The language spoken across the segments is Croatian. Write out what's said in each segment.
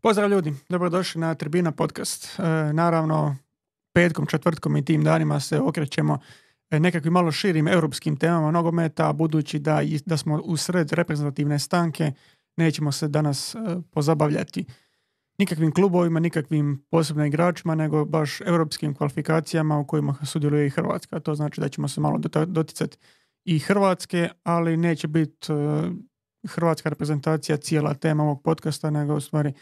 Pozdrav ljudi, dobrodošli na Tribina podcast. E, naravno, petkom, četvrtkom i tim danima se okrećemo e, nekakvim malo širim europskim temama nogometa, budući da, da smo u sred reprezentativne stanke, nećemo se danas e, pozabavljati nikakvim klubovima, nikakvim posebnim igračima, nego baš europskim kvalifikacijama u kojima sudjeluje i Hrvatska. To znači da ćemo se malo doticati i Hrvatske, ali neće biti hrvatska reprezentacija cijela tema ovog podcasta, nego u stvari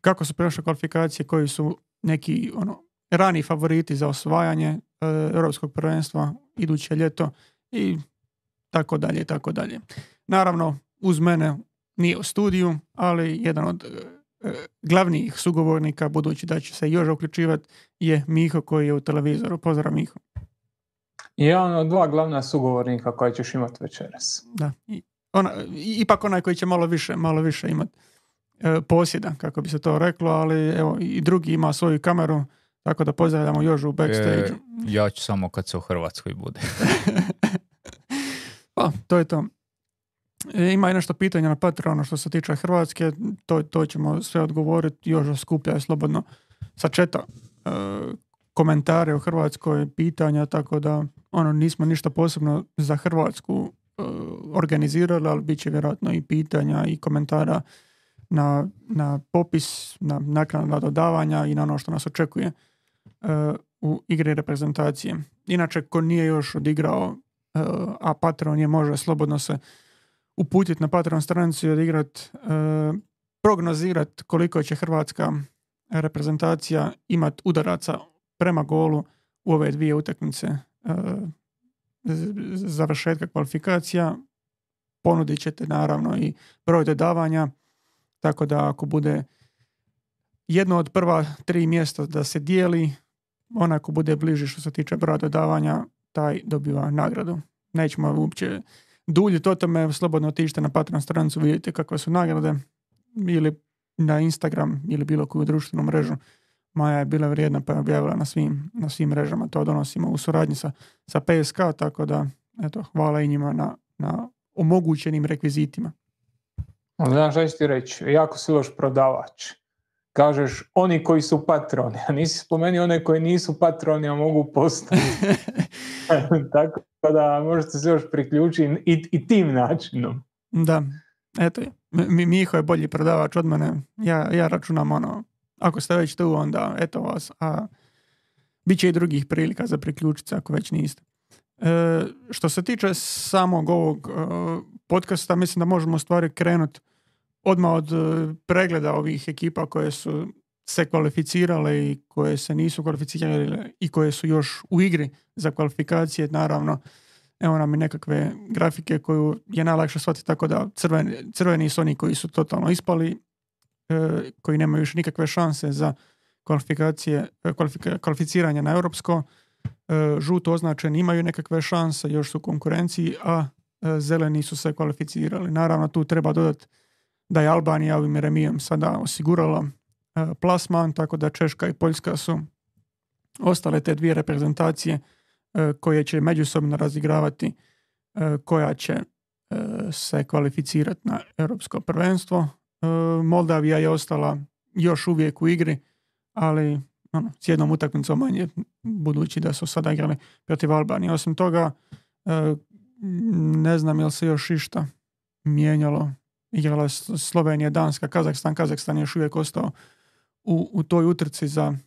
kako su prošle kvalifikacije, koji su neki ono, rani favoriti za osvajanje e, europskog prvenstva iduće ljeto i tako dalje tako dalje. Naravno, uz mene nije u studiju, ali jedan od e, e, glavnijih sugovornika, budući da će se još uključivati, je Miho koji je u televizoru. Pozdrav Miho. Jedan od dva glavna sugovornika koje ćeš imati večeras. Da, I, ona, ipak onaj koji će malo više, malo više imati posjeda, kako bi se to reklo, ali evo i drugi ima svoju kameru, tako da pozdravljamo još u backstage. E, ja ću samo kad se u Hrvatskoj bude. pa, to je to. E, ima i nešto pitanja na Patreonu što se tiče Hrvatske, to, to ćemo sve odgovoriti, još skupljaju slobodno sa četa e, komentare o Hrvatskoj, pitanja, tako da ono nismo ništa posebno za Hrvatsku e, organizirali, ali bit će vjerojatno i pitanja i komentara na, na popis, na naknadna dodavanja i na ono što nas očekuje uh, u igri reprezentacije. Inače, ko nije još odigrao, uh, a Patreon je može slobodno se uputiti na Patreon stranicu i odigrat, uh, prognozirat koliko će hrvatska reprezentacija imat udaraca prema golu u ove dvije utakmice završetka kvalifikacija. Ponudit ćete naravno i broj dodavanja tako da ako bude jedno od prva tri mjesta da se dijeli, onaj ko bude bliži što se tiče broja dodavanja, taj dobiva nagradu. Nećemo uopće duljiti o tome, slobodno otište na Patreon stranicu, vidite kakve su nagrade ili na Instagram ili bilo koju društvenu mrežu. Maja je bila vrijedna pa je objavila na svim, na svim mrežama. To donosimo u suradnji sa, sa PSK, tako da eto, hvala i njima na, na omogućenim rekvizitima. Znaš šta ti reći, jako si loš prodavač. Kažeš oni koji su patroni, a nisi spomenuo one koji nisu patroni, a mogu postati. Tako da možete se još priključiti i, i tim načinom. Da, eto, mi, Miho je bolji prodavač od mene. Ja, ja računam ono, ako ste već tu, onda eto vas, a bit će i drugih prilika za priključiti ako već niste. E, što se tiče samog ovog e, podcasta, mislim da možemo stvari krenuti odmah od e, pregleda ovih ekipa koje su se kvalificirale i koje se nisu kvalificirale i koje su još u igri za kvalifikacije, naravno, evo nam i nekakve grafike koju je najlakše shvatiti tako da crveni, crveni su oni koji su totalno ispali, e, koji nemaju još nikakve šanse za kvalifikacije, e, kvalificiranje na europsko, žuto označeni imaju nekakve šanse, još su u konkurenciji, a zeleni su se kvalificirali. Naravno, tu treba dodati da je Albanija ovim remijem sada osigurala e, plasman, tako da Češka i Poljska su ostale te dvije reprezentacije e, koje će međusobno razigravati e, koja će se kvalificirati na europsko prvenstvo. Moldavija je ostala još uvijek u igri, ali ono, s jednom utakmicom manje, budući da su sada igrali protiv Albanije. Osim toga, ne znam je li se još išta mijenjalo igrala Slovenija, Danska, Kazahstan. Kazahstan je još uvijek ostao u, u toj utrci za uh,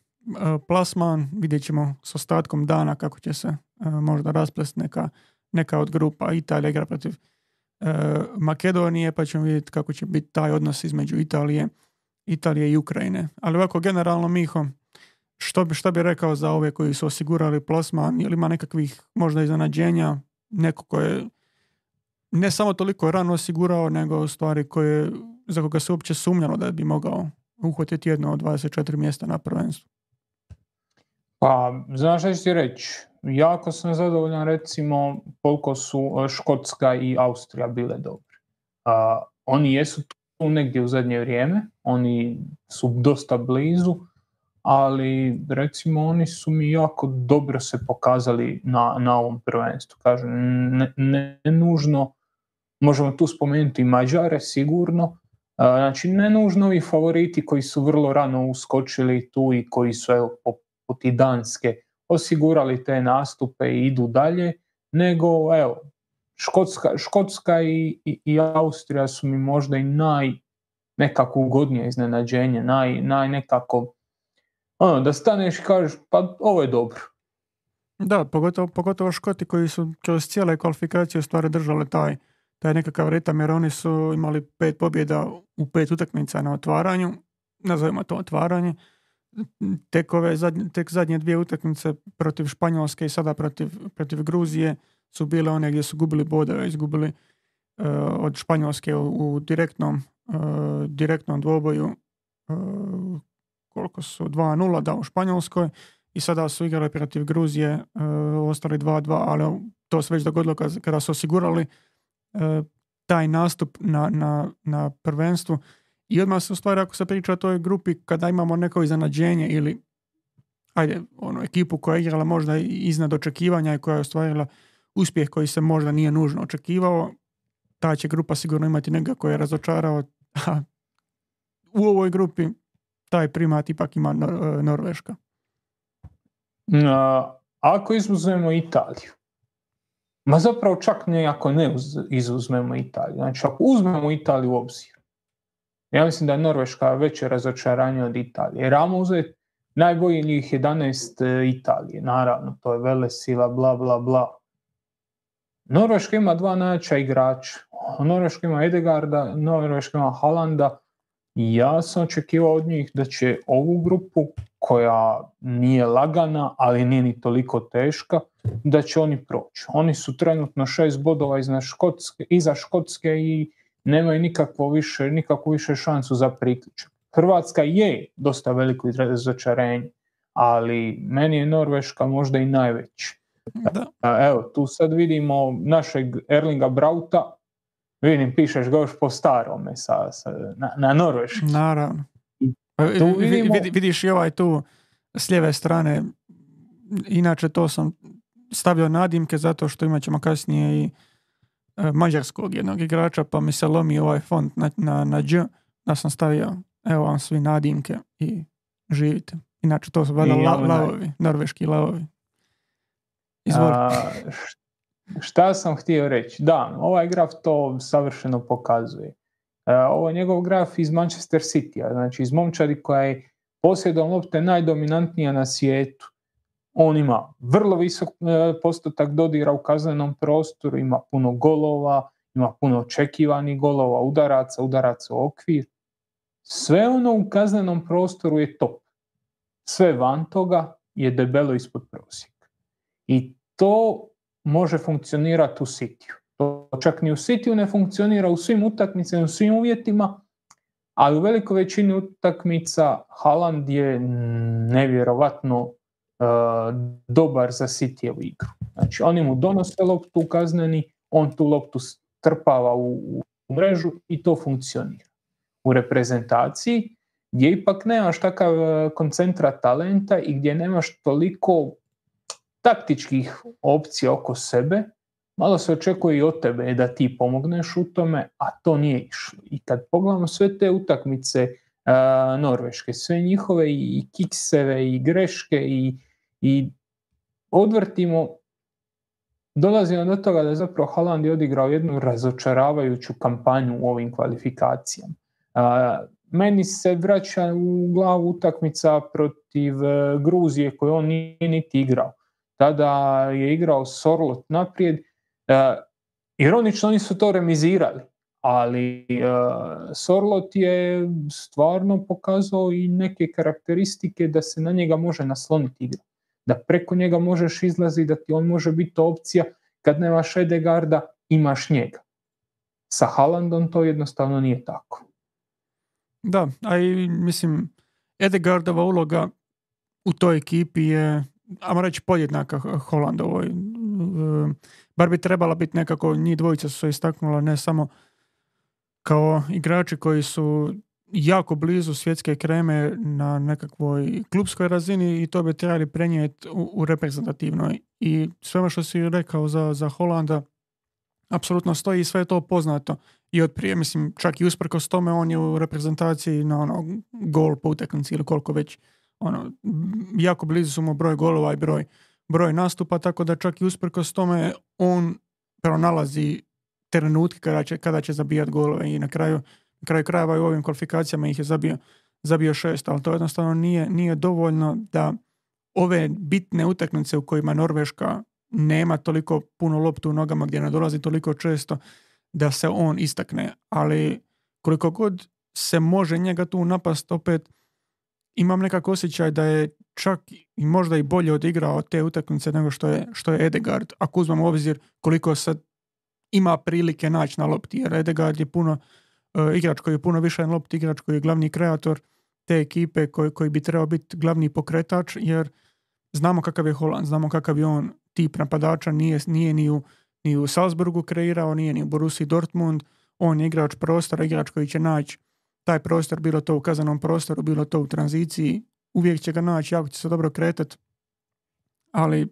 plasman. Vidjet ćemo s ostatkom dana kako će se uh, možda rasplest neka, neka od grupa. Italija igra protiv uh, Makedonije, pa ćemo vidjeti kako će biti taj odnos između Italije, Italije i Ukrajine. Ali ovako generalno Miho, što bi, što bi rekao za ove koji su osigurali plasman, ili ima nekakvih možda iznenađenja, neko ko je ne samo toliko rano osigurao, nego stvari koje, za koga se uopće sumnjalo da bi mogao uhvatiti jedno od 24 mjesta na prvenstvu. Pa, znaš što ću ti reći? Jako sam zadovoljan recimo koliko su e, Škotska i Austrija bile dobre. A, oni jesu tu negdje u zadnje vrijeme, oni su dosta blizu, ali recimo oni su mi jako dobro se pokazali na, na ovom prvenstvu. Kažem, ne, ne nužno Možemo tu spomenuti Mađare sigurno, Znači, ne nužno ovi favoriti koji su vrlo rano uskočili tu i koji su, evo, poput i Danske, osigurali te nastupe i idu dalje, nego, evo, Škotska, Škotska i, i, i Austrija su mi možda i naj nekako ugodnije iznenađenje, naj, naj nekako ono, da staneš i kažeš pa ovo je dobro. Da, pogotovo, pogotovo Škoti koji su kroz cijele kvalifikacije stvari držali taj, taj nekakav ritam jer oni su imali pet pobjeda u pet utakmica na otvaranju, nazovimo to otvaranje, tek, ove zadnje, tek zadnje dvije utakmice protiv Španjolske i sada protiv, protiv Gruzije su bile one gdje su gubili bodove, izgubili uh, od Španjolske u, u direktnom, uh, direktnom dvoboju uh, koliko su 2-0 da u Španjolskoj i sada su igrali protiv Gruzije, ostali 2-2, ali to se već dogodilo kada su osigurali taj nastup na, na, na prvenstvu i odmah se u stvari ako se priča o toj grupi kada imamo neko iznenađenje ili ajde, ono, ekipu koja je igrala možda iznad očekivanja i koja je ostvarila uspjeh koji se možda nije nužno očekivao, ta će grupa sigurno imati nekoga koji je razočarao, u ovoj grupi taj primat ipak ima e, Norveška. ako izuzmemo Italiju, ma zapravo čak ne ako ne izuzmemo Italiju, znači ako uzmemo Italiju u obzir, ja mislim da je Norveška veće razočaranje od Italije. Ramo uzeti najbolji njih 11 e, Italije, naravno, to je vele sila, bla, bla, bla. Norveška ima dva najjača igrača. Norveška ima Edegarda, Norveška ima Halanda. Ja sam očekivao od njih da će ovu grupu, koja nije lagana, ali nije ni toliko teška, da će oni proći. Oni su trenutno šest bodova iza Škotske, iza Škotske i nemaju nikakvo više, nikakvu više šansu za priključak. Hrvatska je dosta veliko razočarenje, ali meni je Norveška možda i najveći. Da. Evo, tu sad vidimo našeg Erlinga Brauta, vidim pišeš ga još po starome sa, sa, na, na Norveški. Naravno. Tu vidimo... vidiš i ovaj tu s lijeve strane, inače to sam stavio nadimke zato što imat ćemo kasnije i e, mađarskog jednog igrača, pa mi se lomi ovaj font na, na, na dž, da sam stavio, evo vam svi nadimke i živite. Inače to su valjda la, lavovi, norveški lavovi. A, šta sam htio reći? Da, ovaj graf to savršeno pokazuje. E, ovo je njegov graf iz Manchester City, znači iz momčadi koja je posjedom lopte najdominantnija na svijetu. On ima vrlo visok e, postotak dodira u kaznenom prostoru, ima puno golova, ima puno očekivanih golova, udaraca, udaraca u okvir. Sve ono u kaznenom prostoru je top. Sve van toga je debelo ispod prosjeka. I to može funkcionirati u sitiju. To čak ni u sitiju ne funkcionira u svim utakmicama, u svim uvjetima, ali u velikoj većini utakmica Haaland je nevjerovatno uh, dobar za u igru. Znači oni mu donose loptu u kazneni, on tu loptu strpava u, u mrežu i to funkcionira. U reprezentaciji gdje ipak nemaš takav uh, koncentrat talenta i gdje nemaš toliko taktičkih opcija oko sebe, malo se očekuje i od tebe da ti pomogneš u tome, a to nije išlo. I kad pogledamo sve te utakmice uh, Norveške, sve njihove i kikseve i greške i, i odvrtimo, dolazimo do toga da je zapravo Haaland je odigrao jednu razočaravajuću kampanju u ovim kvalifikacijama. Uh, meni se vraća u glavu utakmica protiv Gruzije koju on nije niti igrao tada je igrao Sorlot naprijed. Uh, ironično oni su to remizirali, ali uh, Sorlot je stvarno pokazao i neke karakteristike da se na njega može nasloniti igra. Da preko njega možeš izlaziti, da ti on može biti opcija. Kad nemaš Edegarda, imaš njega. Sa Haalandom to jednostavno nije tako. Da, a i mislim, Edegardova uloga u toj ekipi je ajmo reći podjednaka Holandovoj. Bar bi trebala biti nekako, njih dvojica su se istaknula ne samo kao igrači koji su jako blizu svjetske kreme na nekakvoj klubskoj razini i to bi trebali prenijeti u, reprezentativnoj. I sve ono što si rekao za, za Holanda, apsolutno stoji i sve je to poznato i od prije, mislim, čak i usprkos tome on je u reprezentaciji na ono, gol po utakmici ili koliko već, ono, jako blizu su mu broj golova i broj, broj nastupa, tako da čak i usprkos tome on pronalazi trenutke kada će, kada će zabijati golove i na kraju, na kraju krajeva i u ovim kvalifikacijama ih je zabio, zabio šest, ali to jednostavno nije, nije dovoljno da ove bitne utakmice u kojima Norveška nema toliko puno loptu u nogama gdje ne dolazi toliko često da se on istakne, ali koliko god se može njega tu napast opet imam nekako osjećaj da je čak i možda i bolje odigrao te utakmice nego što je, što je Edegard, ako uzmemo obzir koliko sad ima prilike naći na lopti, jer Edegard je puno uh, igrač koji je puno više na lopti, igrač koji je glavni kreator te ekipe koji, koji bi trebao biti glavni pokretač, jer znamo kakav je Holand, znamo kakav je on tip napadača, nije, nije ni, u, ni u Salzburgu kreirao, nije ni u Borussiji Dortmund, on je igrač prostora, igrač koji će naći taj prostor, bilo to u kazanom prostoru, bilo to u tranziciji, uvijek će ga naći, jako će se dobro kretat, ali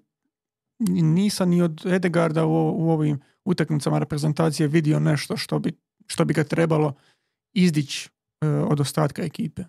nisam ni od Edegarda u, u ovim utakmicama reprezentacije vidio nešto što bi, što bi ga trebalo izdići e, od ostatka ekipe.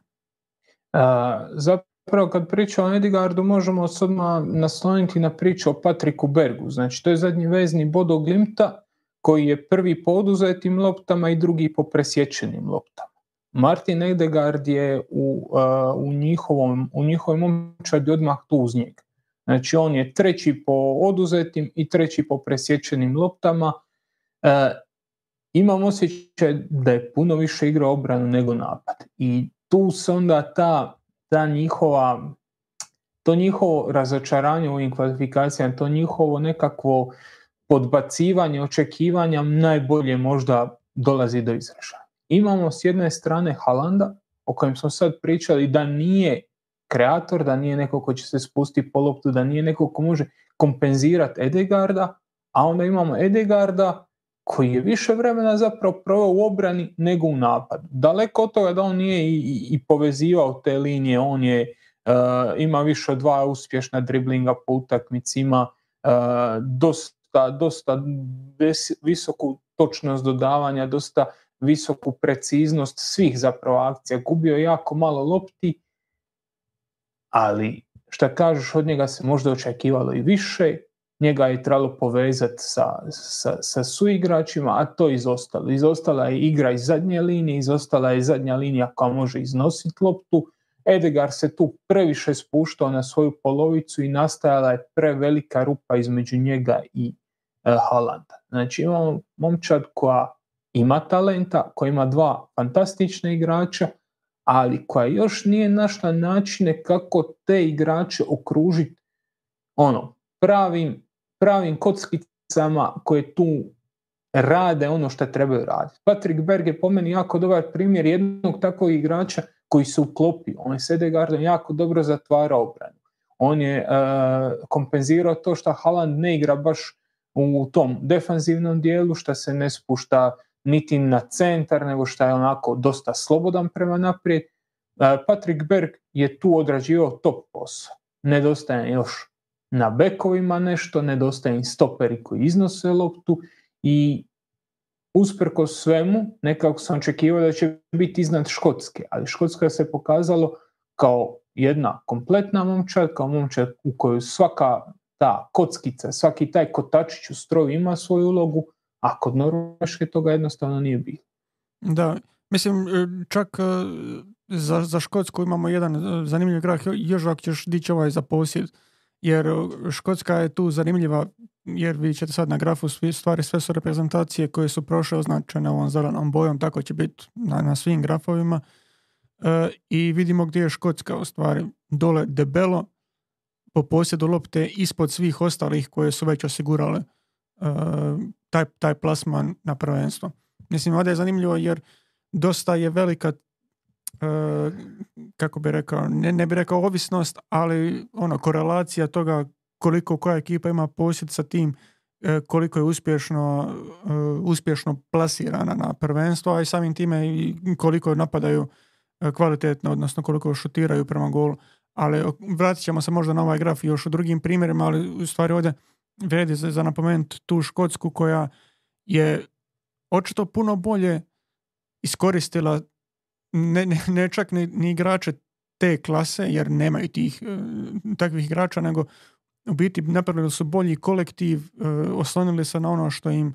Uh, Prvo kad pričamo o Edigardu možemo se nasloniti na priču o Patriku Bergu. Znači to je zadnji vezni Bodo Glimta koji je prvi po oduzetim loptama i drugi po presječenim loptama. Martin Edegard je u, u, njihovom, u njihovoj momčadi odmah tu uz njega. Znači on je treći po oduzetim i treći po presječenim loptama. Uh, imam osjećaj da je puno više igrao obranu nego napad. I tu se onda ta ta njihova to njihovo razočaranje u ovim kvalifikacijama, to njihovo nekakvo podbacivanje očekivanja najbolje možda dolazi do izražaja. Imamo s jedne strane Halanda, o kojem smo sad pričali, da nije kreator, da nije neko ko će se spustiti po loptu, da nije neko ko može kompenzirati Edegarda, a onda imamo Edegarda koji je više vremena zapravo proveo u obrani nego u napadu. Daleko od toga da on nije i, i povezivao te linije, on je uh, ima više od dva uspješna driblinga po utakmici, ima uh, dosta, dosta visoku točnost dodavanja, dosta visoku preciznost svih zapravo akcija. Gubio jako malo lopti, ali šta kažeš od njega se možda očekivalo i više, njega je trebalo povezati sa, sa, sa suigračima, a to izostalo. Izostala je igra iz zadnje linije, izostala je zadnja linija koja može iznositi loptu. Edgar se tu previše spuštao na svoju polovicu i nastajala je prevelika rupa između njega i e, Halanda. Znači imamo momčad koja ima talenta, koja ima dva fantastična igrača, ali koja još nije našla načine kako te igrače okružiti ono, pravim pravim kockicama koje tu rade ono što trebaju raditi. Patrick Berg je po meni jako dobar primjer jednog takvog igrača koji se uklopio. On je s Edegardom jako dobro zatvarao obranu. On je uh, kompenzirao to što Haaland ne igra baš u tom defanzivnom dijelu, što se ne spušta niti na centar, nego što je onako dosta slobodan prema naprijed. Uh, Patrick Berg je tu odrađivao top posao. Nedostaje još na bekovima nešto, nedostaje im stoperi koji iznose loptu i usprko svemu nekako sam očekivao da će biti iznad Škotske, ali Škotska se pokazalo kao jedna kompletna momčad, kao momčad u kojoj svaka ta kockica, svaki taj kotačić u stroju ima svoju ulogu, a kod Norveške toga jednostavno nije bilo. Da, mislim, čak e, za, za Škotsku imamo jedan e, zanimljiv grah, još ako ćeš dići ovaj za posjed, jer Škotska je tu zanimljiva jer vi ćete sad na grafu svi stvari, sve su reprezentacije koje su prošle označene ovom zelenom bojom, tako će biti na, na svim grafovima. E, i vidimo gdje je Škotska u stvari. Dole debelo po posjedu lopte ispod svih ostalih koje su već osigurale e, taj, taj plasman na prvenstvo. Mislim, ovdje je zanimljivo jer dosta je velika E, kako bi rekao, ne, ne bi rekao ovisnost, ali ono, korelacija toga koliko koja ekipa ima posjed sa tim e, koliko je uspješno, e, uspješno plasirana na prvenstvo, a i samim time i koliko napadaju kvalitetno, odnosno koliko šutiraju prema golu. Ali vratit ćemo se možda na ovaj graf još u drugim primjerima, ali u stvari ovdje vredi za napomenuti tu Škotsku koja je očito puno bolje iskoristila ne, ne, ne čak ni, ni igrače te klase, jer nemaju tih e, takvih igrača, nego u biti napravili su bolji kolektiv, e, oslonili se na ono što im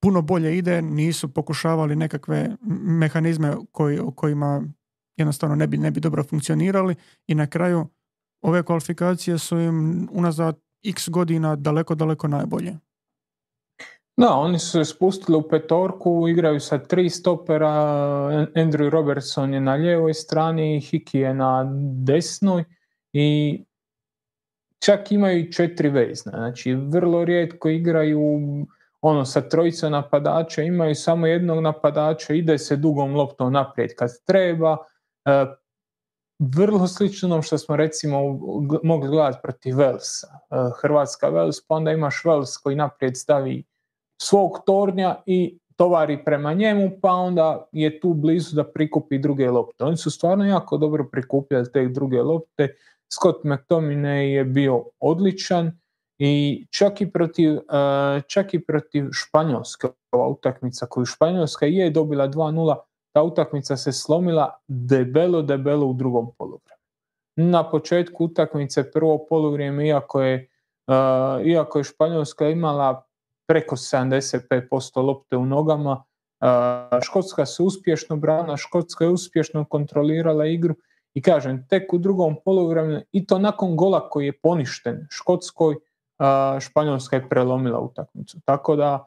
puno bolje ide, nisu pokušavali nekakve mehanizme koji, kojima jednostavno ne bi, ne bi dobro funkcionirali i na kraju ove kvalifikacije su im unazad x godina daleko, daleko najbolje. Da, oni su se spustili u petorku, igraju sa tri stopera, Andrew Robertson je na lijevoj strani, Hiki je na desnoj i čak imaju četiri vezne. Znači, vrlo rijetko igraju ono sa trojica napadača, imaju samo jednog napadača, ide se dugom loptom naprijed kad treba. Vrlo slično što smo recimo mogli gledati protiv Velsa. E, Hrvatska Vels, pa onda imaš Vels koji naprijed stavi svog tornja i tovari prema njemu, pa onda je tu blizu da prikupi druge lopte. Oni su stvarno jako dobro prikupljali te druge lopte. Scott McTominay je bio odličan i čak i protiv, e, čak i protiv Španjolske, ova utakmica koju Španjolska je dobila 2-0, ta utakmica se slomila debelo, debelo u drugom poluvremenu. Na početku utakmice prvo poluvrijeme, iako je, e, iako je Španjolska imala preko 75% lopte u nogama. Škotska se uspješno brana, Škotska je uspješno kontrolirala igru i kažem, tek u drugom poluvremenu i to nakon gola koji je poništen Škotskoj, Španjolska je prelomila utakmicu. Tako da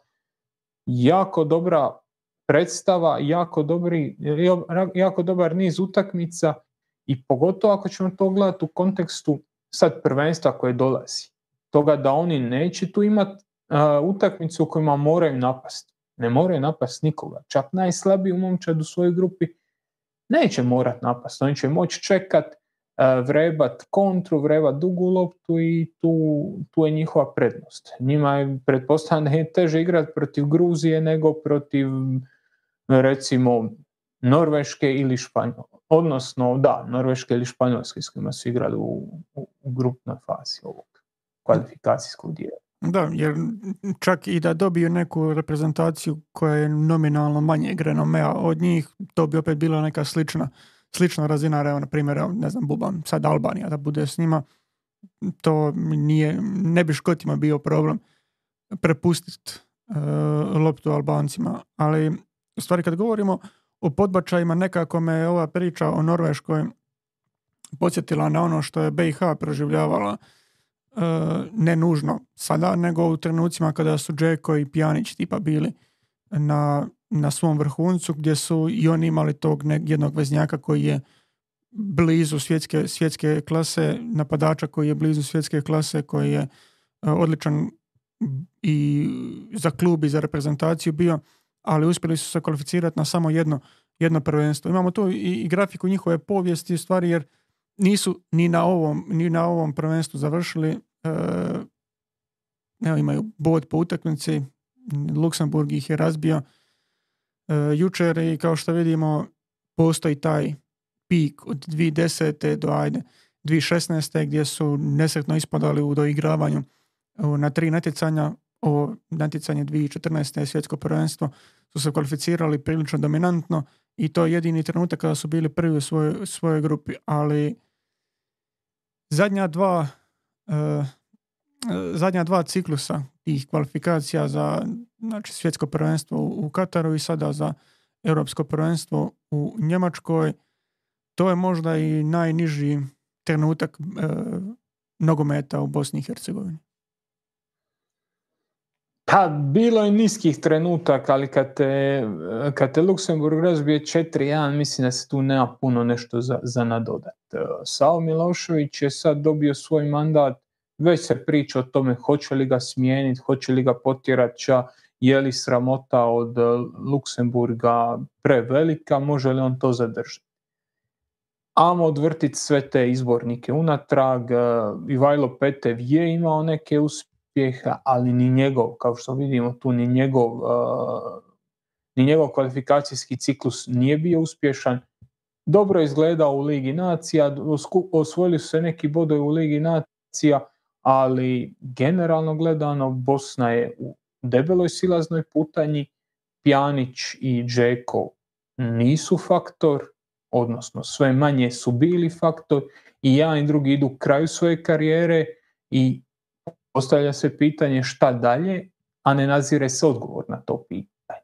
jako dobra predstava, jako, dobri, jako dobar niz utakmica i pogotovo ako ćemo to gledati u kontekstu sad prvenstva koje dolazi. Toga da oni neće tu imati utakmicu u kojima moraju napasti. Ne moraju napasti nikoga. Čak najslabiji momčad u svojoj grupi neće morat napasti. Oni će moći čekat, vrebat kontru, vrebat dugu loptu i tu, tu je njihova prednost. Njima je pretpostavljeno da je teže igrati protiv Gruzije nego protiv recimo Norveške ili Španjolske. Odnosno, da, Norveške ili Španjolske s kojima su igrali u, u, grupnoj fazi ovog kvalifikacijskog dijela. Da, jer čak i da dobiju neku reprezentaciju koja je nominalno manje renomea od njih, to bi opet bila neka slična, slična razina, evo na primjer, ne znam, Buban, sad Albanija da bude s njima, to nije, ne bi Škotima bio problem prepustiti uh, loptu Albancima, ali u stvari kad govorimo o podbačajima, nekako me ova priča o Norveškoj podsjetila na ono što je BiH proživljavala ne nužno sada, nego u trenucima kada su Džeko i Pjanić tipa bili na, na svom vrhuncu, gdje su i oni imali tog jednog veznjaka koji je blizu svjetske, svjetske klase, napadača koji je blizu svjetske klase, koji je odličan i za klub i za reprezentaciju bio, ali uspjeli su se kvalificirati na samo jedno, jedno prvenstvo. Imamo tu i, i grafiku njihove povijesti stvari jer nisu ni na ovom, ni na ovom prvenstvu završili. E, evo imaju bod po utakmici, Luksemburg ih je razbio e, jučer i kao što vidimo postoji taj pik od 2010. do ajde 2016. gdje su nesretno ispadali u doigravanju na tri natjecanja. Ovo natjecanje 2014. svjetsko prvenstvo su se kvalificirali prilično dominantno i to je jedini trenutak kada su bili prvi u svojoj, svojoj grupi, ali zadnja dva uh, zadnja dva ciklusa tih kvalifikacija za znači, svjetsko prvenstvo u Kataru i sada za europsko prvenstvo u Njemačkoj, to je možda i najniži trenutak uh, nogometa u Bosni i Hercegovini. Pa bilo je niskih trenutaka, ali kad te, kad te Luksemburg razbije 4-1, mislim da se tu nema puno nešto za, za nadodat. E, Sao Milošević je sad dobio svoj mandat, već se priča o tome hoće li ga smijeniti, hoće li ga potjerati, je li sramota od Luksemburga prevelika, može li on to zadržati. Amo odvrtiti sve te izbornike unatrag, e, Ivajlo Petev je imao neke uspjehe, uspjeha, ali ni njegov, kao što vidimo tu, ni njegov, uh, ni njegov kvalifikacijski ciklus nije bio uspješan. Dobro je izgledao u Ligi nacija, osvojili su se neki bodovi u Ligi nacija, ali generalno gledano Bosna je u debeloj silaznoj putanji, Pjanić i Džeko nisu faktor, odnosno sve manje su bili faktor i jedan i drugi idu kraju svoje karijere i postavlja se pitanje šta dalje, a ne nazire se odgovor na to pitanje.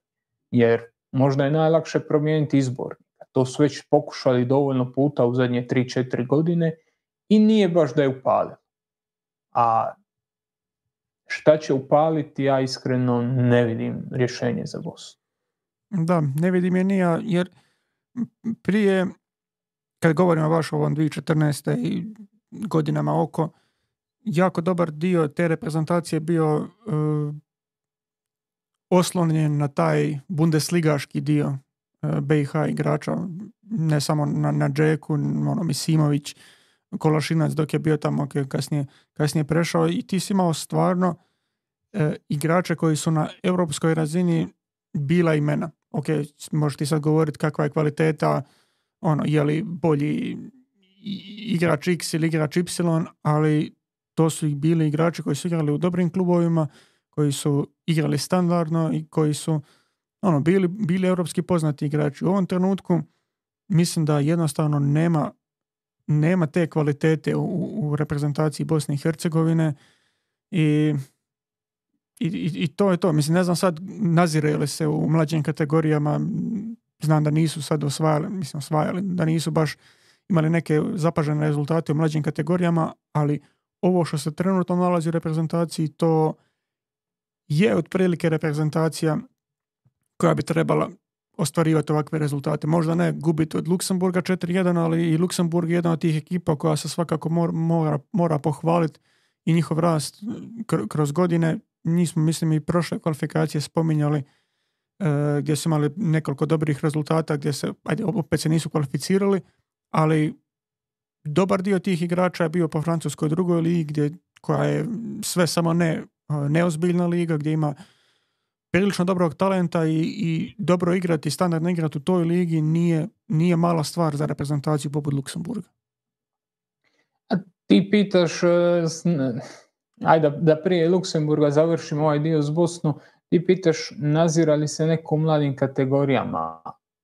Jer možda je najlakše promijeniti izbornika. To su već pokušali dovoljno puta u zadnje 3-4 godine i nije baš da je upalilo. A šta će upaliti, ja iskreno ne vidim rješenje za Bosnu. Da, ne vidim je nija, jer prije, kad govorimo baš o ovom 2014. i godinama oko, jako dobar dio te reprezentacije bio uh, oslonjen na taj bundesligaški dio uh, e, BiH igrača, ne samo na, na Džeku, ono, Misimović, Kolašinac dok je bio tamo kasnije, kasnije prešao i ti si imao stvarno e, igrače koji su na europskoj razini bila imena. Ok, možeš ti sad govoriti kakva je kvaliteta, ono, je li bolji igrač X ili igrač Y, ali to su ih bili igrači koji su igrali u dobrim klubovima, koji su igrali standardno i koji su ono, bili, bili europski poznati igrači. U ovom trenutku mislim da jednostavno nema nema te kvalitete u, u reprezentaciji Bosne i Hercegovine i, i, i, to je to. Mislim, ne znam sad nazire li se u mlađim kategorijama, znam da nisu sad osvajali, mislim osvajali, da nisu baš imali neke zapažene rezultate u mlađim kategorijama, ali ovo što se trenutno nalazi u reprezentaciji, to je otprilike reprezentacija koja bi trebala ostvarivati ovakve rezultate. Možda ne gubiti od Luksemburga 4-1, ali i Luksemburg je jedna od tih ekipa koja se svakako mora, mora pohvaliti i njihov rast kroz godine. Nismo, mislim, i prošle kvalifikacije spominjali e, gdje su imali nekoliko dobrih rezultata, gdje se, ajde, opet se nisu kvalificirali, ali dobar dio tih igrača je bio po francuskoj drugoj ligi, gdje, koja je sve samo ne e, neozbiljna liga, gdje ima prilično dobrog talenta i, i dobro igrati, standardno igrati u toj ligi nije, nije mala stvar za reprezentaciju poput Luksemburga. A ti pitaš, e, ajde da prije Luksemburga završimo ovaj dio s Bosnu, ti pitaš nazira li se neko u mladim kategorijama.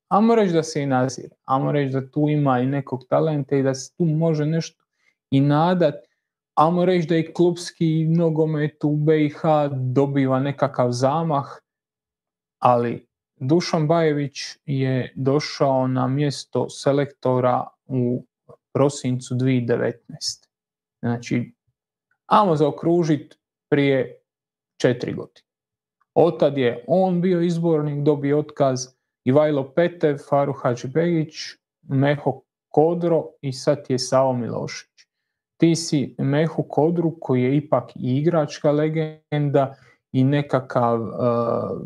Amo reći da se i nazira, amo reći da tu ima i nekog talenta i da se tu može nešto i nadat, Amo reći da i klubski nogomet u BiH dobiva nekakav zamah, ali Dušan Bajević je došao na mjesto selektora u prosincu 2019. Znači, amo zaokružiti prije četiri godine. Otad je on bio izbornik, dobio otkaz Ivajlo Petev, Faru Hadžibegić, Meho Kodro i sad je Sao Milošević ti si Mehu Kodru koji je ipak i igračka legenda i nekakav uh,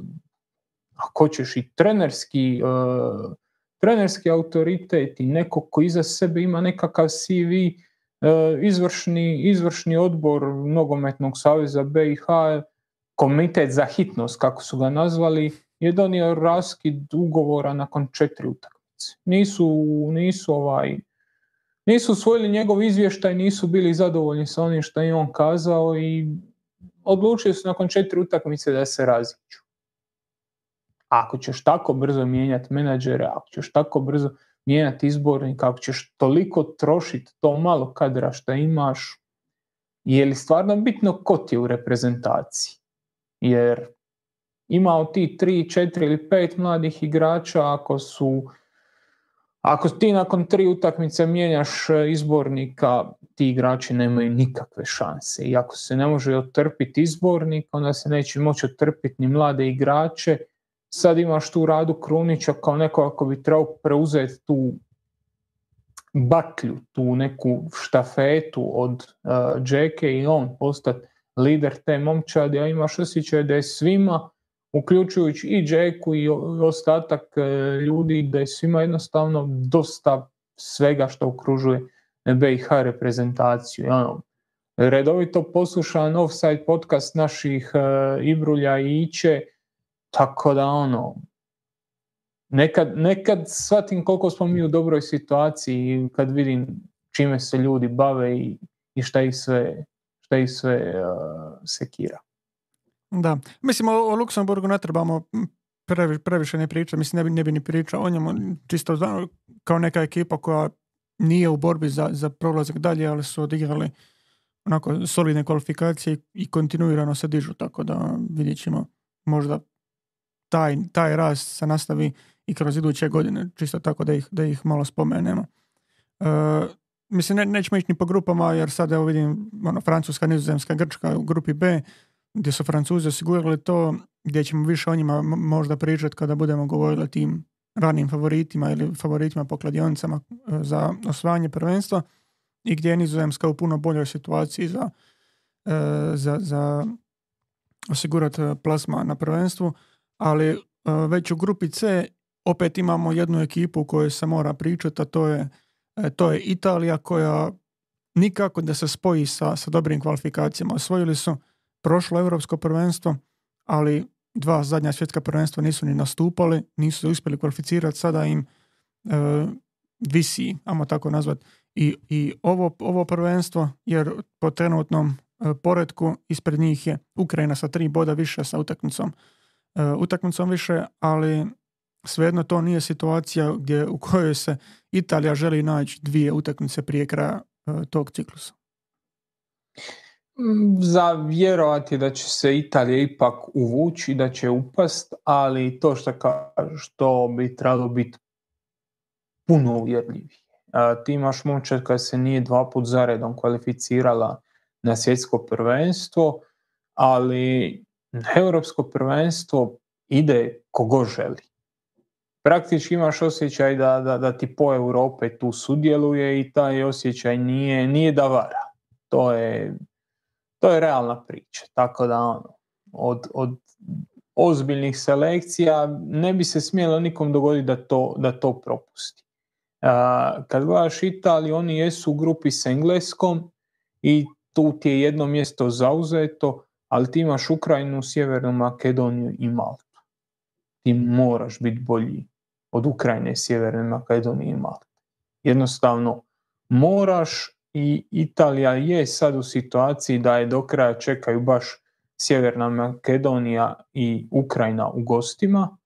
ako ćeš i trenerski uh, trenerski autoritet i neko koji iza sebe ima nekakav CV uh, izvršni, izvršni odbor nogometnog saveza BiH komitet za hitnost kako su ga nazvali je donio raskid ugovora nakon četiri utakmice. Nisu, nisu ovaj nisu usvojili njegov izvještaj, nisu bili zadovoljni sa onim što je on kazao i odlučili su nakon četiri utakmice da se raziću. Ako ćeš tako brzo mijenjati menadžere, ako ćeš tako brzo mijenjati izbornik, ako ćeš toliko trošiti to malo kadra što imaš, je li stvarno bitno ko ti je u reprezentaciji? Jer imao ti tri, četiri ili pet mladih igrača, ako su ako ti nakon tri utakmice mijenjaš e, izbornika, ti igrači nemaju nikakve šanse. I ako se ne može otrpiti izbornik, onda se neće moći otrpiti ni mlade igrače. Sad imaš tu Radu Krunića kao neko ako bi trebao preuzeti tu baklju, tu neku štafetu od uh, Džeke i on postati lider te momčadi, a imaš osjećaj da je svima uključujući i Jacku i ostatak e, ljudi da je svima jednostavno dosta svega što okružuje BiH reprezentaciju. Ono, redovito poslušan offside podcast naših uh, Ibrulja i Iće, tako da ono, nekad, nekad shvatim koliko smo mi u dobroj situaciji kad vidim čime se ljudi bave i, i šta ih sve, šta ih sve uh, sekira. Da, mislim o, o Luksemburgu ne trebamo previ, previše ne pričati, mislim ne bi, ne bi ni pričao o njemu, čisto kao neka ekipa koja nije u borbi za, za prolazak dalje, ali su odigrali onako solidne kvalifikacije i kontinuirano se dižu, tako da vidjet ćemo možda taj, taj rast se nastavi i kroz iduće godine, čisto tako da ih, da ih malo spomenemo. E, mislim, ne, nećemo ići ni po grupama, jer sad evo vidim ono, Francuska, Nizozemska, Grčka u grupi B, gdje su Francuzi osigurali to, gdje ćemo više o njima možda pričati kada budemo govorili o tim ranim favoritima ili favoritima po kladionicama e, za osvajanje prvenstva i gdje je Nizozemska u puno boljoj situaciji za, e, za, za osigurati plasma na prvenstvu, ali e, već u grupi C opet imamo jednu ekipu kojoj se mora pričati, a to je, to je Italija koja nikako da se spoji sa, sa dobrim kvalifikacijama. Osvojili su prošlo europsko prvenstvo, ali dva zadnja svjetska prvenstva nisu ni nastupali, nisu uspjeli kvalificirati, sada im e, visi, ajmo tako nazvat, i, i ovo, ovo prvenstvo, jer po trenutnom e, poredku ispred njih je Ukrajina sa tri boda više sa utakmicom, e, utakmicom više, ali svejedno to nije situacija gdje u kojoj se Italija želi naći dvije utakmice prije kraja e, tog ciklusa. Za vjerovati da će se Italija ipak uvući, da će upast, ali to što što bi trebalo biti puno uvjerljivije. Ti imaš momčad koja se nije dva put zaredom kvalificirala na svjetsko prvenstvo, ali europsko prvenstvo ide kogo želi. Praktički imaš osjećaj da, da, da ti po Europe tu sudjeluje i taj osjećaj nije, nije da vara. To je to je realna priča. Tako da ono, od, od ozbiljnih selekcija ne bi se smjelo nikom dogoditi da to, da to propusti. Uh, kad gledaš Italiju, oni jesu u grupi s Engleskom i tu ti je jedno mjesto zauzeto, ali ti imaš Ukrajinu, Sjevernu Makedoniju i Maltu. Ti moraš biti bolji od Ukrajine, Sjeverne Makedonije i Malte. Jednostavno moraš i Italija je sad u situaciji da je do kraja čekaju baš Sjeverna Makedonija i Ukrajina u gostima,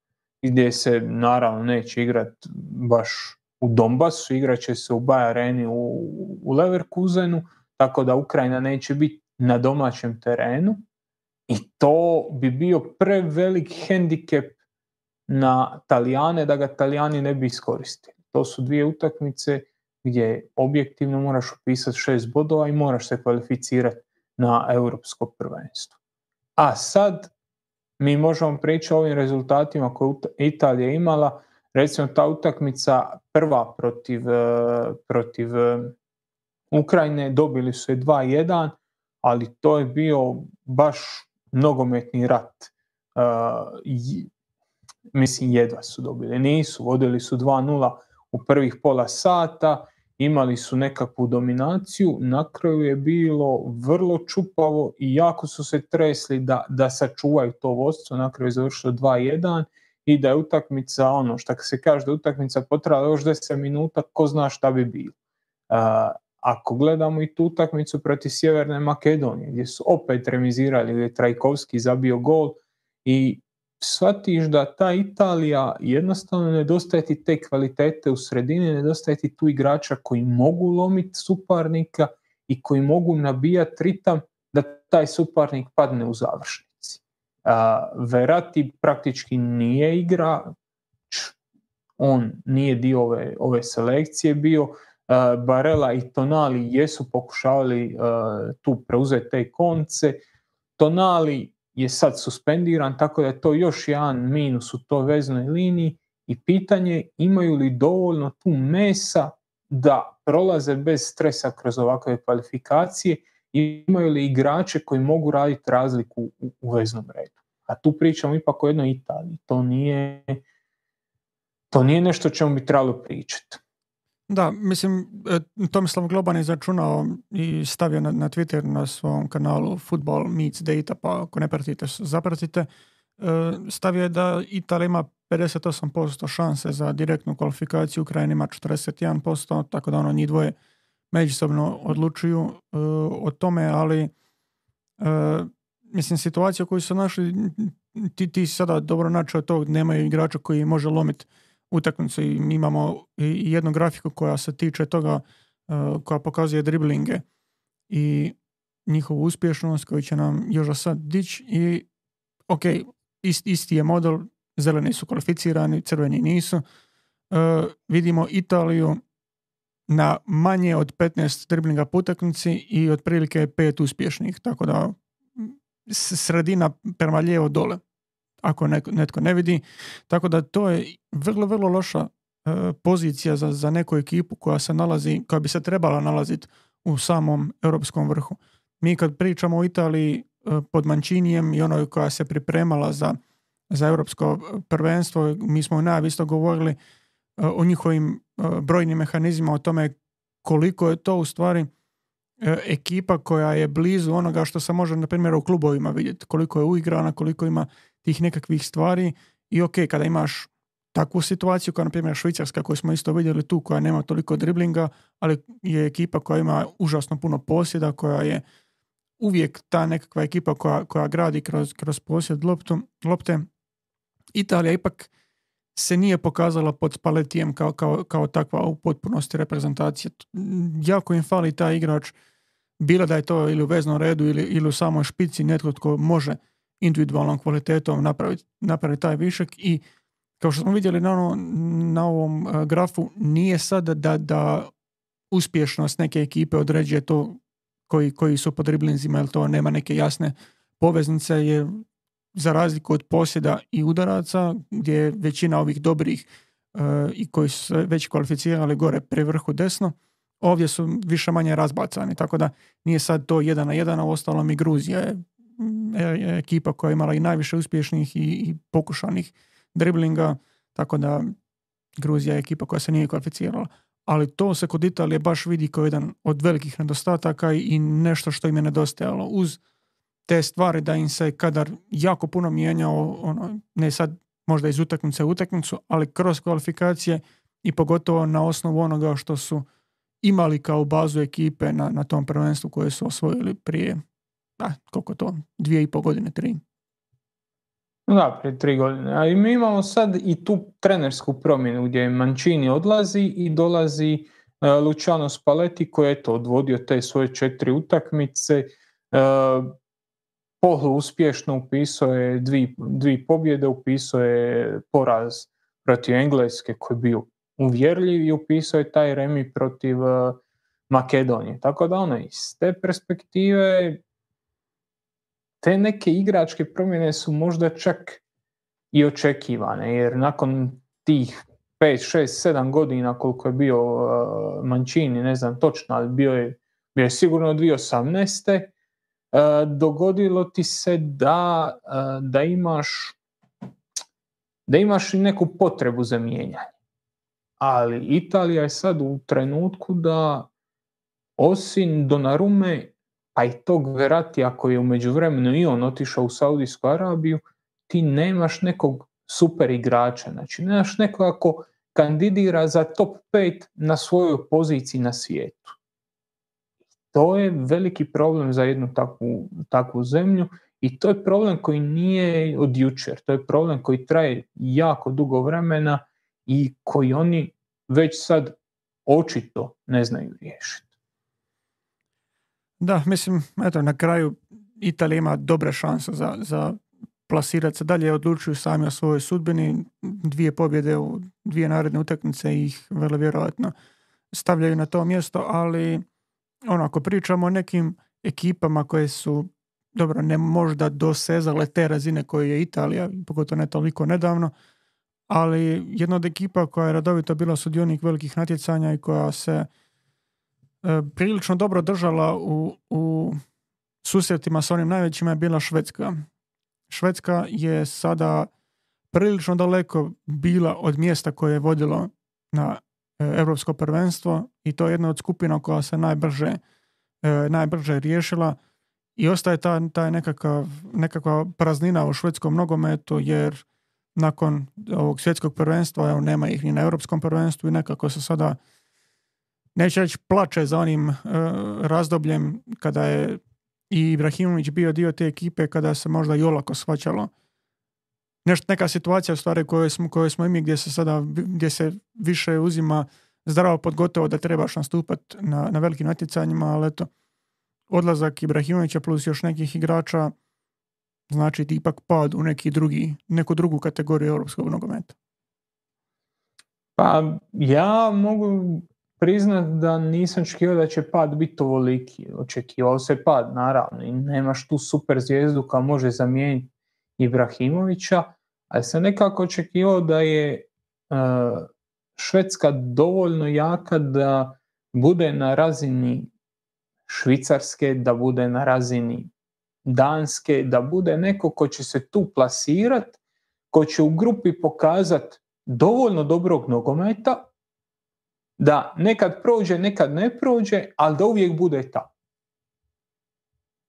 gdje se naravno neće igrati baš u Donbasu, igrat će se u Baj Areni u, u Leverkusenu, tako da Ukrajina neće biti na domaćem terenu i to bi bio prevelik hendikep na Talijane da ga Talijani ne bi iskoristili. To su dvije utakmice gdje objektivno moraš upisati šest bodova i moraš se kvalificirati na europsko prvenstvo. A sad mi možemo pričati o ovim rezultatima koje Italija imala, recimo ta utakmica prva protiv, e, protiv e, Ukrajine, dobili su je 2-1, ali to je bio baš nogometni rat. Uh, mislim, jedva su dobili. Nisu, vodili su 2-0 u prvih pola sata imali su nekakvu dominaciju, na kraju je bilo vrlo čupavo i jako su se tresli da, da sačuvaju to vodstvo, na kraju je završilo 2-1 i da je utakmica, ono što se kaže da je utakmica potrala još 10 minuta, ko zna šta bi bilo. ako gledamo i tu utakmicu protiv Sjeverne Makedonije, gdje su opet remizirali, gdje je Trajkovski zabio gol i shvatiš da ta Italija jednostavno nedostaje ti te kvalitete u sredini, nedostaje ti tu igrača koji mogu lomiti suparnika i koji mogu nabijati ritam da taj suparnik padne u završnici. Verati praktički nije igra, on nije dio ove, ove selekcije bio, Barela i Tonali jesu pokušavali tu preuzeti te konce, Tonali je sad suspendiran, tako da je to još jedan minus u toj veznoj liniji i pitanje imaju li dovoljno tu mesa da prolaze bez stresa kroz ovakve kvalifikacije i imaju li igrače koji mogu raditi razliku u, u veznom redu. A tu pričamo ipak o jednoj Italiji. To nije, to nije nešto o čemu bi trebalo pričati. Da, mislim, e, Tomislav Globan je začunao i stavio na, na Twitter na svom kanalu Football Meets Data, pa ako ne pratite, zapratite. E, stavio je da Italija ima 58% šanse za direktnu kvalifikaciju, Ukrajina ima 41%, tako da ono njih dvoje međusobno odlučuju e, o tome, ali mislim, situacija u kojoj su našli, ti, ti sada dobro načeo to, nemaju igrača koji može lomiti utakmicu i mi imamo i jednu grafiku koja se tiče toga, uh, koja pokazuje driblinge i njihovu uspješnost koju će nam još sad dići i ok, isti je model, zeleni su kvalificirani, crveni nisu. Uh, vidimo Italiju na manje od 15 driblinga po utakmici i otprilike pet uspješnih, tako da sredina prema lijevo dole ako netko ne vidi. Tako da to je vrlo, vrlo loša e, pozicija za, za neku ekipu koja se nalazi, koja bi se trebala nalaziti u samom europskom vrhu. Mi kad pričamo o Italiji e, pod Mančinijem i onoj koja se pripremala za, za europsko prvenstvo, mi smo najavisto govorili e, o njihovim brojnim mehanizmima, o tome koliko je to u stvari ekipa koja je blizu onoga što se može na primjer u klubovima vidjeti, koliko je uigrana, koliko ima tih nekakvih stvari i ok, kada imaš takvu situaciju kao na primjer Švicarska koju smo isto vidjeli tu koja nema toliko driblinga, ali je ekipa koja ima užasno puno posjeda, koja je uvijek ta nekakva ekipa koja, koja gradi kroz, kroz posjed loptu, lopte. Italija ipak se nije pokazala pod Spaletijem kao, kao, kao takva u potpunosti reprezentacije. Jako im fali taj igrač, bilo da je to ili u veznom redu ili, ili u samoj špici netko tko može individualnom kvalitetom napraviti, napraviti taj višak i kao što smo vidjeli na, na ovom e, grafu, nije sad da, da uspješnost neke ekipe određuje to koji, koji su pod driblinzima, jer to nema neke jasne poveznice, jer za razliku od posjeda i udaraca, gdje je većina ovih dobrih uh, i koji su već kvalificirali gore pri vrhu desno, ovdje su više manje razbacani, tako da nije sad to jedan na jedan, a ostalom i Gruzija je E, ekipa koja je imala i najviše uspješnih i, i pokušanih driblinga, tako da Gruzija je ekipa koja se nije kvalificirala. Ali to se kod Italije baš vidi kao jedan od velikih nedostataka i nešto što im je nedostajalo. Uz te stvari da im se kadar jako puno mijenjao, ono, ne sad možda iz utakmice u utakmicu, ali kroz kvalifikacije i pogotovo na osnovu onoga što su imali kao bazu ekipe na, na tom prvenstvu koje su osvojili prije a, koliko to, dvije i pol godine, tri. Da, prije tri godine. A mi imamo sad i tu trenersku promjenu gdje Mancini odlazi i dolazi uh, Luciano Spalletti koji je to odvodio te svoje četiri utakmice. Uh, Pohlu uspješno upisao je dvi, dvi pobjede, upisao je poraz protiv Engleske koji je bio uvjerljiv i upisao je taj remi protiv uh, Makedonije. Tako da ono, iz te perspektive te neke igračke promjene su možda čak i očekivane, jer nakon tih 5, 6, 7 godina koliko je bio uh, Mancini, ne znam točno, ali bio je, bio je sigurno 2018. Uh, dogodilo ti se da, uh, da imaš da imaš neku potrebu za mijenjanje. Ali Italija je sad u trenutku da osim Donarume pa i tog Veratija koji je u međuvremenu i on otišao u Saudijsku Arabiju, ti nemaš nekog super igrača, znači nemaš nekoga ko kandidira za top 5 na svojoj poziciji na svijetu. To je veliki problem za jednu takvu, takvu zemlju i to je problem koji nije od jučer, to je problem koji traje jako dugo vremena i koji oni već sad očito ne znaju riješiti. Da, mislim, eto, na kraju Italija ima dobre šanse za, za plasirati se dalje, odlučuju sami o svojoj sudbini, dvije pobjede u dvije naredne utakmice ih vrlo vjerojatno stavljaju na to mjesto, ali ono, ako pričamo o nekim ekipama koje su dobro, ne možda dosezale te razine koje je Italija, pogotovo ne toliko nedavno, ali jedna od ekipa koja je radovito bila sudionik velikih natjecanja i koja se E, prilično dobro držala u, u susretima s onim najvećima je bila Švedska. Švedska je sada prilično daleko bila od mjesta koje je vodilo na europsko prvenstvo i to je jedna od skupina koja se najbrže, e, najbrže riješila. I ostaje ta, ta nekakav, nekakva praznina u švedskom nogometu jer nakon ovog svjetskog prvenstva evo, nema ih ni na europskom prvenstvu i nekako se sada neće reći plače za onim uh, razdobljem kada je i Ibrahimović bio dio te ekipe kada se možda i olako shvaćalo nešto, neka situacija u stvari koje smo, koje smo i gdje se sada gdje se više uzima zdravo pod gotovo da trebaš nastupati na, na velikim natjecanjima, ali eto, odlazak Ibrahimovića plus još nekih igrača znači ipak pad u neki drugi, neku drugu kategoriju europskog nogometa. Pa ja mogu priznat da nisam očekivao da će pad biti ovoliki. Očekivao se pad, naravno, i nemaš tu super zvijezdu koja može zamijeniti Ibrahimovića, ali sam nekako očekivao da je e, Švedska dovoljno jaka da bude na razini Švicarske, da bude na razini Danske, da bude neko ko će se tu plasirat, ko će u grupi pokazat dovoljno dobrog nogometa, da nekad prođe, nekad ne prođe, ali da uvijek bude ta.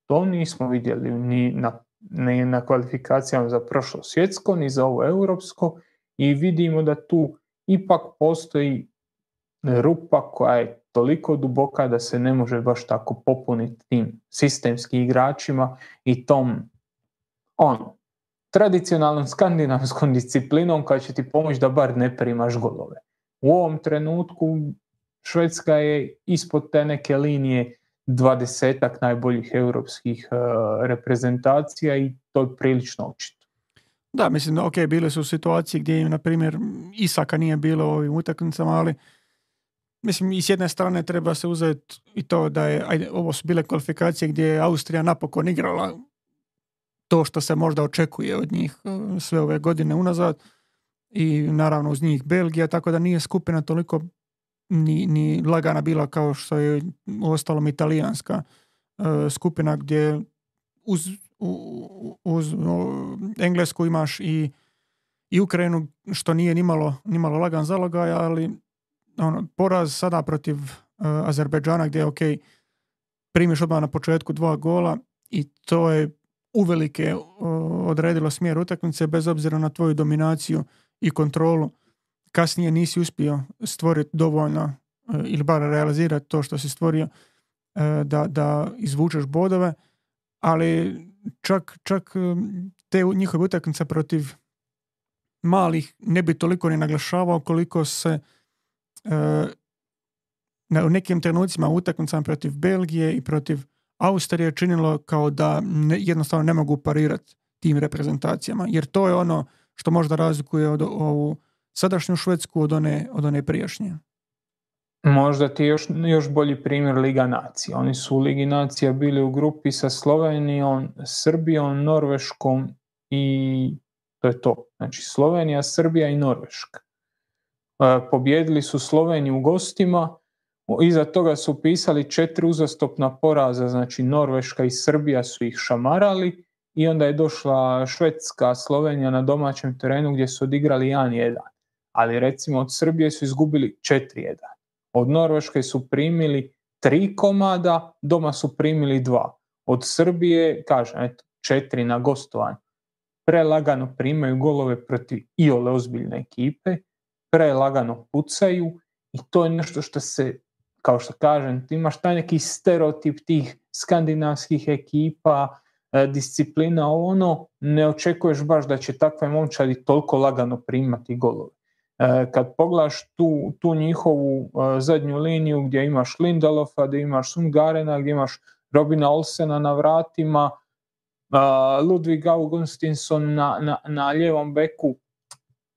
To nismo vidjeli ni na, ni na kvalifikacijama za prošlo svjetsko, ni za ovo europsko i vidimo da tu ipak postoji rupa koja je toliko duboka da se ne može baš tako popuniti tim sistemskim igračima i tom ono, tradicionalnom skandinavskom disciplinom koja će ti pomoći da bar ne primaš golove. U ovom trenutku Švedska je ispod te neke linije dvadesetak najboljih europskih uh, reprezentacija i to je prilično očito. Da, mislim, ok, bile su situacije gdje im, na primjer, Isaka nije bilo u ovim utakmicama, ali mislim, i s jedne strane treba se uzeti i to da je, ajde, ovo su bile kvalifikacije gdje je Austrija napokon igrala to što se možda očekuje od njih e, sve ove godine unazad i naravno uz njih Belgija, tako da nije skupina toliko ni, ni lagana bila kao što je ostalom italijanska e, skupina gdje uz, uz Englesku imaš i, i Ukrajinu što nije nimalo, nimalo lagan zalogaj, ali ono, poraz sada protiv uh, Azerbejdžana gdje je ok, primiš odmah na početku dva gola i to je uvelike uh, odredilo smjer utakmice bez obzira na tvoju dominaciju i kontrolu. Kasnije nisi uspio stvoriti dovoljno uh, ili bar realizirati to što si stvorio da, da izvučeš bodove, ali čak, čak te njihove utakmice protiv malih ne bi toliko ni naglašavao koliko se u nekim trenucima utakmicama protiv Belgije i protiv Austrije činilo kao da ne, jednostavno ne mogu parirati tim reprezentacijama. Jer to je ono što možda razlikuje od ovu sadašnju Švedsku od one, od one prijašnje. Možda ti još, još bolji primjer Liga nacija. Oni su u Ligi nacija bili u grupi sa Slovenijom, Srbijom, Norveškom i to je to. Znači Slovenija, Srbija i Norveška. E, pobjedili su Sloveniju u gostima, iza toga su pisali četiri uzastopna poraza, znači Norveška i Srbija su ih šamarali i onda je došla Švedska, Slovenija na domaćem terenu gdje su odigrali 1-1. Ali recimo od Srbije su izgubili 4-1. Od Norveške su primili tri komada, doma su primili dva. Od Srbije, kažem, eto, četiri na gostovanju. Prelagano primaju golove protiv iole ozbiljne ekipe prelagano pucaju i to je nešto što se, kao što kažem, ti imaš taj neki stereotip tih skandinavskih ekipa, e, disciplina, ono, ne očekuješ baš da će takve momčadi toliko lagano primati golove. E, kad pogledaš tu, tu njihovu e, zadnju liniju gdje imaš Lindalofa, gdje imaš Sungarena, gdje imaš Robina Olsena na vratima, Ludwig Augustinson na, na, na ljevom beku,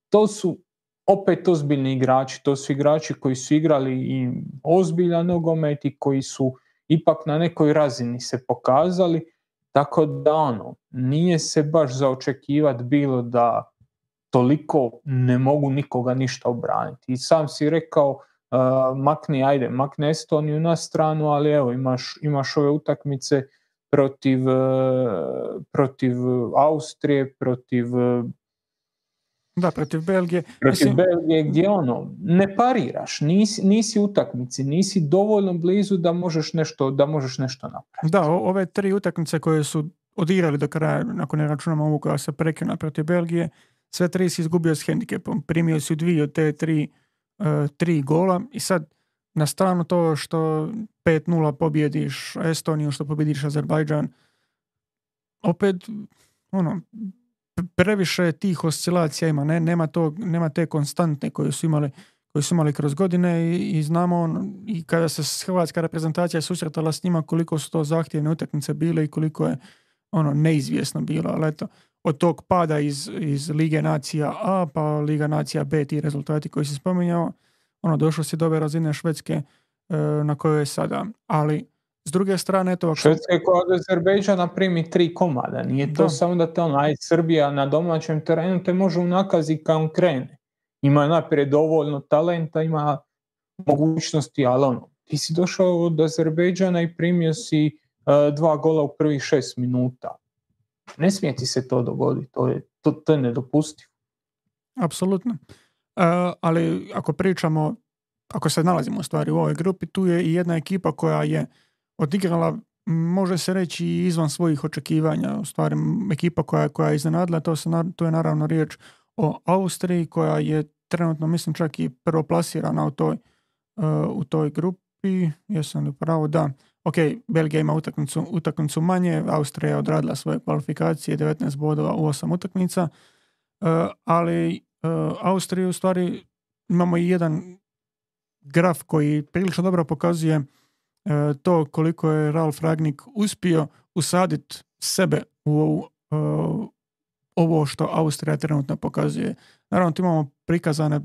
to su opet ozbiljni igrači, to su igrači koji su igrali i ozbiljan nogomet i koji su ipak na nekoj razini se pokazali, tako da ono, nije se baš za očekivati bilo da toliko ne mogu nikoga ništa obraniti. I sam si rekao, uh, makni, ajde, makni Estoniju na stranu, ali evo, imaš, imaš ove utakmice protiv, uh, protiv Austrije, protiv da, protiv Belgije. Protiv Belgije gdje ono, ne pariraš, nisi, nisi utakmici, nisi dovoljno blizu da možeš nešto, da možeš nešto napraviti. Da, ove tri utakmice koje su odigrali do kraja, ako ne računamo ovu koja se prekinula protiv Belgije, sve tri si izgubio s hendikepom. Primio si dvije od te tri, uh, tri gola i sad na stranu to što 5-0 pobjediš Estoniju, što pobjediš Azerbajdžan, opet, ono, previše tih oscilacija ima, ne, nema, to, nema te konstantne koje su imali koji su imali kroz godine i, i znamo i kada se hrvatska reprezentacija susretala s njima koliko su to zahtjevne utakmice bile i koliko je ono neizvjesno bilo, ali eto, od tog pada iz, iz Lige Nacija A pa Liga Nacija B ti rezultati koji se spominjao, ono došlo se do ove razine Švedske e, na kojoj je sada, ali s druge strane, to... Švedska je koja od Azerbejdžana primi tri komada, nije to samo da te ono, aj Srbija na domaćem terenu te može unakazi kao krene. Ima naprijed dovoljno talenta, ima mogućnosti, ali ono, ti si došao od Azerbejdžana i primio si e, dva gola u prvih šest minuta. Ne smije ti se to dogoditi, to je, to, to je nedopustivo. Apsolutno. Uh, ali ako pričamo, ako se nalazimo u stvari u ovoj grupi, tu je i jedna ekipa koja je odigrala, može se reći, izvan svojih očekivanja. U stvari, ekipa koja, koja je iznenadila, to, se, to je naravno riječ o Austriji, koja je trenutno, mislim, čak i prvoplasirana u toj, uh, u toj grupi. Jesam li pravo? Da. Ok, Belgija ima utakmicu, utakmicu manje, Austrija je odradila svoje kvalifikacije, 19 bodova u 8 utakmica, uh, ali uh, Austriju u stvari imamo i jedan graf koji prilično dobro pokazuje E, to koliko je Ralf Ragnik uspio usaditi sebe u e, ovo što Austrija trenutno pokazuje. Naravno, tu imamo prikazane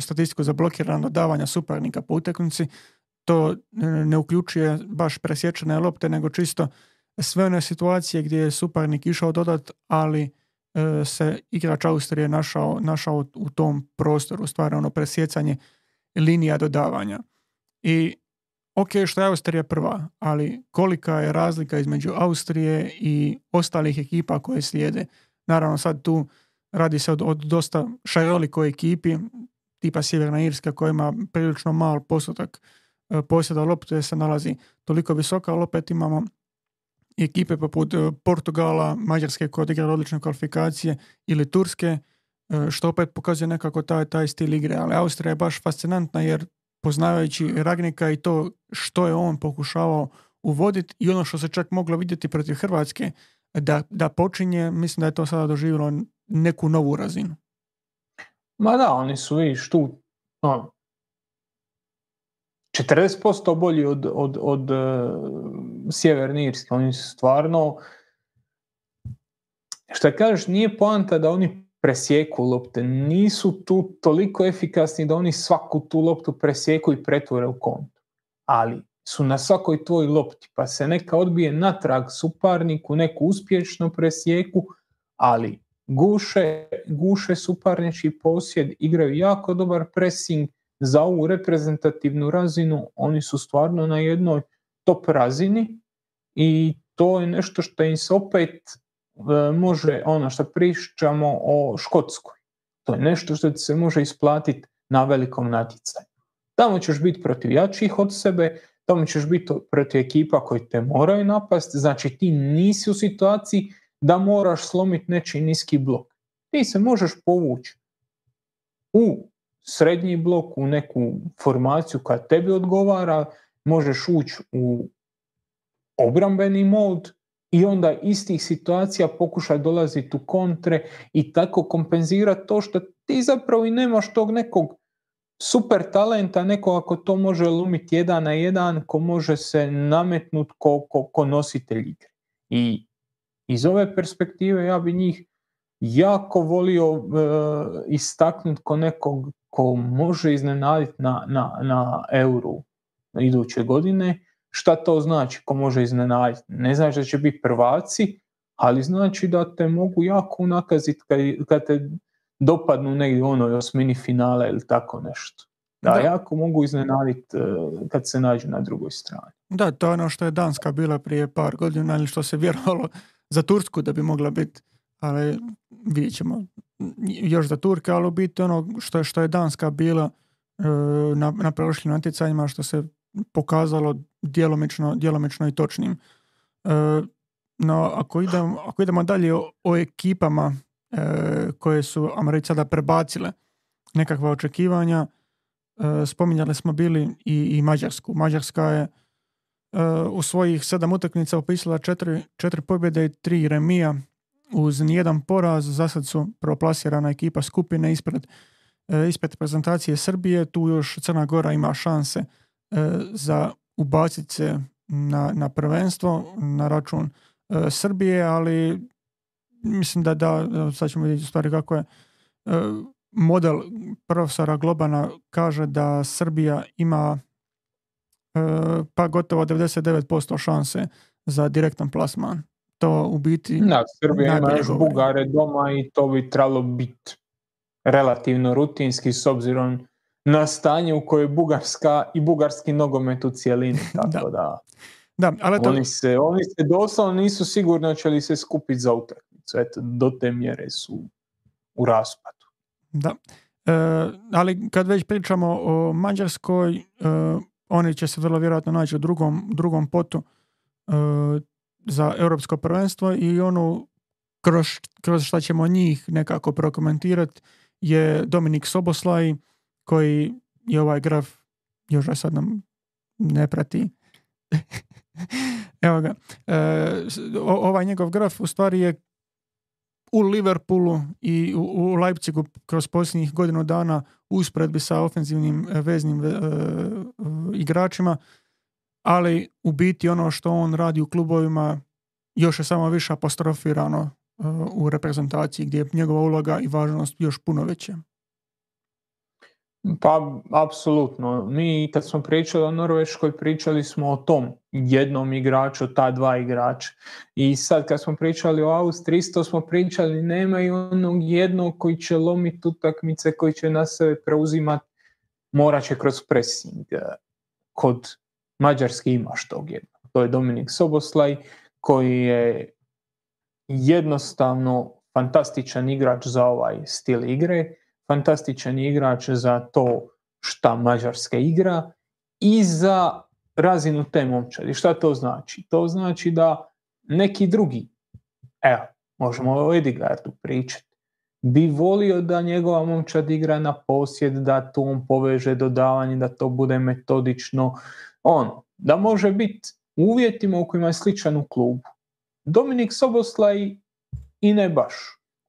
statistiku za blokirano davanja suparnika po utakmici. To ne uključuje baš presječene lopte, nego čisto sve one situacije gdje je suparnik išao dodat, ali e, se igrač Austrije našao, našao u tom prostoru, stvarno ono presjecanje linija dodavanja. I ok, što je Austrija prva, ali kolika je razlika između Austrije i ostalih ekipa koje slijede. Naravno sad tu radi se od, od dosta šarolikoj ekipi, tipa Sjeverna Irska koja ima prilično mal postotak e, posjeda lopte se nalazi toliko visoka, ali opet imamo ekipe poput e, Portugala, Mađarske koja odigrala odlične kvalifikacije ili Turske, e, što opet pokazuje nekako taj, taj stil igre, ali Austrija je baš fascinantna jer poznavajući Ragnika i to što je on pokušavao uvoditi i ono što se čak moglo vidjeti protiv Hrvatske da, da počinje, mislim da je to sada doživjelo neku novu razinu. Ma da, oni su vidiš tu no, 40% bolji od, od, od uh, Sjeverne Irske. Oni su stvarno što kažeš, nije poanta da oni presjeku lopte. Nisu tu toliko efikasni da oni svaku tu loptu presjeku i pretvore u kontu. Ali su na svakoj tvoj lopti, pa se neka odbije natrag suparniku, neku uspješno presjeku, ali guše, guše suparnički posjed, igraju jako dobar pressing za ovu reprezentativnu razinu, oni su stvarno na jednoj top razini i to je nešto što im se opet E, može ono što pričamo o Škotskoj. To je nešto što se može isplatiti na velikom natjecanju. Tamo ćeš biti protiv jačih od sebe, tamo ćeš biti protiv ekipa koji te moraju napasti, znači ti nisi u situaciji da moraš slomiti nečiji niski blok. Ti se možeš povući u srednji blok, u neku formaciju koja tebi odgovara, možeš ući u obrambeni mod, i onda iz tih situacija pokušaj dolaziti u kontre i tako kompenzirati to što ti zapravo i nemaš tog nekog super talenta, neko ako to može lumiti jedan na jedan, ko može se nametnuti ko, ko, ko nositelj igre. I iz ove perspektive ja bi njih jako volio uh, istaknuti ko nekog ko može iznenaditi na, na, na euru iduće godine Šta to znači ko može iznenaditi? Ne znači da će biti prvaci, ali znači da te mogu jako unakaziti kad, kad te dopadnu negdje onoj osmini finale ili tako nešto. Da, da. jako mogu iznenaditi uh, kad se nađu na drugoj strani. Da, to je ono što je Danska bila prije par godina ili što se vjerovalo za Tursku da bi mogla biti, ali vidjet ćemo još za Turke, ali u biti ono što je, što je Danska bila uh, na, na prošlim natjecanjima što se pokazalo djelomično, djelomično i točnim. E, no, ako idemo, ako idemo dalje o, ekipama e, koje su, ajmo reći sada, prebacile nekakva očekivanja, spominjali smo bili i, i Mađarsku. Mađarska je u svojih sedam utakmica upisala četiri, četiri pobjede i tri remija uz nijedan poraz. Za sad su proplasirana ekipa skupine ispred, ispred prezentacije Srbije. Tu još Crna Gora ima šanse za ubaciti se na, na prvenstvo na račun Srbije, ali mislim da da, sad ćemo vidjeti stvari kako je model profesora Globana kaže da Srbija ima e, pa gotovo 99% šanse za direktan plasman. To u biti... Da, Srbija ima još Bugare doma i to bi trebalo biti relativno rutinski s obzirom na stanje u kojoj Bugarska i bugarski nogomet u cijelini. Tako da, da. ali to... oni, se, oni se doslovno nisu sigurni će li se skupiti za utakmicu. Eto, do te mjere su u raspadu. Da. E, ali kad već pričamo o Mađarskoj, e, oni će se vrlo vjerojatno naći u drugom, drugom potu e, za europsko prvenstvo i ono kroz, kroz šta ćemo njih nekako prokomentirati je Dominik Soboslaj koji je ovaj graf još sad nam ne prati. Evo ga. Ovaj njegov graf u stvari je u Liverpoolu i u, u Leipzigu kroz posljednjih godinu dana usporedbi sa ofenzivnim e, veznim e, e, igračima, ali u biti ono što on radi u klubovima još je samo više apostrofirano u reprezentaciji gdje je njegova uloga i važnost još puno veća. Pa, apsolutno. Mi kad smo pričali o Norveškoj, pričali smo o tom jednom igraču, ta dva igrača. I sad kad smo pričali o Austriji, isto smo pričali, nema i onog jednog koji će lomiti utakmice, koji će na sebe preuzimati, morat će kroz pressing. Kod Mađarski imaš tog jednog. To je Dominik Soboslaj, koji je jednostavno fantastičan igrač za ovaj stil igre fantastičan igrač za to šta Mađarska igra i za razinu te momčadi. Šta to znači? To znači da neki drugi, evo, možemo o Edigardu pričati, bi volio da njegova momčad igra na posjed, da to on poveže dodavanje, da to bude metodično. Ono, da može biti u uvjetima u kojima je sličan u klubu. Dominik Soboslaj i ne baš.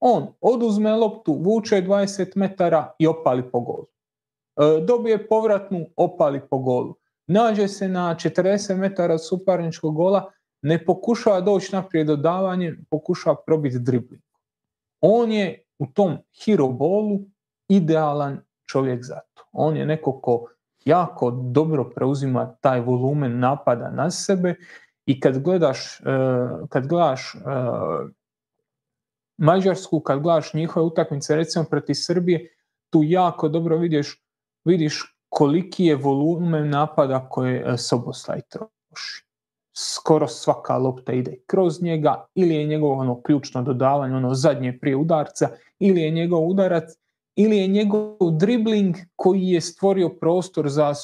On oduzme loptu, vuče 20 metara i opali po golu. E, dobije povratnu, opali po golu. Nađe se na 40 metara suparničkog gola, ne pokušava doći naprijed dodavanje, pokušava probiti dribling. On je u tom hero bolu idealan čovjek za to. On je neko ko jako dobro preuzima taj volumen napada na sebe i kad gledaš, e, kad gledaš e, Mađarsku, kad gledaš njihove utakmice, recimo protiv Srbije, tu jako dobro vidiš, vidiš koliki je volumen napada koje e, Soboslaj troši. Skoro svaka lopta ide kroz njega, ili je njegovo ono ključno dodavanje, ono zadnje prije udarca, ili je njegov udarac, ili je njegov dribling koji je stvorio prostor za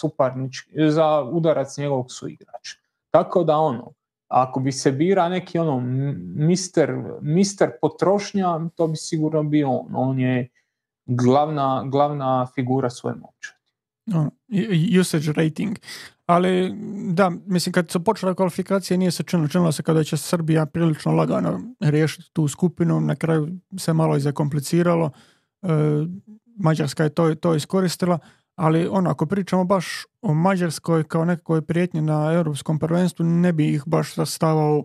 za udarac njegovog suigrača. Tako da ono, ako bi se bira neki ono mister, mister potrošnja, to bi sigurno bio on. On je glavna, glavna figura svoje moće. usage rating. Ali da, mislim kad su počele kvalifikacije nije se činilo, činilo se kada će Srbija prilično lagano riješiti tu skupinu, na kraju se malo i zakompliciralo. E, Mađarska je to, to iskoristila ali ono, ako pričamo baš o Mađarskoj kao nekakvoj prijetnji na europskom prvenstvu, ne bi ih baš stavao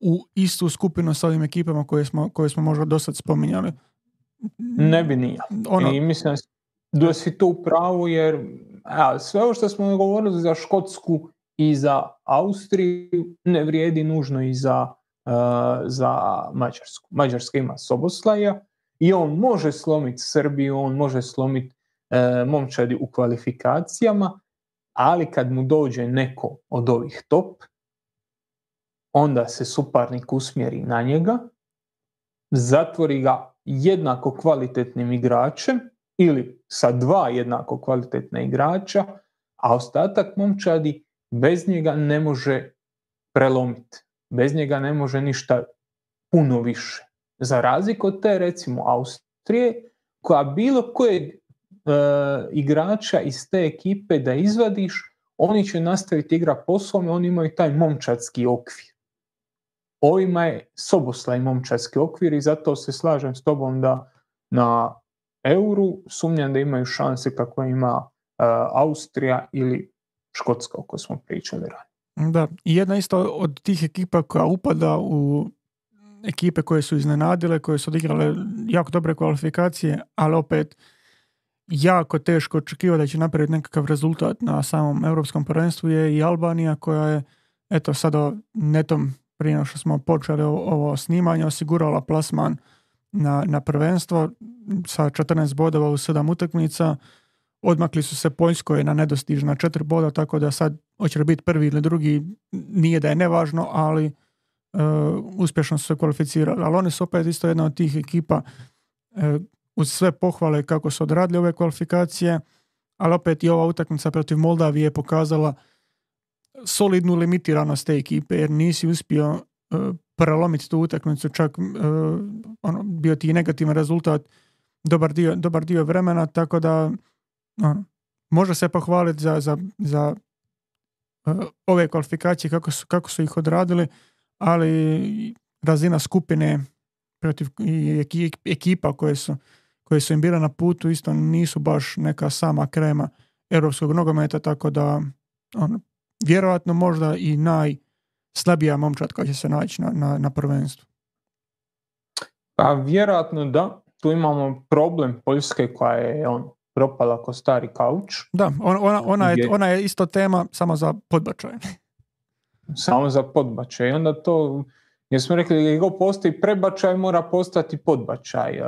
u istu skupinu sa ovim ekipama koje smo, koje smo možda do sad spominjali. Ne bi nije. Ono, I mislim da si tu u pravu jer a, sve ovo što smo govorili za Škotsku i za Austriju ne vrijedi nužno i za, za Mađarsku. Mađarska ima Soboslaja i on može slomiti Srbiju, on može slomiti e, momčadi u kvalifikacijama, ali kad mu dođe neko od ovih top, onda se suparnik usmjeri na njega, zatvori ga jednako kvalitetnim igračem ili sa dva jednako kvalitetna igrača, a ostatak momčadi bez njega ne može prelomiti. Bez njega ne može ništa puno više. Za razliku od te recimo Austrije, koja bilo kojeg igrača iz te ekipe da izvadiš, oni će nastaviti igra poslom i oni imaju taj momčadski okvir. Ovima je soboslaj momčadski okvir i zato se slažem s tobom da na euru sumnjam da imaju šanse kako ima Austrija ili Škotska o kojoj smo pričali ranije. Da, i jedna isto od tih ekipa koja upada u ekipe koje su iznenadile, koje su odigrale jako dobre kvalifikacije, ali opet jako teško očekivati da će napraviti nekakav rezultat na samom europskom prvenstvu je i Albanija koja je eto sada netom prije što smo počeli ovo snimanje osigurala plasman na, na prvenstvo sa 14 bodova u 7 utakmica. Odmakli su se Poljskoj na nedostižna 4 boda, tako da sad hoće biti prvi ili drugi, nije da je nevažno, ali uspješno su se kvalificirali. Ali oni su opet isto jedna od tih ekipa uh, uz sve pohvale kako su odradili ove kvalifikacije, ali opet i ova utakmica protiv Moldavije je pokazala solidnu limitiranost te ekipe jer nisi uspio uh, prelomiti tu utakmicu, čak ono, bio ti negativan rezultat dobar dio, dobar dio vremena, tako da ono, može se pohvaliti za, za, za ove kvalifikacije kako su, kako su ih odradili, ali razina skupine protiv i ekipa koje su, koje su im bile na putu isto nisu baš neka sama krema europskog nogometa, tako da ono, vjerojatno možda i najslabija momčad koja će se naći na, na, na prvenstvu. Pa vjerojatno da. Tu imamo problem Poljske koja je on propala ko stari kauč. Da, ona, ona, je, ona je isto tema samo za podbačaj. Samo za podbačaj. I onda to, jer smo rekli da postoji prebačaj, mora postati podbačaj.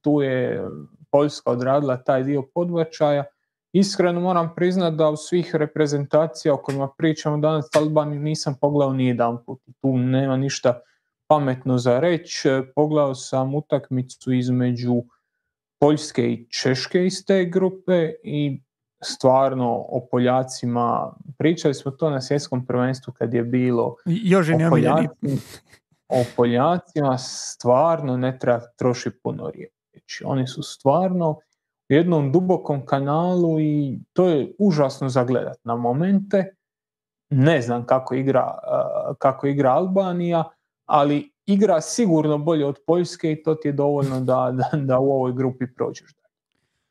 Tu je Poljska odradila taj dio podbačaja Iskreno moram priznati da u svih reprezentacija o kojima pričamo danas Albaniju nisam pogledao ni jedan put. Tu nema ništa pametno za reći. Pogledao sam utakmicu između Poljske i Češke iz te grupe i stvarno o Poljacima, pričali smo to na svjetskom prvenstvu kad je bilo Još o, Poljacima, o Poljacima stvarno ne treba trošiti puno riječi. Oni su stvarno jednom dubokom kanalu i to je užasno zagledat na momente. Ne znam kako igra, kako igra Albanija, ali igra sigurno bolje od Poljske i to ti je dovoljno da, da, da u ovoj grupi prođeš.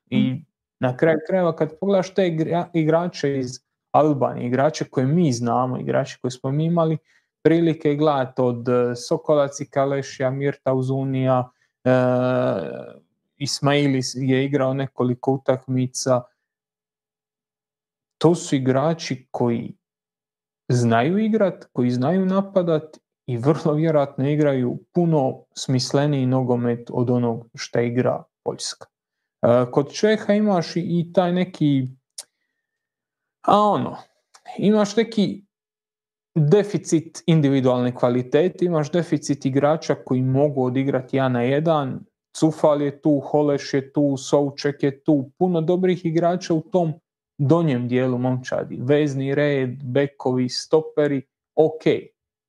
I mm. Na kraju krajeva kad pogledaš te igrače iz Albanije, igrače koje mi znamo, igrače koje smo mi imali prilike gledati od e, Sokolaci, Kalešija, Mirta Uzunija, e, Ismaili je igrao nekoliko utakmica. To su igrači koji znaju igrat, koji znaju napadat i vrlo vjerojatno igraju puno smisleniji nogomet od onog što igra Poljska. E, kod Čeha imaš i taj neki a ono, imaš neki deficit individualne kvalitete, imaš deficit igrača koji mogu odigrati jedan na jedan, Cufal je tu, Holeš je tu, Souček je tu, puno dobrih igrača u tom donjem dijelu momčadi. Vezni red, bekovi, stoperi, ok.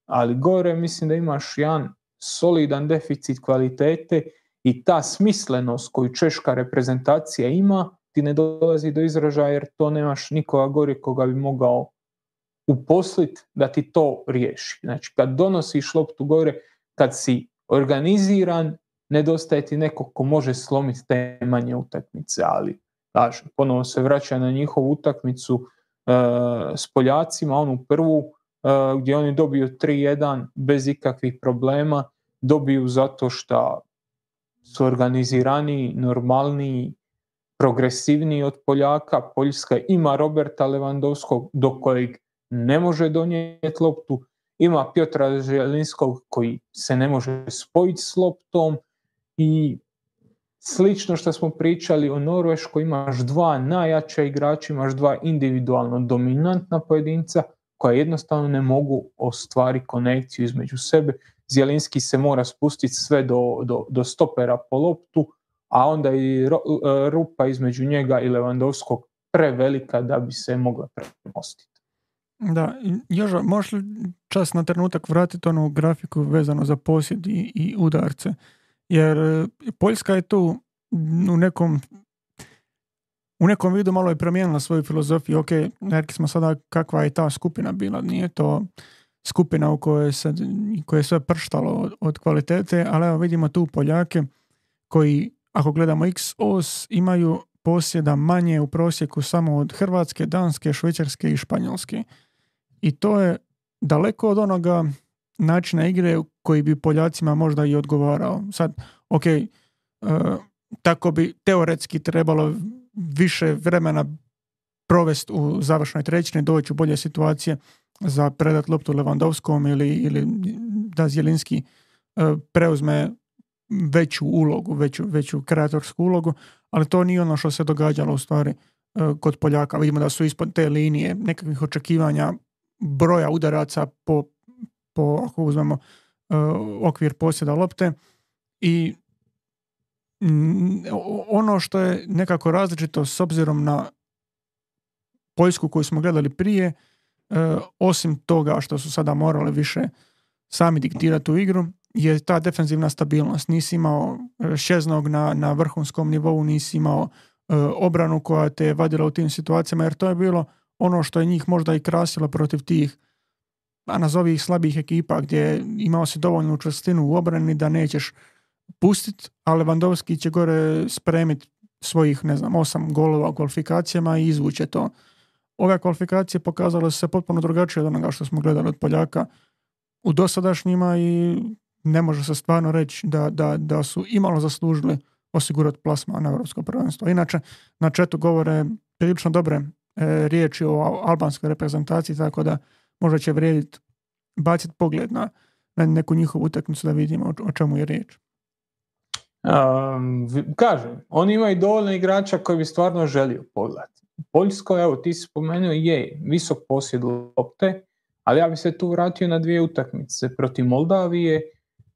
Ali gore mislim da imaš jedan solidan deficit kvalitete i ta smislenost koju češka reprezentacija ima ti ne dolazi do izražaja jer to nemaš nikoga gore koga bi mogao uposliti da ti to riješi. Znači kad donosiš loptu gore, kad si organiziran nedostaje ti neko ko može slomiti te manje utakmice, ali kažem, ponovo se vraća na njihovu utakmicu e, s Poljacima, onu prvu e, gdje oni dobiju 3-1 bez ikakvih problema, dobiju zato što su organizirani, normalniji, progresivniji od Poljaka. Poljska ima Roberta Lewandowskog do kojeg ne može donijeti loptu, ima Piotra Želinskog koji se ne može spojiti s loptom, i slično što smo pričali o Norveškoj, imaš dva najjača igrača, imaš dva individualno dominantna pojedinca koja jednostavno ne mogu ostvariti konekciju između sebe. Zjelinski se mora spustiti sve do, do, do stopera po loptu, a onda i e, rupa između njega i Levandovskog prevelika da bi se mogla premostiti. Da, Joža, možeš li čas na trenutak vratiti onu grafiku vezano za posjed i, i udarce? Jer e, Poljska je tu u nekom u nekom vidu malo je promijenila svoju filozofiju. Ok, rekli smo sada kakva je ta skupina bila. Nije to skupina u kojoj, se, koje je sve prštalo od, od kvalitete, ali evo vidimo tu Poljake koji, ako gledamo X os, imaju posjeda manje u prosjeku samo od Hrvatske, Danske, Švicarske i Španjolske. I to je daleko od onoga načina igre koji bi Poljacima možda i odgovarao. Sad, ok, uh, tako bi teoretski trebalo više vremena provesti u završnoj trećini, doći u bolje situacije za predat loptu Levandovskom ili, ili da Zjelinski uh, preuzme veću ulogu, veću, veću kreatorsku ulogu, ali to nije ono što se događalo u stvari uh, kod Poljaka. Vidimo da su ispod te linije nekakvih očekivanja broja udaraca po, po ako uzmemo uh, okvir posjeda lopte i ono što je nekako različito s obzirom na Poljsku koju smo gledali prije, osim toga što su sada morali više sami diktirati u igru, je ta defensivna stabilnost. Nisi imao šeznog na, na vrhunskom nivou, nisi imao obranu koja te je vadila u tim situacijama, jer to je bilo ono što je njih možda i krasilo protiv tih a nazovi ih slabih ekipa gdje imao si dovoljnu čvrstinu u obrani da nećeš pustit, a Lewandowski će gore spremiti svojih, ne znam, osam golova u kvalifikacijama i izvuće to. Ove kvalifikacije pokazale se potpuno drugačije od onoga što smo gledali od Poljaka u dosadašnjima i ne može se stvarno reći da, da, da su imalo zaslužili osigurati plasma na Europsko prvenstvo. Inače, na četu govore prilično dobre e, riječi o albanskoj reprezentaciji, tako da možda će vrijediti baciti pogled na, na neku njihovu utakmicu da vidimo o, o čemu je riječ. Um, kažem, oni imaju dovoljno igrača koji bi stvarno želio pogledati. Poljsko, evo ti si spomenuo, je visok posjed lopte, ali ja bi se tu vratio na dvije utakmice protiv Moldavije,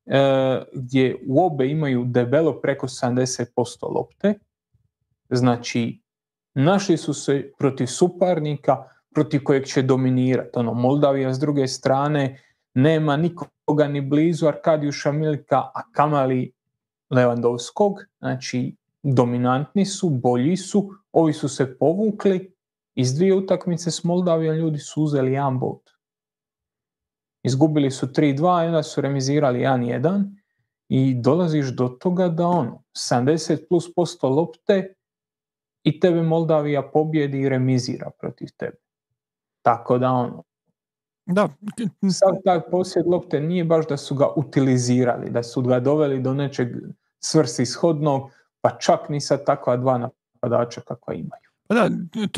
e, gdje u obe imaju debelo preko 70% lopte. Znači, našli su se protiv suparnika protiv kojeg će dominirati. Ono, Moldavija s druge strane nema nikoga ni blizu Arkadiju Šamilika, a kamali Levandovskog, znači dominantni su, bolji su, ovi su se povukli, iz dvije utakmice s Moldavijom ljudi su uzeli jedan bod. Izgubili su 3-2 i onda su remizirali 1-1 i dolaziš do toga da ono, 70 plus posto lopte i tebe Moldavija pobjedi i remizira protiv tebe. Tako da ono, da. Sad taj posjed lopte nije baš da su ga utilizirali, da su ga doveli do nečeg svrsishodnog, pa čak ni sad takva dva napadača kakva imaju. Pa da,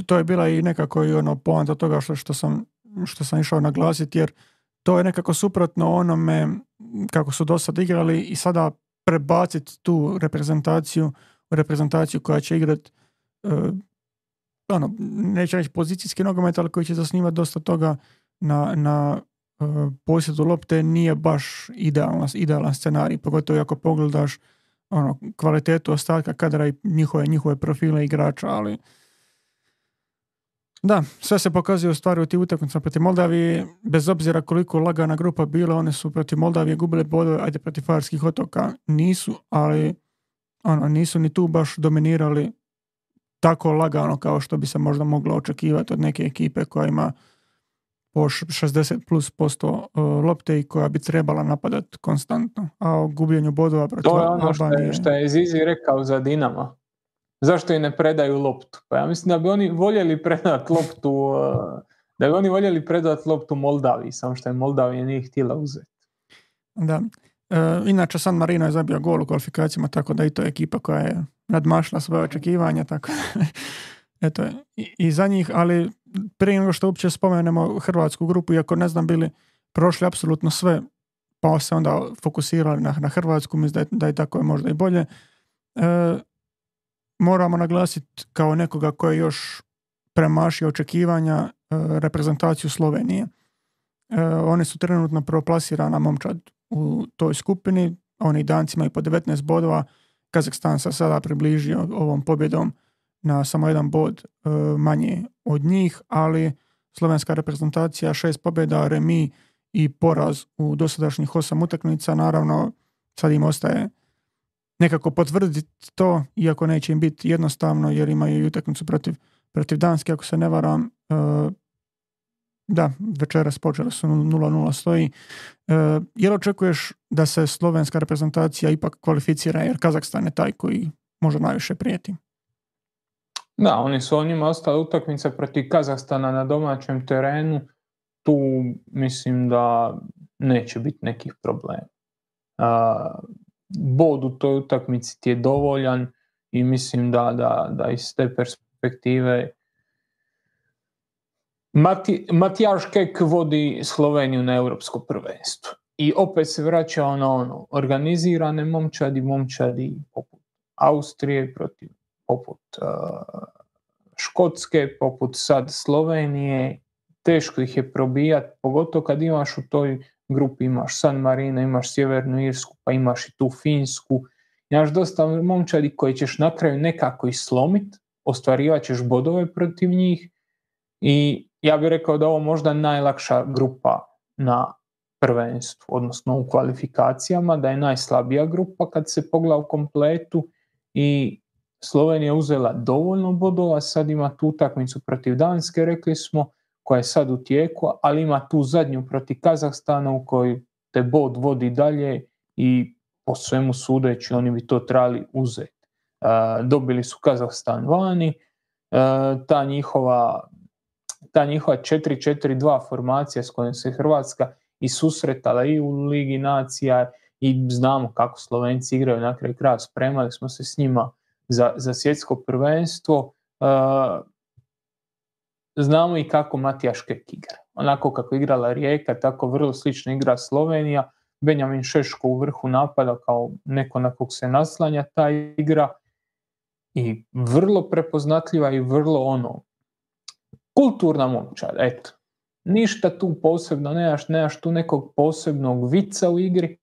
to je bila i nekako i ono poanta toga što, što, sam, što sam išao naglasiti, jer to je nekako suprotno onome kako su do sad igrali i sada prebaciti tu reprezentaciju u reprezentaciju koja će igrati uh, ono, neće reći pozicijski nogomet, ali koji će zasnivati dosta toga na, na uh, posjedu lopte nije baš idealan, idealan scenarij, pogotovo ako pogledaš ono, kvalitetu ostatka kadra i njihove, njihove profile igrača, ali da, sve se pokazuje u stvari u tim utakmicama protiv Moldavije, bez obzira koliko lagana grupa bila, one su protiv Moldavije gubile bodove, ajde protiv Farskih otoka nisu, ali ono, nisu ni tu baš dominirali tako lagano kao što bi se možda moglo očekivati od neke ekipe koja ima po 60 plus posto e, lopte i koja bi trebala napadati konstantno. A o gubljenju bodova protiv To je ono što je, što je Zizi rekao za Dinama. Zašto i ne predaju loptu? Pa ja mislim da bi oni voljeli predati loptu e, da bi oni voljeli predati loptu Moldaviji, samo što je Moldavija nije htjela uzeti. Da. E, inače San Marino je zabio gol u kvalifikacijama, tako da i to je ekipa koja je nadmašila svoje očekivanja, tako eto, i, i za njih, ali prije nego što uopće spomenemo hrvatsku grupu, iako ne znam bili prošli apsolutno sve, pa se onda fokusirali na, na Hrvatsku, mislim da je, da tako je možda i bolje. E, moramo naglasiti kao nekoga koji je još premašio očekivanja e, reprezentaciju Slovenije. E, oni su trenutno proplasirana momčad u toj skupini, oni danci imaju po 19 bodova, Kazahstan se sada približio ovom pobjedom na samo jedan bod e, manje od njih, ali slovenska reprezentacija šest pobjeda, remi i poraz u dosadašnjih osam utakmica, naravno sad im ostaje nekako potvrditi to, iako neće im biti jednostavno jer imaju i utakmicu protiv, protiv Danske, ako se ne varam. E, da, večeras počeli su 0-0 stoji. E, jel očekuješ da se slovenska reprezentacija ipak kvalificira jer Kazakstan je taj koji može najviše prijeti? Da, oni su o njima ostale utakmice protiv Kazahstana na domaćem terenu. Tu mislim da neće biti nekih problema. bod u toj utakmici ti je dovoljan i mislim da, da, da iz te perspektive Mati, Matijaš Kek vodi Sloveniju na europsko prvenstvo. I opet se vraća na ono, ono, organizirane momčadi, momčadi poput Austrije protiv poput uh, Škotske, poput sad Slovenije, teško ih je probijati, pogotovo kad imaš u toj grupi, imaš San Marino, imaš Sjevernu Irsku, pa imaš i tu Finsku, imaš dosta momčadi koji ćeš na kraju nekako i slomit, ostvarivat ćeš bodove protiv njih i ja bih rekao da ovo možda najlakša grupa na prvenstvu, odnosno u kvalifikacijama, da je najslabija grupa kad se pogleda u kompletu i Slovenija uzela dovoljno bodova, sad ima tu utakmicu protiv Danske, rekli smo, koja je sad u tijeku, ali ima tu zadnju protiv Kazahstana u kojoj te bod vodi dalje i po svemu sudeći oni bi to trebali uzeti. dobili su Kazahstan vani, ta njihova ta njihova 4-4-2 formacija s kojom se Hrvatska i susretala i u Ligi nacija i znamo kako Slovenci igraju na kraju kraja, spremali smo se s njima za, za svjetsko prvenstvo. znamo i kako Matija Škek igra. Onako kako igrala Rijeka, tako vrlo slično igra Slovenija. Benjamin Šeško u vrhu napada kao neko na kog se naslanja ta igra i vrlo prepoznatljiva i vrlo ono kulturna momčad, eto. Ništa tu posebno, nemaš, nemaš tu nekog posebnog vica u igri,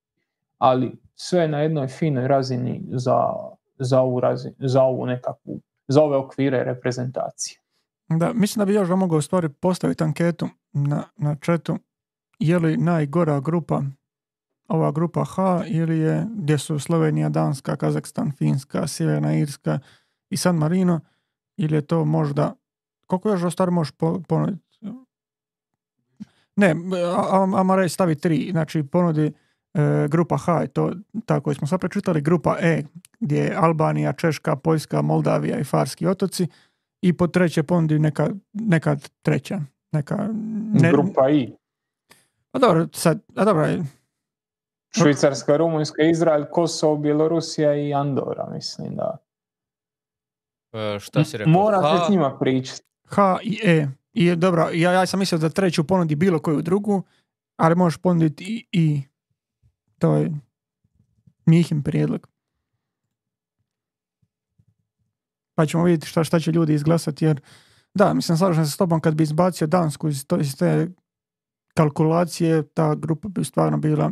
ali sve na jednoj finoj razini za, za, ovu, razinu, za ovu nekakvu, za ove okvire reprezentacije. Da, mislim da bi još mogao u stvari postaviti anketu na, na četu. Je li najgora grupa ova grupa H ili je gdje su Slovenija, Danska, Kazakstan, Finska, Sjeverna Irska i San Marino ili je to možda koliko još stvari možeš ponuditi? Ne, a reći stavi tri, znači ponudi grupa H, to tako smo sad prečitali, grupa E, gdje je Albanija, Češka, Poljska, Moldavija i Farski otoci i po treće ponudi neka, neka treća. Neka, ne, grupa I. A dobro, sad, a dobro, Švicarska, Rumunjska, Izrael, Kosovo, Bjelorusija i Andora, mislim da. E, šta si rekao? Mora se s njima pričati. H i E. I dobro, ja, ja sam mislio da treću ponudi bilo koju drugu, ali možeš ponuditi i, i to je Mihin prijedlog. Pa ćemo vidjeti šta, šta će ljudi izglasati, jer da, mislim, slažem se s tobom kad bi izbacio Dansku iz, to, iz te kalkulacije, ta grupa bi stvarno bila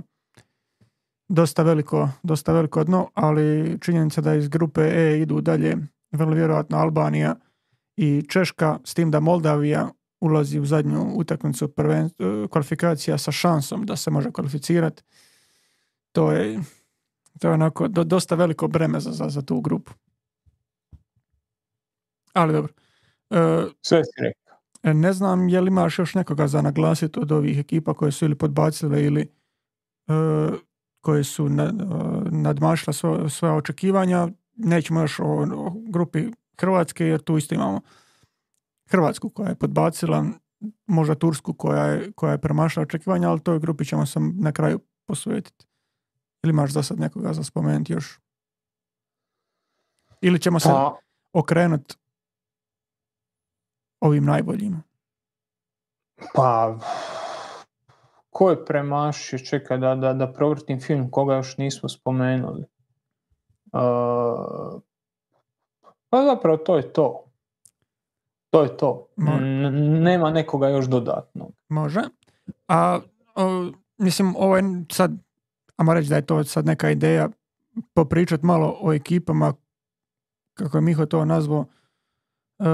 dosta veliko, dosta veliko dno, ali činjenica da iz grupe E idu dalje, vrlo vjerojatno Albanija, i Češka, s tim da Moldavija ulazi u zadnju utakmicu prven, kvalifikacija sa šansom da se može kvalificirati. To je, to je onako dosta veliko breme za, za, tu grupu. Ali dobro. E, Sve si rekao. E, ne znam je li imaš još nekoga za naglasiti od ovih ekipa koje su ili podbacile ili koje su nadmašile svoje očekivanja. Nećemo još o grupi Hrvatske, jer tu isto imamo Hrvatsku koja je podbacila, možda Tursku koja je, koja je premašila očekivanja, ali toj grupi ćemo se na kraju posvetiti. Ili imaš za sad nekoga za spomenuti još? Ili ćemo se pa... okrenuti ovim najboljima? Pa, ko je premašio? Čekaj da, da, da provrtim film, koga još nismo spomenuli. Uh, pa zapravo to je to. To je to. nema nekoga još dodatnog. Može. A mislim, ovo je sad, ajmo reći da je to sad neka ideja popričati malo o ekipama, kako je Miho to nazvao, uh,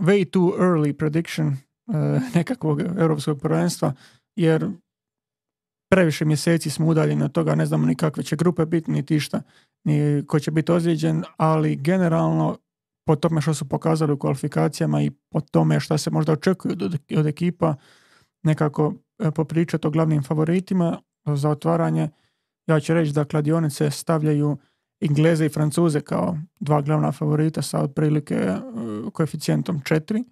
way too early prediction uh, nekakvog europskog prvenstva, jer previše mjeseci smo udaljeni od toga, ne znamo ni kakve će grupe biti, niti šta, ni ko će biti ozlijeđen, ali generalno po tome što su pokazali u kvalifikacijama i po tome što se možda očekuju od, od ekipa, nekako e, popričati o glavnim favoritima za otvaranje. Ja ću reći da kladionice stavljaju Ingleze i Francuze kao dva glavna favorita sa otprilike e, koeficijentom četiri e,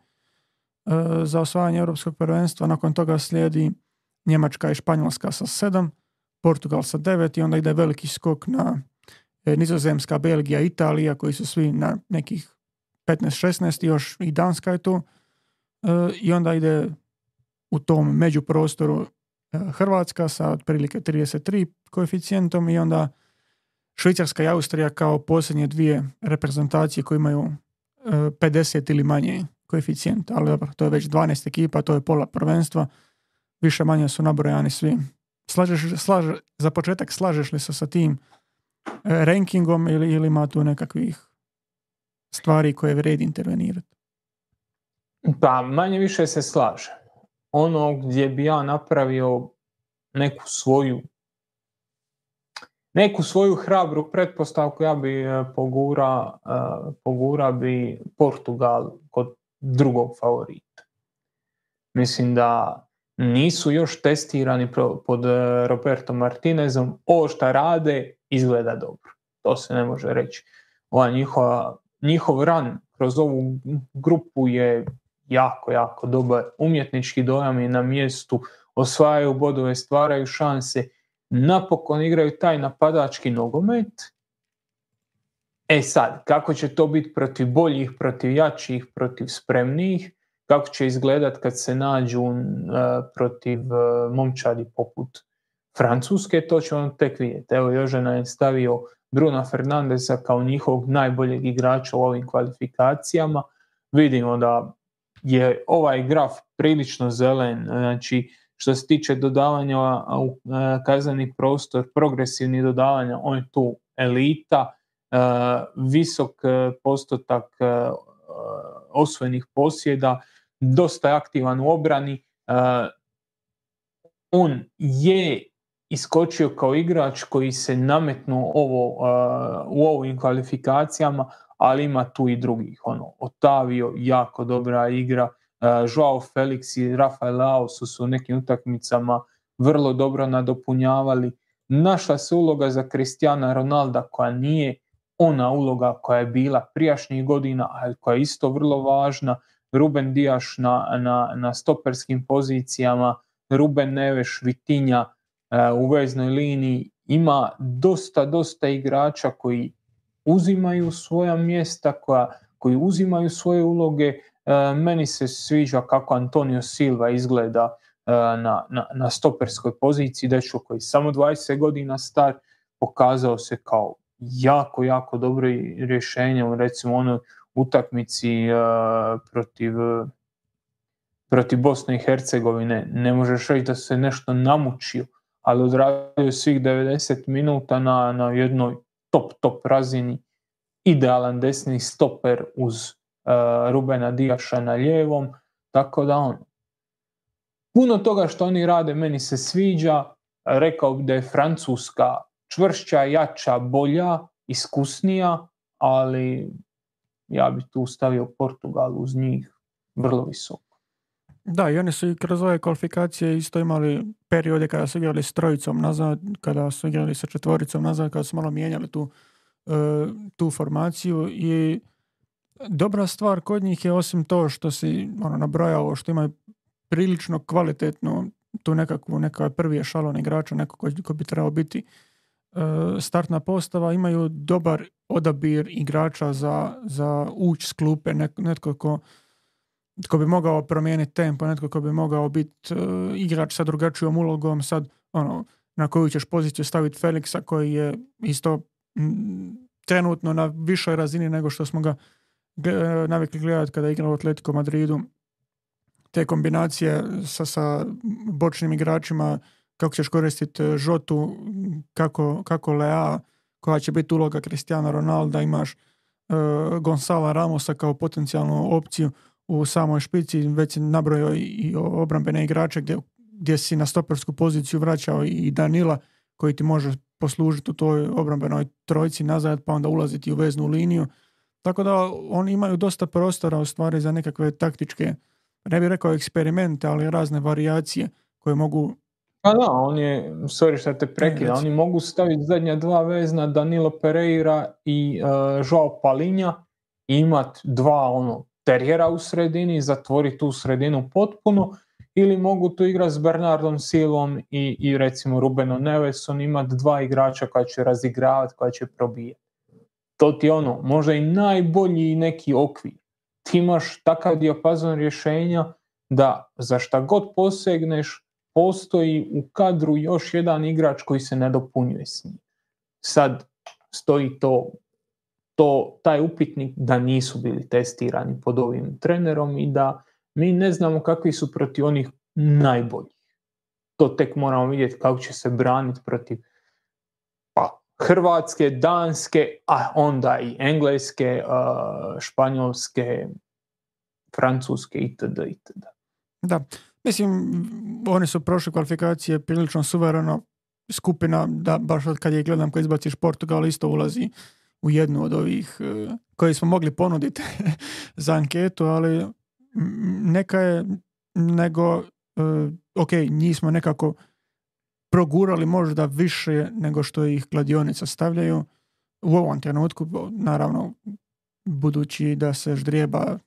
za osvajanje europskog prvenstva. Nakon toga slijedi Njemačka i Španjolska sa sedam, Portugal sa devet i onda ide veliki skok na Nizozemska, Belgija, Italija koji su svi na nekih 15-16 još i Danska je tu. I onda ide u tom međuprostoru e, Hrvatska sa otprilike 33 koeficijentom i onda Švicarska i Austrija kao posljednje dvije reprezentacije koje imaju 50 e, ili manje koeficijent, ali dobro, to je već 12 ekipa, to je pola prvenstva, više manje su nabrojani svi. Slažeš, za početak slažeš li se sa tim e, rankingom ili, ili ima tu nekakvih stvari koje vredi intervenirati? Pa manje više se slaže ono gdje bi ja napravio neku svoju neku svoju hrabru pretpostavku ja bi e, pogura, e, pogura bi Portugal kod drugog favorita. Mislim da nisu još testirani pod e, Roberto Martinezom. Ovo što rade izgleda dobro. To se ne može reći. Ova njihova, njihov ran kroz ovu grupu je jako, jako dobar umjetnički dojam i na mjestu, osvajaju bodove, stvaraju šanse, napokon igraju taj napadački nogomet. E sad, kako će to biti protiv boljih, protiv jačih, protiv spremnijih, kako će izgledat kad se nađu uh, protiv uh, momčadi poput Francuske, to ćemo tek vidjeti. Evo Jožena je stavio Bruna Fernandeza kao njihovog najboljeg igrača u ovim kvalifikacijama. Vidimo da je ovaj graf prilično zelen, znači što se tiče dodavanja u e, kazneni prostor, progresivni dodavanja, on je tu elita, e, visok e, postotak osvojenih posjeda, dosta je aktivan u obrani. On je iskočio kao igrač koji se nametnuo ovo, u ovim kvalifikacijama, ali ima tu i drugih. Ono, Otavio, jako dobra igra, uh, Joao Felix i Rafael Lao su su u nekim utakmicama vrlo dobro nadopunjavali. Našla se uloga za Kristijana Ronalda koja nije ona uloga koja je bila prijašnjih godina, ali koja je isto vrlo važna. Ruben Dijaš na, na, na stoperskim pozicijama, Ruben Neveš, Vitinja uh, u veznoj liniji. Ima dosta, dosta igrača koji uzimaju svoja mjesta, koja, koji uzimaju svoje uloge. E, meni se sviđa kako Antonio Silva izgleda e, na, na, na stoperskoj poziciji, dečko koji samo 20 godina star, pokazao se kao jako, jako dobro rješenje, recimo onoj utakmici uh, protiv protiv Bosne i Hercegovine. Ne možeš reći da se nešto namučio, ali odradio svih 90 minuta na, na jednoj top, top razini, idealan desni stoper uz uh, Rubena Dijaša na lijevom, tako da on puno toga što oni rade meni se sviđa, rekao bi da je Francuska čvršća, jača, bolja, iskusnija, ali ja bi tu stavio Portugal uz njih vrlo visoko. Da, i oni su i kroz ove kvalifikacije isto imali periode kada su igrali s trojicom nazad, kada su igrali sa četvoricom nazad, kada su malo mijenjali tu, e, tu formaciju i dobra stvar kod njih je osim to što si ono, nabrojao, što imaju prilično kvalitetnu tu nekakvu, neka prvi ešalon igrača, neko ko, bi trebao biti e, startna postava, imaju dobar odabir igrača za, za uć s klupe, netko ko tko bi mogao promijeniti tempo, netko ko bi mogao biti uh, igrač sa drugačijom ulogom, sad ono, na koju ćeš poziciju staviti Felixa koji je isto trenutno na višoj razini nego što smo ga navikli gledati kada je igrao u Atletico Madridu. Te kombinacije sa, sa bočnim igračima, kako ćeš koristiti e, Žotu, kako, kako Lea, koja će biti uloga Cristiano Ronalda, imaš uh, Gonzala Ramosa kao potencijalnu opciju u samoj špici, već nabrojio i obrambene igrače gdje gdje si na stopersku poziciju vraćao i Danila koji ti može poslužiti u toj obrambenoj trojci nazad pa onda ulaziti u veznu liniju. Tako da oni imaju dosta prostora u stvari za nekakve taktičke, ne bih rekao eksperimente, ali razne varijacije koje mogu pa da, on je, sorry što te prekida, oni mogu staviti zadnja dva vezna Danilo Pereira i uh, Joao Palinja i imat dva ono terijera u sredini, zatvoriti tu sredinu potpuno ili mogu tu igrati s Bernardom Silom i, i recimo Rubenom Nevesom imati dva igrača koja će razigravati, koja će probijati. To ti je ono, možda i najbolji neki okvir. Ti imaš takav dijapazon rješenja da za šta god posegneš postoji u kadru još jedan igrač koji se ne dopunjuje s njim. Sad stoji to, to taj upitnik da nisu bili testirani pod ovim trenerom i da mi ne znamo kakvi su protiv onih najboljih. To tek moramo vidjeti kako će se braniti protiv pa, Hrvatske, Danske, a onda i Engleske, Španjolske, Francuske itd. itd. Da, mislim, oni su prošle kvalifikacije prilično suvereno skupina, da baš kad je gledam kad izbaciš Portugal isto ulazi u jednu od ovih e, koje smo mogli ponuditi za anketu, ali neka je nego, uh, ok, njih smo nekako progurali možda više nego što ih kladionica stavljaju. U ovom trenutku, naravno budući da se ždrijeba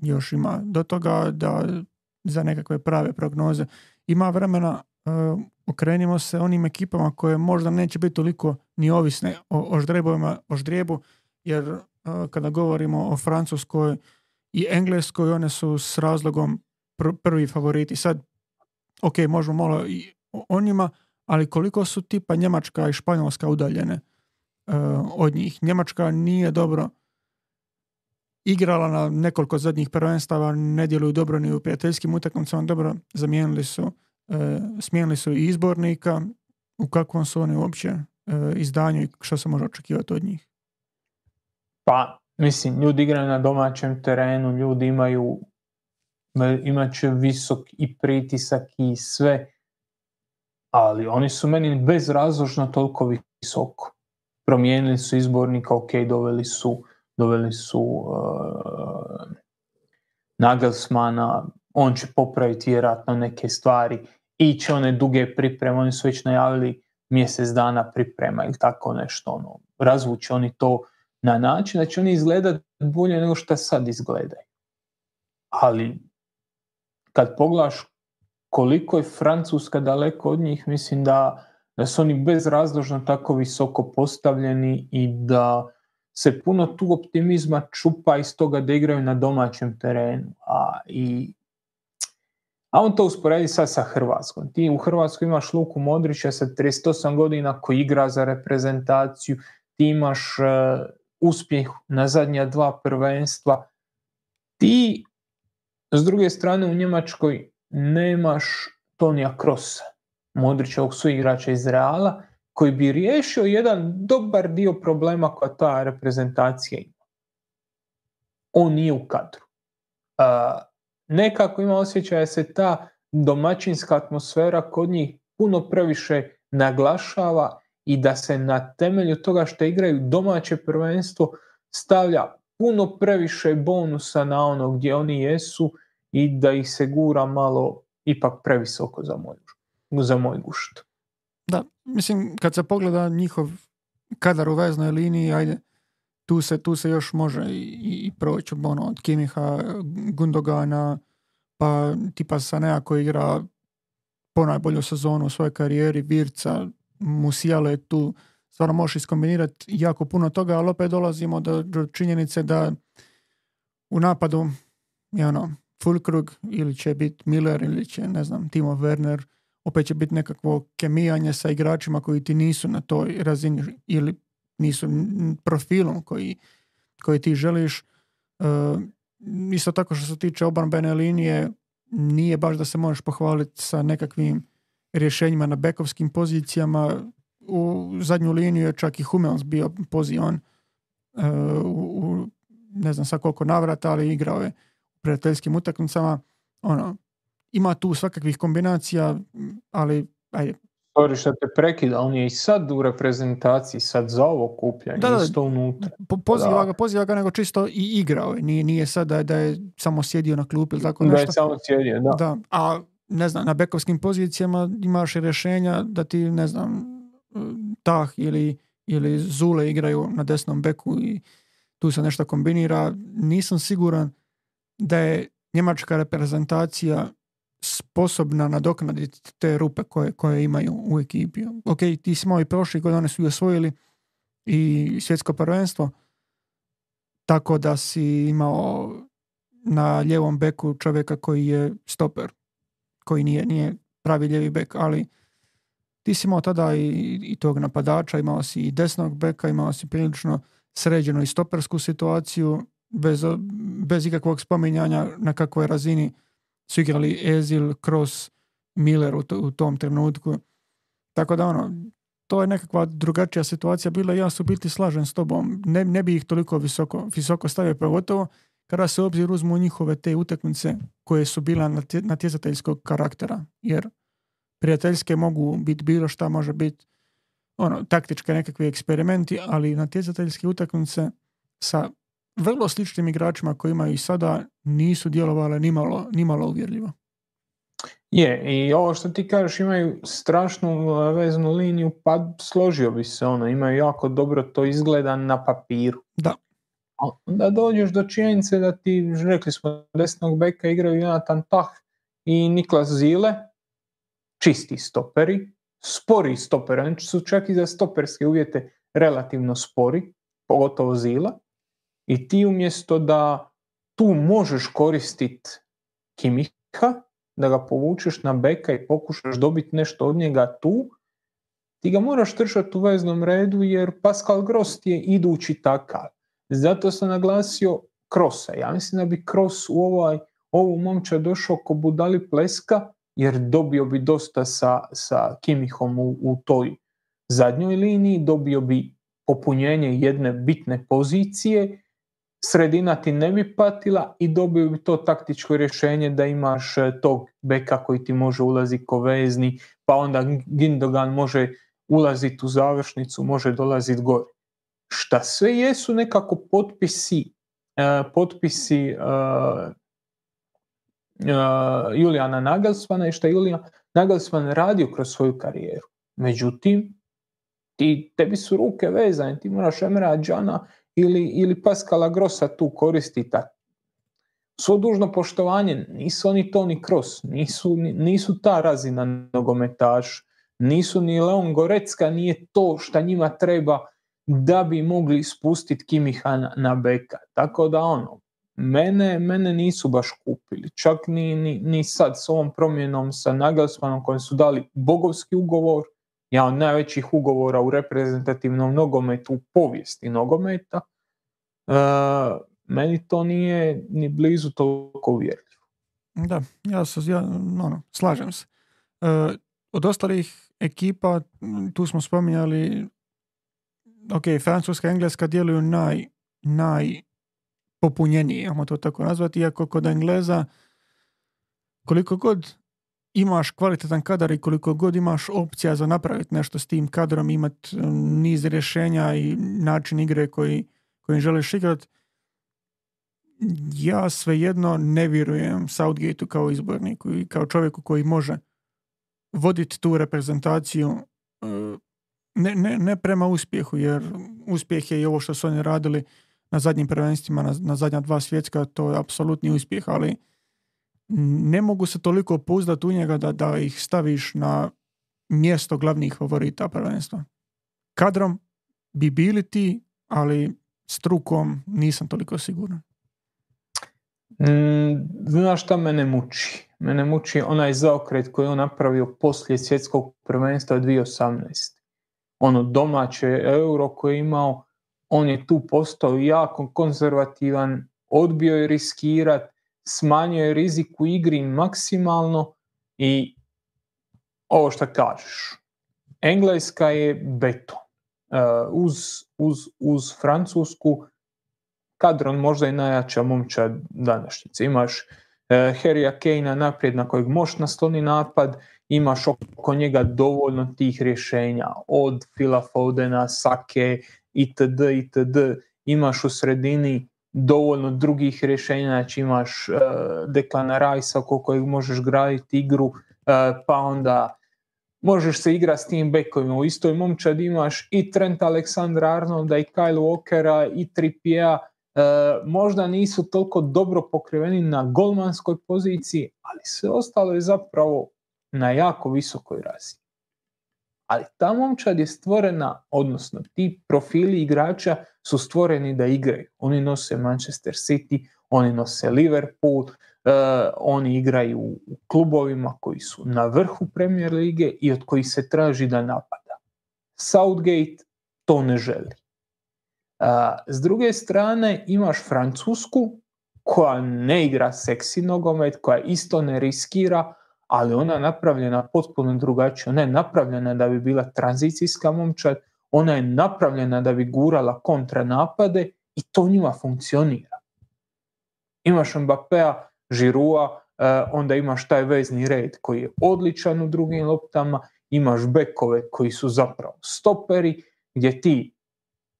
još ima do toga da za nekakve prave prognoze ima vremena okrenimo se onim ekipama koje možda neće biti toliko ni ovisne o, o o ždrijebu, jer uh, kada govorimo o Francuskoj i Engleskoj, one su s razlogom prvi favoriti. Sad, ok, možemo malo i o njima, ali koliko su tipa Njemačka i Španjolska udaljene uh, od njih. Njemačka nije dobro igrala na nekoliko zadnjih prvenstava, ne djeluju dobro ni u prijateljskim utakmicama, dobro zamijenili su, smijenili su i izbornika, u kakvom su oni uopće uh, izdanju i što se može očekivati od njih? Pa, mislim, ljudi igraju na domaćem terenu, ljudi imaju imat će visok i pritisak i sve, ali oni su meni bezrazložno toliko visoko. Promijenili su izbornika, ok, doveli su, doveli su uh, Nagelsmana, on će popraviti vjerojatno neke stvari, iće one duge pripreme, oni su već najavili mjesec dana priprema ili tako nešto, ono, razvući oni to na način da će oni izgledati bolje nego što sad izgledaju. Ali kad poglaš koliko je Francuska daleko od njih, mislim da, da su oni bezrazložno tako visoko postavljeni i da se puno tu optimizma čupa iz toga da igraju na domaćem terenu. A, i, a on to usporedi sad sa Hrvatskom. Ti u Hrvatskoj imaš Luku Modrića sa 38 godina koji igra za reprezentaciju, ti imaš uh, uspjeh na zadnja dva prvenstva. Ti s druge strane u Njemačkoj nemaš Tonija Krosa, Modrićevog suigrača iz Reala, koji bi riješio jedan dobar dio problema koja ta reprezentacija ima. On nije u kadru. Nekako ima osjećaj da se ta domaćinska atmosfera kod njih puno previše naglašava i da se na temelju toga što igraju domaće prvenstvo stavlja puno previše bonusa na ono gdje oni jesu i da ih se gura malo ipak previsoko za moj, za moj gušt. Da, mislim, kad se pogleda njihov kadar u veznoj liniji, ajde, tu se, tu se još može i, i proći ono, od Kimiha, Gundogana, pa tipa Sanea koji igra po najbolju sezonu u svojoj karijeri, Virca, Musijale tu, stvarno možeš iskombinirati jako puno toga, ali opet dolazimo do, do činjenice da u napadu je ono, Fulkrug ili će biti Miller ili će, ne znam, Timo Werner, opet će biti nekakvo kemijanje sa igračima koji ti nisu na toj razini ili nisu profilom koji, koji ti želiš. Uh, isto tako što se tiče obrambene linije, nije baš da se možeš pohvaliti sa nekakvim rješenjima na bekovskim pozicijama. U zadnju liniju je čak i Hummels bio pozivan uh, u, ne znam sa koliko navrata, ali igrao je prijateljskim utakmicama, ono, ima tu svakakvih kombinacija, ali ajde. Sorry što te prekida, on je i sad u reprezentaciji, sad za ovo kupljanje, da, isto unutra. Po, poziva, ga, poziva ga nego čisto i igrao. Nije, nije sad da je, da je samo sjedio na klupi ili tako nešto. Da je samo sjedio, da. da. A ne znam, na bekovskim pozicijama imaš rješenja da ti, ne znam, Tah ili, ili Zule igraju na desnom beku i tu se nešto kombinira. Nisam siguran da je njemačka reprezentacija sposobna nadoknaditi te rupe koje, koje imaju u ekipi. Ok, ti smo i prošli godine su i osvojili i svjetsko prvenstvo, tako da si imao na ljevom beku čovjeka koji je stoper, koji nije, nije pravi ljevi bek, ali ti si imao tada i, i tog napadača, imao si i desnog beka, imao si prilično sređenu i stopersku situaciju, bez, bez ikakvog spominjanja na kakvoj razini su igrali Ezil, Kroos, Miller u, u tom trenutku. Tako da ono, to je nekakva drugačija situacija bila ja se biti slažem s tobom. Ne, ne bi ih toliko visoko, visoko stavio, pogotovo kada se obzir uzmu njihove te utakmice koje su bila natjecateljskog karaktera. Jer prijateljske mogu biti bilo šta, može biti ono, taktičke nekakvi eksperimenti, ali natjecateljske utakmice sa vrlo sličnim igračima koji imaju i sada nisu djelovale nimalo, nimalo uvjerljivo. Je, i ovo što ti kažeš imaju strašnu veznu liniju, pa složio bi se ono, imaju jako dobro to izgleda na papiru. Da. Onda dođeš do činjenice da ti, rekli smo, desnog beka igraju Jonathan Tah i Niklas Zile, čisti stoperi, spori stoperi, oni su čak i za stoperske uvjete relativno spori, pogotovo Zila. I ti umjesto da tu možeš koristiti Kimiha, da ga povučeš na beka i pokušaš dobiti nešto od njega tu, ti ga moraš držati u veznom redu jer Pascal Gross je idući takav. Zato sam naglasio Krosa. Ja mislim da bi Kroos u ovaj, ovu momča došao ko budali pleska jer dobio bi dosta sa, sa Kimihom u, u toj zadnjoj liniji, dobio bi popunjenje jedne bitne pozicije sredina ti ne bi patila i dobio bi to taktičko rješenje da imaš e, tog beka koji ti može ulaziti ko vezni, pa onda Gindogan može ulaziti u završnicu, može dolaziti gore. Šta sve jesu nekako potpisi, uh, potpisi uh, Julijana Nagelsmana i šta Julijan Nagelsman radio kroz svoju karijeru. Međutim, ti, tebi su ruke vezane, ti moraš Emra Džana ili, ili Pascala Grossa tu koristi Svo dužno poštovanje, nisu oni Toni Kroos, nisu, nisu ta razina nogometaš, nisu ni Leon Gorecka, nije to šta njima treba da bi mogli spustiti Kimiha na, na beka. Tako da ono, mene, mene nisu baš kupili. Čak ni, ni, ni sad s ovom promjenom sa Nagelsmanom kojim su dali bogovski ugovor, ja od najvećih ugovora u reprezentativnom nogometu u povijesti nogometa, e, meni to nije ni blizu toliko uvjerljivo. Da, ja, se, ja ono, slažem se. E, od ostalih ekipa, tu smo spominjali, ok, Francuska i Engleska djeluju naj, naj popunjenije, ajmo to tako nazvati, iako kod Engleza koliko god imaš kvalitetan kadar i koliko god imaš opcija za napraviti nešto s tim kadrom, imati niz rješenja i način igre koji, kojim želiš igrati, ja svejedno ne vjerujem Southgateu kao izborniku i kao čovjeku koji može voditi tu reprezentaciju e, ne, ne, ne prema uspjehu, jer uspjeh je i ovo što su oni radili na zadnjim prvenstvima, na, na zadnja dva svjetska, to je apsolutni uspjeh, ali ne mogu se toliko pouzdati u njega da, da ih staviš na mjesto glavnih favorita prvenstva. Kadrom bi bili ti, ali strukom nisam toliko siguran. Mm, znaš šta mene muči? Mene muči onaj zaokret koji je on napravio poslije svjetskog prvenstva 2018. Ono domaće euro koje je imao, on je tu postao jako konzervativan, odbio je riskirat, smanjio je rizik u igri maksimalno i ovo što kažeš, Engleska je beton. Uh, uz, uz, uz Francusku kadron možda i najjača momčad današnjice. Imaš Harrya Kane naprijed na kojeg možeš nasloni napad, imaš oko njega dovoljno tih rješenja, od Phila Fodena, Sake, itd., itd. Imaš u sredini dovoljno drugih rješenja, znači imaš uh, Declana Rice oko kojeg možeš graditi igru, pa onda možeš se igrati s tim bekovima. U istoj momčad imaš i Trent Alexandra Arnolda i Kyle Walkera i Trippier E, možda nisu toliko dobro pokriveni na golmanskoj poziciji, ali sve ostalo je zapravo na jako visokoj razini. Ali ta momčad je stvorena, odnosno ti profili igrača su stvoreni da igraju. Oni nose Manchester City, oni nose Liverpool, uh, oni igraju u klubovima koji su na vrhu Premier lige i od kojih se traži da napada. Southgate to ne želi. S druge strane imaš Francusku koja ne igra seksi nogomet, koja isto ne riskira, ali ona je napravljena potpuno drugačije. Ona je napravljena da bi bila tranzicijska momčad, ona je napravljena da bi gurala kontranapade i to njima funkcionira. Imaš Mbappéa, Žirua, e, onda imaš taj vezni red koji je odličan u drugim loptama, imaš bekove koji su zapravo stoperi, gdje ti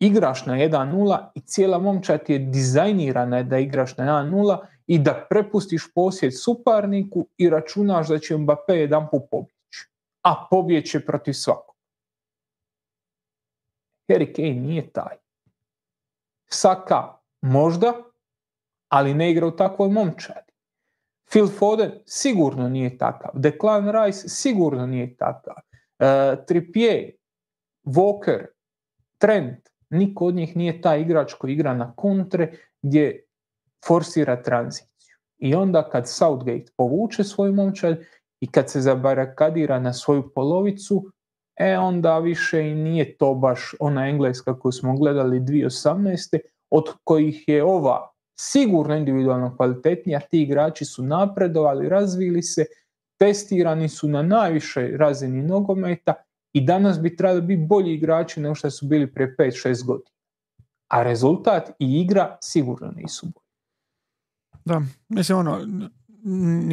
igraš na 1-0 i cijela momčad je dizajnirana da igraš na 1-0 i da prepustiš posjed suparniku i računaš da će Mbappé jedan put pobjeći. A pobjeće protiv svakog. Harry Kane nije taj. Saka možda, ali ne igra u takvoj momčadi. Phil Foden sigurno nije takav. Declan Rice sigurno nije takav. Uh, Trippier, Walker, Trent, niko od njih nije taj igrač koji igra na kontre gdje forsira tranziciju. I onda kad Southgate povuče svoj momčad i kad se zabarakadira na svoju polovicu, e onda više i nije to baš ona engleska koju smo gledali 2018. od kojih je ova sigurno individualno kvalitetnija, ti igrači su napredovali, razvili se, testirani su na najvišoj razini nogometa i danas bi trebali biti bolji igrači nego što su bili prije 5-6 godina. A rezultat i igra sigurno nisu bolji. Da, mislim ono,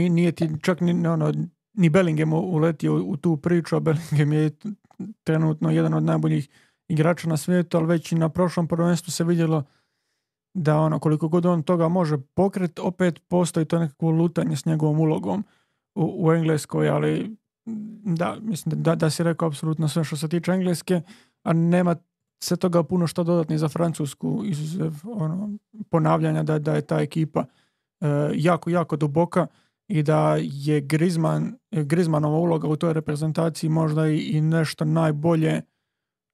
nije ti čak ni, ono, ni Bellingham uletio u tu priču, a Bellingham je trenutno jedan od najboljih igrača na svijetu, ali već i na prošlom prvenstvu se vidjelo da ono, koliko god on toga može pokret, opet postoji to nekako lutanje s njegovom ulogom u, u Engleskoj, ali da, mislim da, da si rekao apsolutno sve što se tiče engleske, a nema se toga puno što dodatni za Francusku izuzev ono, ponavljanja da, da je ta ekipa e, jako, jako duboka i da je Griezmann, Griezmannova uloga u toj reprezentaciji možda i, nešto najbolje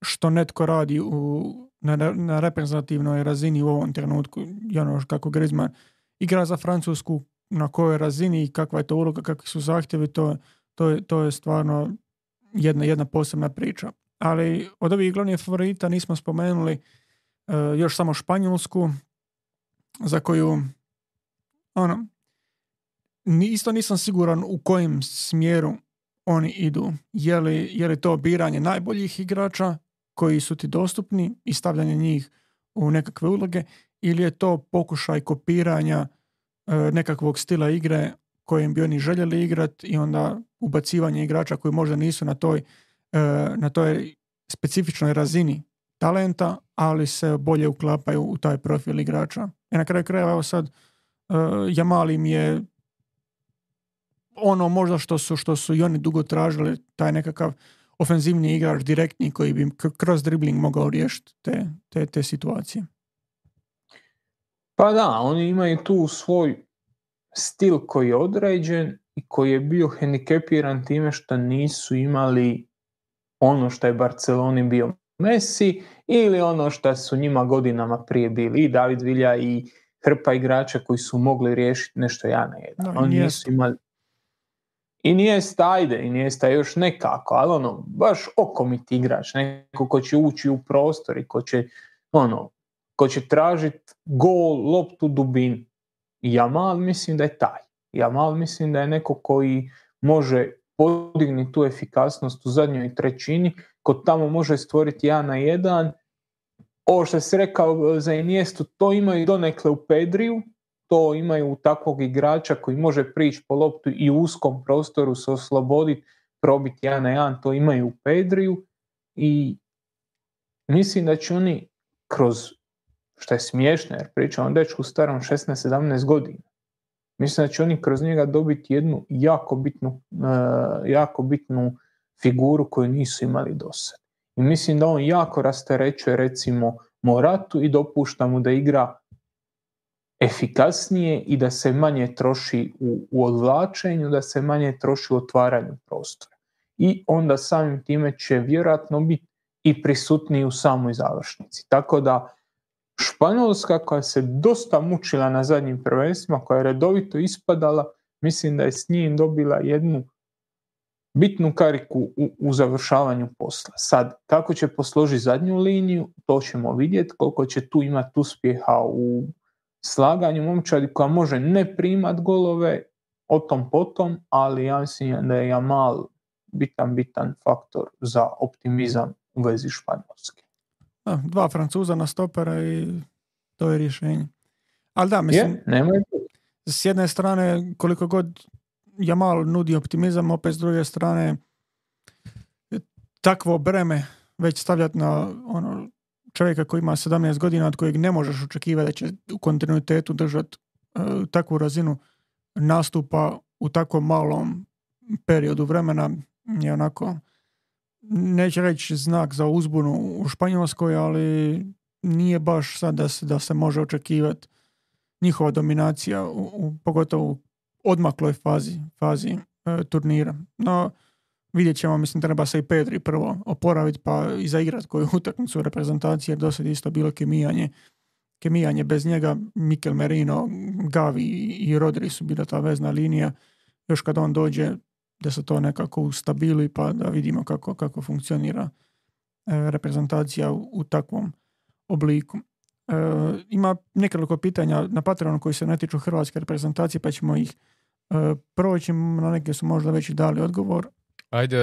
što netko radi u, na, na reprezentativnoj razini u ovom trenutku. Ono kako Griezmann igra za Francusku, na kojoj razini i kakva je to uloga, kakvi su zahtjevi, to, to je, to je stvarno jedna, jedna posebna priča. Ali od ovih glavnih favorita nismo spomenuli uh, još samo Španjolsku, za koju ono, isto nisam siguran u kojem smjeru oni idu. Je li, je li to biranje najboljih igrača koji su ti dostupni i stavljanje njih u nekakve uloge ili je to pokušaj kopiranja uh, nekakvog stila igre kojim bi oni željeli igrati i onda ubacivanje igrača koji možda nisu na toj, e, na toj specifičnoj razini talenta, ali se bolje uklapaju u taj profil igrača. I na kraju krajeva, evo sad, uh, Jamal im je ono možda što su, što su i oni dugo tražili, taj nekakav ofenzivni igrač direktni koji bi kroz dribling mogao riješiti te, te, te situacije. Pa da, oni imaju tu svoj stil koji je određen i koji je bio hendikepiran time što nisu imali ono što je Barceloni bio Messi ili ono što su njima godinama prije bili i David Vilja i hrpa igrača koji su mogli riješiti nešto ja ne jedan. Oni nisu imali i nije stajde, i još nekako, ali ono, baš okomit igrač, neko ko će ući u prostor i ko će, ono, ko će tražiti gol, loptu, dubinu. Jamal mislim da je taj. Jamal mislim da je neko koji može podignuti tu efikasnost u zadnjoj trećini, ko tamo može stvoriti jedan na jedan. Ovo što si rekao za Inijestu, to imaju donekle u Pedriju, to imaju takvog igrača koji može prići po loptu i u uskom prostoru se osloboditi, probiti jedan na jedan, to imaju u Pedriju i mislim da će oni kroz, što je smiješno jer pričamo o dečku starom 16-17 godina, mislim da će oni kroz njega dobiti jednu jako bitnu, uh, jako bitnu figuru koju nisu imali do sad. I mislim da on jako rasterećuje recimo Moratu i dopušta mu da igra efikasnije i da se manje troši u, u odvlačenju, da se manje troši u otvaranju prostora. I onda samim time će vjerojatno biti i prisutniji u samoj završnici. Tako da Španjolska koja se dosta mučila na zadnjim prvenstvima, koja je redovito ispadala, mislim da je s njim dobila jednu bitnu kariku u, u završavanju posla. Sad, kako će posložiti zadnju liniju, to ćemo vidjeti, koliko će tu imati uspjeha u slaganju momčadi koja može ne primat golove, o tom potom, ali ja mislim da je Jamal bitan, bitan faktor za optimizam u vezi Španjolske. Dva Francuza na stopera i to je rješenje. Ali da, mislim, je, nemoj s jedne strane, koliko god Jamal nudi optimizam, opet s druge strane, takvo breme već stavljati na ono, čovjeka koji ima 17 godina od kojeg ne možeš očekivati da će u kontinuitetu držati uh, takvu razinu nastupa u tako malom periodu vremena je onako neće reći znak za uzbunu u Španjolskoj, ali nije baš sad da se, da se može očekivati njihova dominacija, u, u pogotovo u odmakloj fazi, fazi e, turnira. No, vidjet ćemo, mislim, treba se i Pedri prvo oporaviti pa i zaigrat koju utakmicu reprezentacije, jer do sad isto bilo kemijanje. Kemijanje bez njega, Mikel Merino, Gavi i Rodri su bila ta vezna linija. Još kad on dođe, da se to nekako ustabili pa da vidimo kako, kako funkcionira e, reprezentacija u, takvom obliku. E, ima nekoliko pitanja na Patreonu koji se ne tiču hrvatske reprezentacije pa ćemo ih e, proći, na neke su možda već i dali odgovor. Ajde,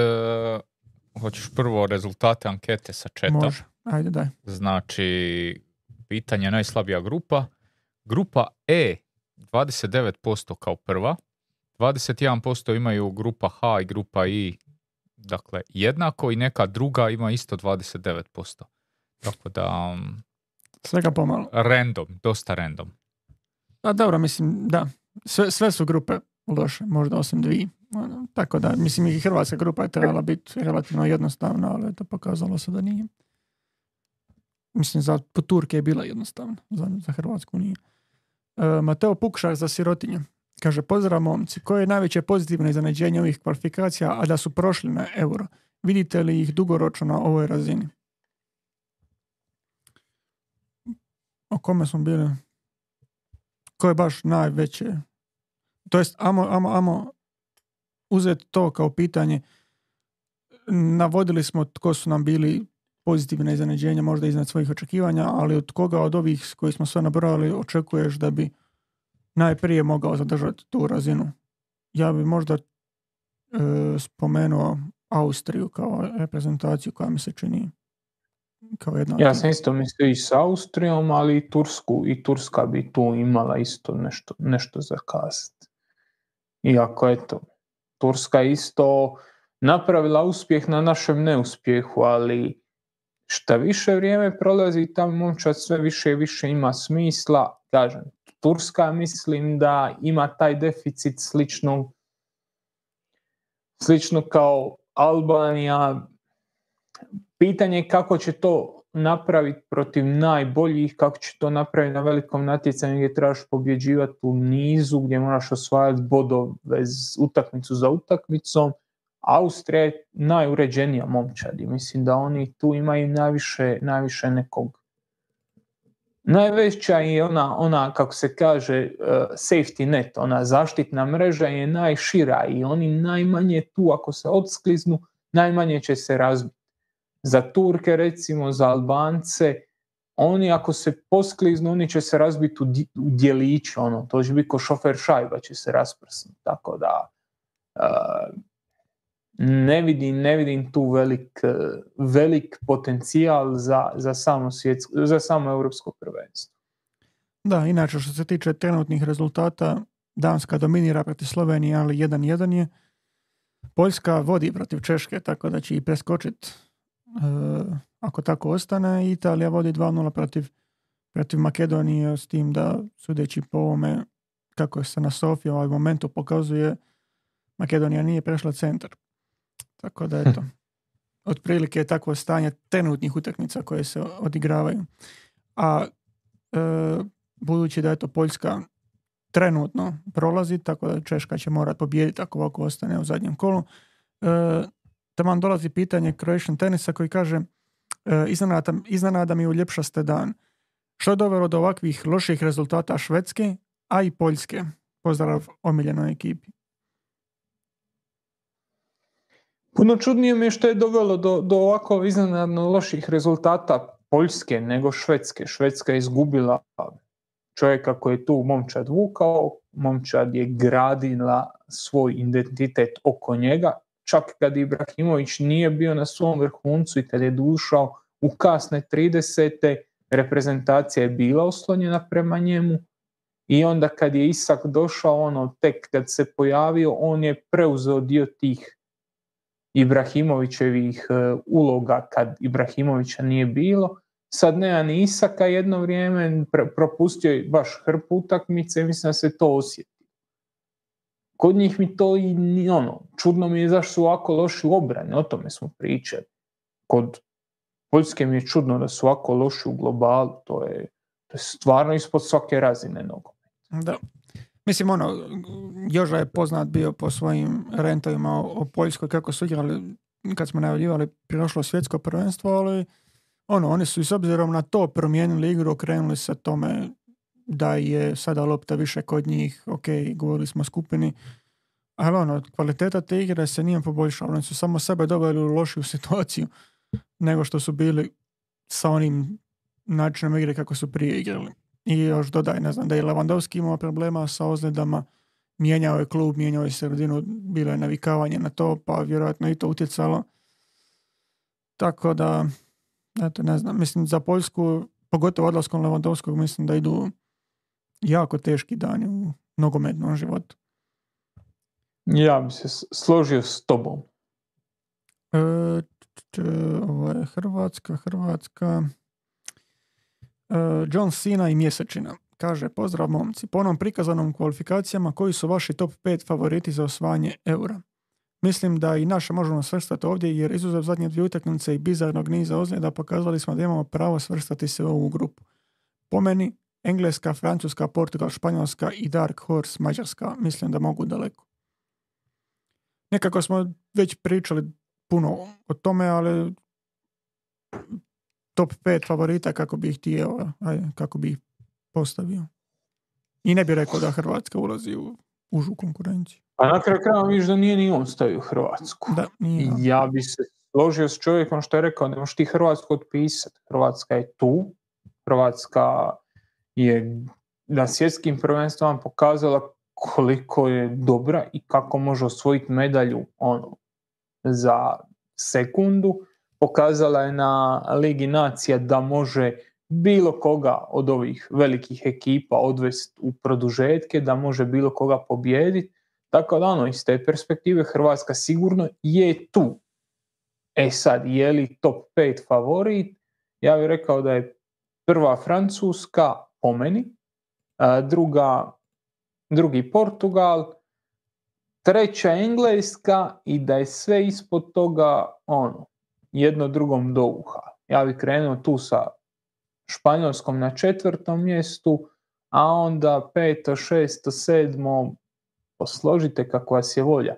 hoćeš prvo rezultate ankete sa četa. Može, ajde daj. Znači, pitanje najslabija grupa. Grupa E 29% kao prva, 21% imaju grupa H i grupa I, dakle jednako i neka druga ima isto 29%. Tako da... Um, Svega pomalo. Random, dosta random. A dobro, mislim, da. Sve, sve su grupe loše, možda osim dvije. Ono, tako da, mislim i hrvatska grupa je trebala biti relativno jednostavna, ali to pokazalo se da nije. Mislim, za Turke je bila jednostavna, za, Hrvatsku nije. E, Mateo Pukšar za sirotinju. Kaže, pozdrav momci, koje je najveće pozitivno iznenađenje ovih kvalifikacija, a da su prošli na euro? Vidite li ih dugoročno na ovoj razini? O kome smo bili? Ko je baš najveće? To jest, amo, amo, amo uzeti to kao pitanje. Navodili smo tko su nam bili pozitivne iznenađenja, možda iznad svojih očekivanja, ali od koga od ovih koji smo sve nabrali očekuješ da bi najprije mogao zadržati tu razinu. Ja bi možda e, spomenuo Austriju kao reprezentaciju koja mi se čini kao jedna... Ja sam isto mislio i s Austrijom, ali i Tursku. I Turska bi tu imala isto nešto, nešto zakazati. Iako, eto, Turska isto napravila uspjeh na našem neuspjehu, ali šta više vrijeme prolazi, tamo momčad sve više i više ima smisla. Kažem, Turska mislim da ima taj deficit slično, slično kao Albanija. Pitanje je kako će to napraviti protiv najboljih, kako će to napraviti na velikom natjecanju gdje trebaš pobjeđivati u nizu, gdje moraš osvajati bodove utakmicu za utakmicom. Austrija je najuređenija momčad i mislim da oni tu imaju najviše, najviše nekog Najveća je ona, ona, kako se kaže, uh, safety net, ona zaštitna mreža je najšira i oni najmanje tu, ako se odskliznu, najmanje će se razbiti. Za Turke, recimo, za Albance, oni ako se poskliznu, oni će se razbiti u, djelić, ono, to će biti ko šofer šajba će se rasprsnuti, tako da uh, ne vidim, ne vidim tu velik, eh, velik potencijal za, za, samo svjetsko, za samo europsko prvenstvo. Da, inače što se tiče trenutnih rezultata, Danska dominira protiv Slovenije, ali 1-1 je. Poljska vodi protiv Češke, tako da će i preskočiti ako tako ostane. Italija vodi 2-0 protiv, protiv Makedonije, s tim da, sudeći po ovome, kako se na Sofiji ovaj momentu pokazuje, Makedonija nije prešla centar. Tako da, eto, otprilike je takvo stanje trenutnih utakmica koje se odigravaju. A e, budući da je to Poljska trenutno prolazi, tako da Češka će morati pobijediti ako ovako ostane u zadnjem kolu. E, vam dolazi pitanje Croatian tenisa koji kaže e, iznenada, iznenada mi uljepšaste dan. Što je dovelo do ovakvih loših rezultata Švedske, a i Poljske? Pozdrav omiljenoj ekipi. Puno čudnije mi je što je dovelo do, do ovako iznenadno loših rezultata Poljske nego Švedske. Švedska je izgubila čovjeka koji je tu momčad vukao, momčad je gradila svoj identitet oko njega, čak kad Ibrahimović nije bio na svom vrhuncu i kad je dušao u kasne 30. reprezentacija je bila oslonjena prema njemu i onda kad je Isak došao, ono tek kad se pojavio, on je preuzeo dio tih Ibrahimovićevih e, uloga kad Ibrahimovića nije bilo. Sad nema ni Isaka jedno vrijeme, propustio je baš hrpu utakmice mislim da se to osjeti. Kod njih mi to i ono, čudno mi je zašto su ovako loši u obrani, o tome smo pričali. Kod Poljske mi je čudno da su ovako loši u globalu, to je, to je stvarno ispod svake razine nogometa. Da. Mislim, ono, Joža je poznat bio po svojim rentovima o, Poljskoj, kako su igrali, kad smo najavljivali prošlo svjetsko prvenstvo, ali ono, oni su i s obzirom na to promijenili igru, okrenuli se tome da je sada lopta više kod njih, ok, govorili smo o skupini, ali ono, kvaliteta te igre se nije poboljšala, oni su samo sebe doveli u lošiju situaciju nego što su bili sa onim načinom igre kako su prije igrali. I još dodaj, ne znam, da je Lewandowski imao problema sa ozljedama, mijenjao je klub, mijenjao je sredinu, bilo je navikavanje na to, pa vjerojatno i to utjecalo. Tako da, eto, ne znam, mislim za Poljsku, pogotovo odlaskom Lewandowskog, mislim da idu jako teški dani u nogometnom životu. Ja bi se složio s tobom. E, ovo je Hrvatska, Hrvatska. E, John Cena i mjesečina. Kaže, pozdrav momci, po onom prikazanom kvalifikacijama koji su vaši top 5 favoriti za osvajanje eura. Mislim da i naše možemo svrstati ovdje jer izuzev zadnje dvije utakmice i bizarnog niza ozljeda pokazali smo da imamo pravo svrstati se u ovu grupu. Po meni, Engleska, Francuska, Portugal, Španjolska i Dark Horse Mađarska mislim da mogu daleko. Nekako smo već pričali puno o tome, ali top 5 favorita kako bih htio, kako bih postavio. I ne bih rekao da Hrvatska ulazi u užu konkurenciju. A na kraju krajeva viš da nije ni on stavio Hrvatsku. Da, nije Ja bi se složio s čovjekom što je rekao, ne možeš ti Hrvatsku otpisati. Hrvatska je tu, Hrvatska je na svjetskim prvenstvama pokazala koliko je dobra i kako može osvojiti medalju ono, za sekundu pokazala je na Ligi nacija da može bilo koga od ovih velikih ekipa odvesti u produžetke, da može bilo koga pobijediti. Tako da ono, iz te perspektive Hrvatska sigurno je tu. E sad, je li top 5 favorit? Ja bih rekao da je prva Francuska po meni, druga, drugi Portugal, treća Engleska i da je sve ispod toga ono, jedno drugom do uha. Ja bih krenuo tu sa Španjolskom na četvrtom mjestu, a onda peto, šesto, sedmo, posložite kako vas je volja.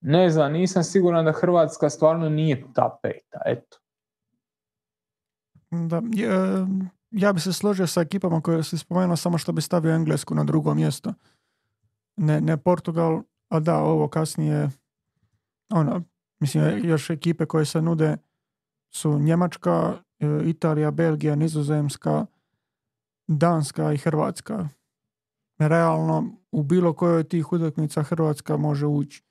Ne znam, nisam siguran da Hrvatska stvarno nije ta peta, eto. Da, ja bi se složio sa ekipama koje si spomenuo, samo što bi stavio Englesku na drugo mjesto. Ne, ne Portugal, a da, ovo kasnije, ono, Mislim, još ekipe koje se nude su Njemačka, e, Italija, Belgija, Nizozemska, Danska i Hrvatska. Realno, u bilo kojoj od tih utakmica Hrvatska može ući.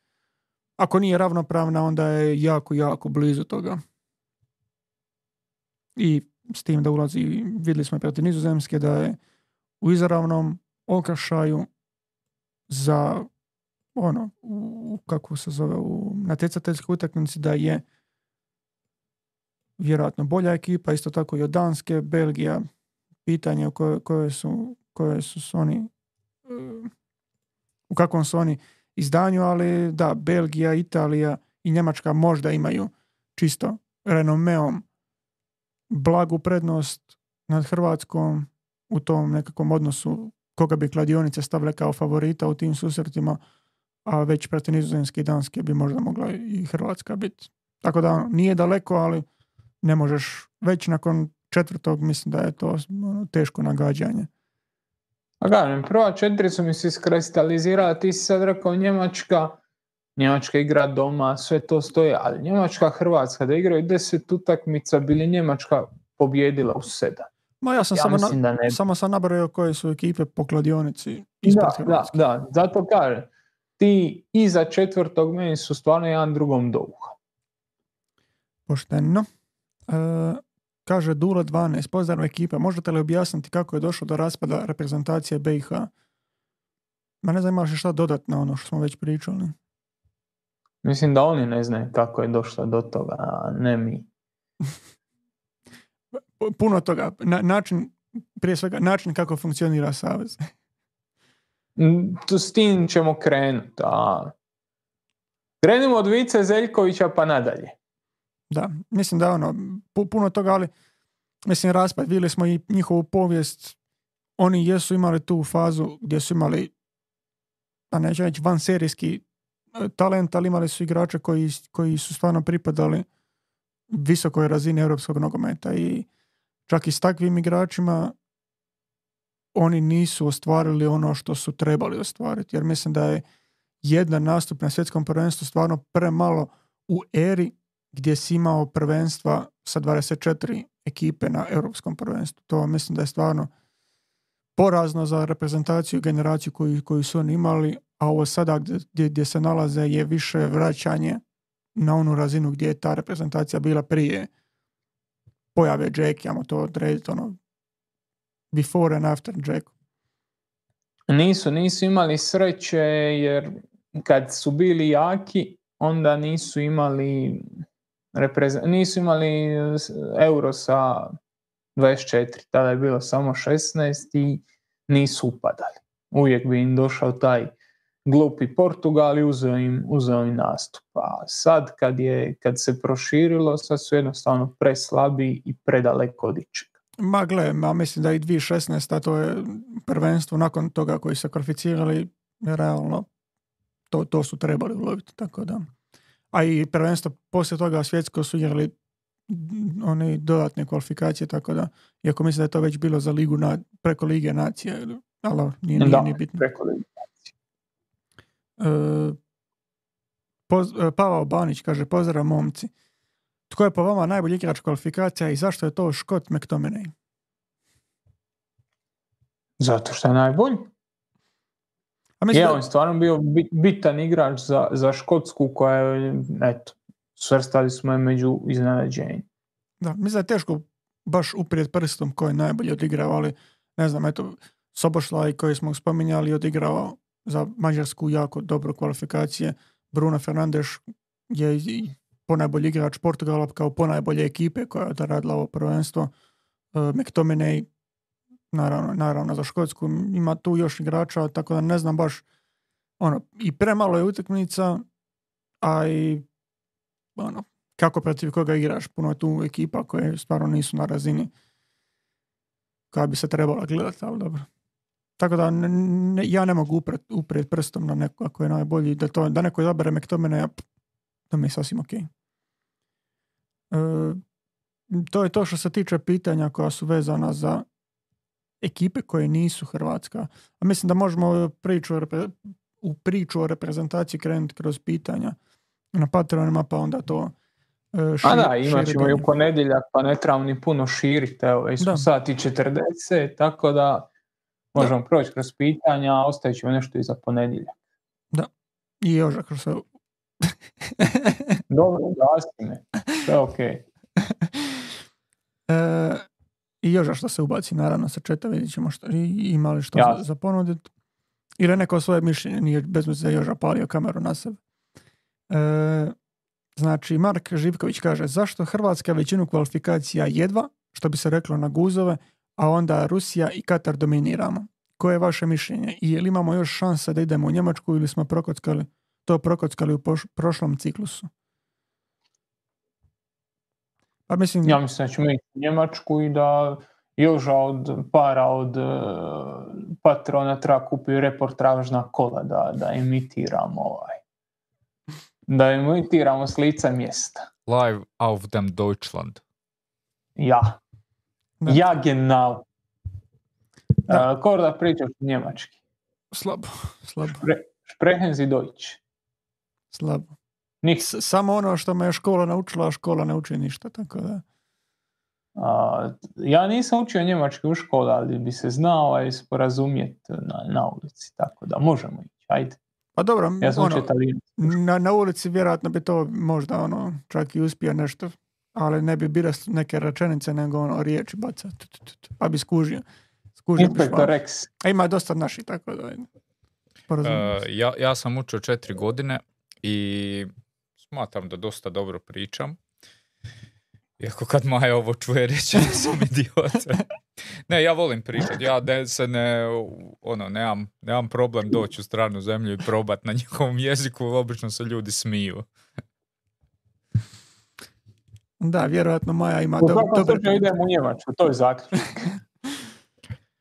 Ako nije ravnopravna, onda je jako, jako blizu toga. I s tim da ulazi, vidjeli smo protiv Nizozemske da je u izravnom okršaju za ono, u, kako se zove, u natjecateljskoj utakmici da je vjerojatno bolja ekipa, isto tako i od Danske, Belgija, pitanje koje, koje su, koje su oni u kakvom su oni izdanju, ali da, Belgija, Italija i Njemačka možda imaju čisto renomeom blagu prednost nad Hrvatskom u tom nekakvom odnosu koga bi kladionice stavile kao favorita u tim susretima, a već protiv nizozemske i danske bi možda mogla i Hrvatska biti. Tako da nije daleko, ali ne možeš već nakon četvrtog, mislim da je to ono, teško nagađanje. A ga, prva četiri su mi se iskristalizirala, ti si sad rekao Njemačka, Njemačka igra doma, sve to stoje, ali Njemačka, Hrvatska, da igraju deset utakmica, bili Njemačka pobjedila u sedam. Ma ja sam samo, na, samo sam nabrojao koje su ekipe po kladionici. Da, da, da, zato kaže, ti iza četvrtog meni su stvarno jedan drugom do Pošteno. E, kaže Dula 12, pozdrav ekipa, možete li objasniti kako je došlo do raspada reprezentacije BiH? Ma ne znam imaš šta dodat na ono što smo već pričali. Mislim da oni ne znaju kako je došlo do toga, a ne mi. Puno toga. Na, način, prije svega, način kako funkcionira savez. Mm, s tim ćemo krenuti. A... Krenimo od Vice Zeljkovića pa nadalje. Da, mislim da ono, puno toga, ali mislim raspad, vidjeli smo i njihovu povijest, oni jesu imali tu fazu gdje su imali, pa neću reći van serijski talent, ali imali su igrače koji, koji su stvarno pripadali visokoj razini europskog nogometa i čak i s takvim igračima oni nisu ostvarili ono što su trebali ostvariti. Jer mislim da je jedan nastup na svjetskom prvenstvu stvarno premalo u eri gdje si imao prvenstva sa 24 ekipe na europskom prvenstvu. To mislim da je stvarno porazno za reprezentaciju i generaciju koju, koju su oni imali, a ovo sada gdje, gdje se nalaze je više vraćanje na onu razinu gdje je ta reprezentacija bila prije pojave Jack, ajmo to odrediti, ono, before and after Jack. Nisu, nisu imali sreće jer kad su bili jaki, onda nisu imali nisu imali euro sa 24, tada je bilo samo 16 i nisu upadali. Uvijek bi im došao taj glupi Portugal i uzeo im, uzeo im nastup. A sad kad, je, kad se proširilo, sad su jednostavno preslabi i predaleko od. Ma gle, ma mislim da i 2016. to je prvenstvo nakon toga koji se kvalificirali, realno to, to su trebali uloviti, tako da. A i prvenstvo poslije toga svjetsko su igrali one dodatne kvalifikacije, tako da, iako mislim da je to već bilo za ligu na, preko Lige nacija, ali nije, nije, nije bitno. preko Lige poz, e, Pavao Banić kaže, pozdrav momci. Tko je po vama najbolji igrač kvalifikacija i zašto je to Škot McTominay? Zato što je najbolji. A mislim je, on stvarno bio bitan igrač za, za Škotsku koja je, eto, svrstali smo je među iznenađenjem. Da, mislim da je teško baš uprijed prstom ko je najbolji odigrao, ali ne znam, eto, Sobošlaj koji smo spominjali odigrao za Mađarsku jako dobro kvalifikacije. Bruno Fernandes je ponajbolji igrač Portugala kao ponajbolje ekipe koja je radila ovo prvenstvo. Uh, McTominay naravno, naravno za Škotsku ima tu još igrača, tako da ne znam baš ono, i premalo je utakmica, a i ono, kako protiv koga igraš, puno je tu ekipa koje stvarno nisu na razini koja bi se trebala gledati, ali dobro. Tako da ne, ja ne mogu uprijeti prstom na neko ako je najbolji. Da, to, da neko izabere McTominaya, to mi je sasvim ok. E, to je to što se tiče pitanja koja su vezana za ekipe koje nisu Hrvatska. A mislim da možemo priču, u priču o reprezentaciji krenuti kroz pitanja na Patreonima, pa onda to uh, A da, imat ćemo i u ponedjeljak, pa ne trebamo ni puno širiti. Evo, već smo sati 40, tako da Možemo proći kroz pitanja, a ostavit ćemo nešto i za ponedjeljak. Da. I još kroz se... Dobro, gasi me. Sve ok. E, i Joža što se ubaci naravno sa četa, vidjet ćemo što, i, ima li što Jasno. za, za ponudit. Ili neko svoje mišljenje, nije bez da je Joža palio kameru na sebe. E, znači, Mark Živković kaže, zašto Hrvatska većinu kvalifikacija jedva, što bi se reklo na guzove, a onda Rusija i Katar dominiramo? Koje je vaše mišljenje? I je li imamo još šanse da idemo u Njemačku ili smo prokockali, to prokockali u poš- prošlom ciklusu? Pa mislim, Ja mislim da ćemo ići u Njemačku i da Joža od para od e, patrona treba kupiti reportražna kola da, da imitiramo ovaj. Da imitiramo s lica mjesta. Live auf dem Deutschland. Ja. Da. Ja genau. Da. Uh, ko da pričaš njemački? slabo, slabo, Sprechen Sie Deutsch. slabo. Nicht. S- samo ono što me je škola naučila, a škola ne uči ništa, tako da... A, ja nisam učio njemački u školi, ali bi se znao ovaj, sporazumjeti na, na ulici, tako da možemo ići, ajde. Pa dobro, Ja sam ono, na, na ulici vjerojatno bi to možda ono, čak i uspio nešto, ali ne bi bile neke rečenice, nego ono, riječi baca, pa bi skužio. Inspektor. Rex. A ima dosta naših, tako da... se. ja, ja sam učio četiri godine i smatram da dosta dobro pričam. Iako kad Maja ovo čuje reći da sam idiot. ne, ja volim pričati. Ja ne, se ne, ono, nemam, nemam problem doći u stranu zemlju i probat na njihovom jeziku. Obično se ljudi smiju. Da, vjerojatno Maja ima U do, slučaju idemo u Njemačku, to je zaključak.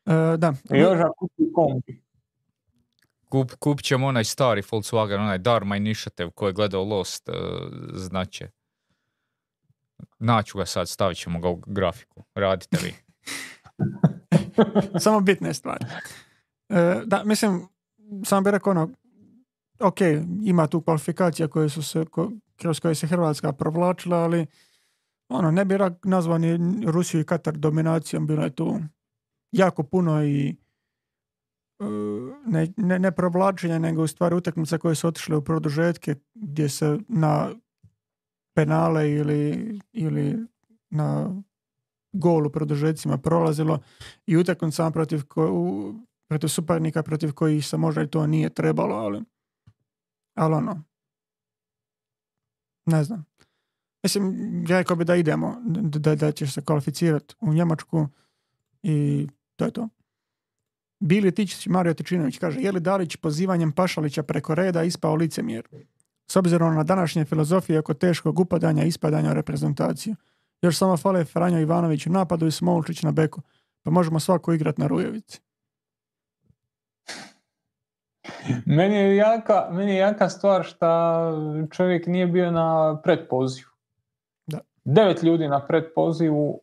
E, da, Joža kupi kombi. Kup, kupit ćemo onaj stari Volkswagen, onaj Dharma Initiative koji je gledao Lost uh, znače. Naću ga sad, stavit ćemo ga u grafiku. Radite vi. samo bitne stvari. E, da, mislim, sam bih rekao ono, ok, ima tu kvalifikacija koje su se, ko- kroz koje se Hrvatska provlačila, ali ono, ne bi rak- nazvao ni Rusiju i Katar dominacijom, bilo je tu jako puno i e, ne, ne, ne provlačenja, nego u stvari utakmice koje su otišle u produžetke gdje se na penale ili, ili na gol u produžecima prolazilo i utakmicama protiv, ko, protiv suparnika protiv kojih se možda i to nije trebalo, ali ali ono ne znam. Mislim, rekao bi da idemo, da, da, ćeš se kvalificirati u Njemačku i to je to. Bili Tičić Mario Tičinović kaže, je li Dalić pozivanjem Pašalića preko reda ispao licemjer? S obzirom na današnje filozofije oko teškog upadanja i ispadanja reprezentaciju. Još samo fale Franjo Ivanović u napadu i Smolčić na beku. Pa možemo svako igrat na Rujevici. Meni je jaka, meni je jaka stvar što čovjek nije bio na predpozivu. Devet ljudi na predpozivu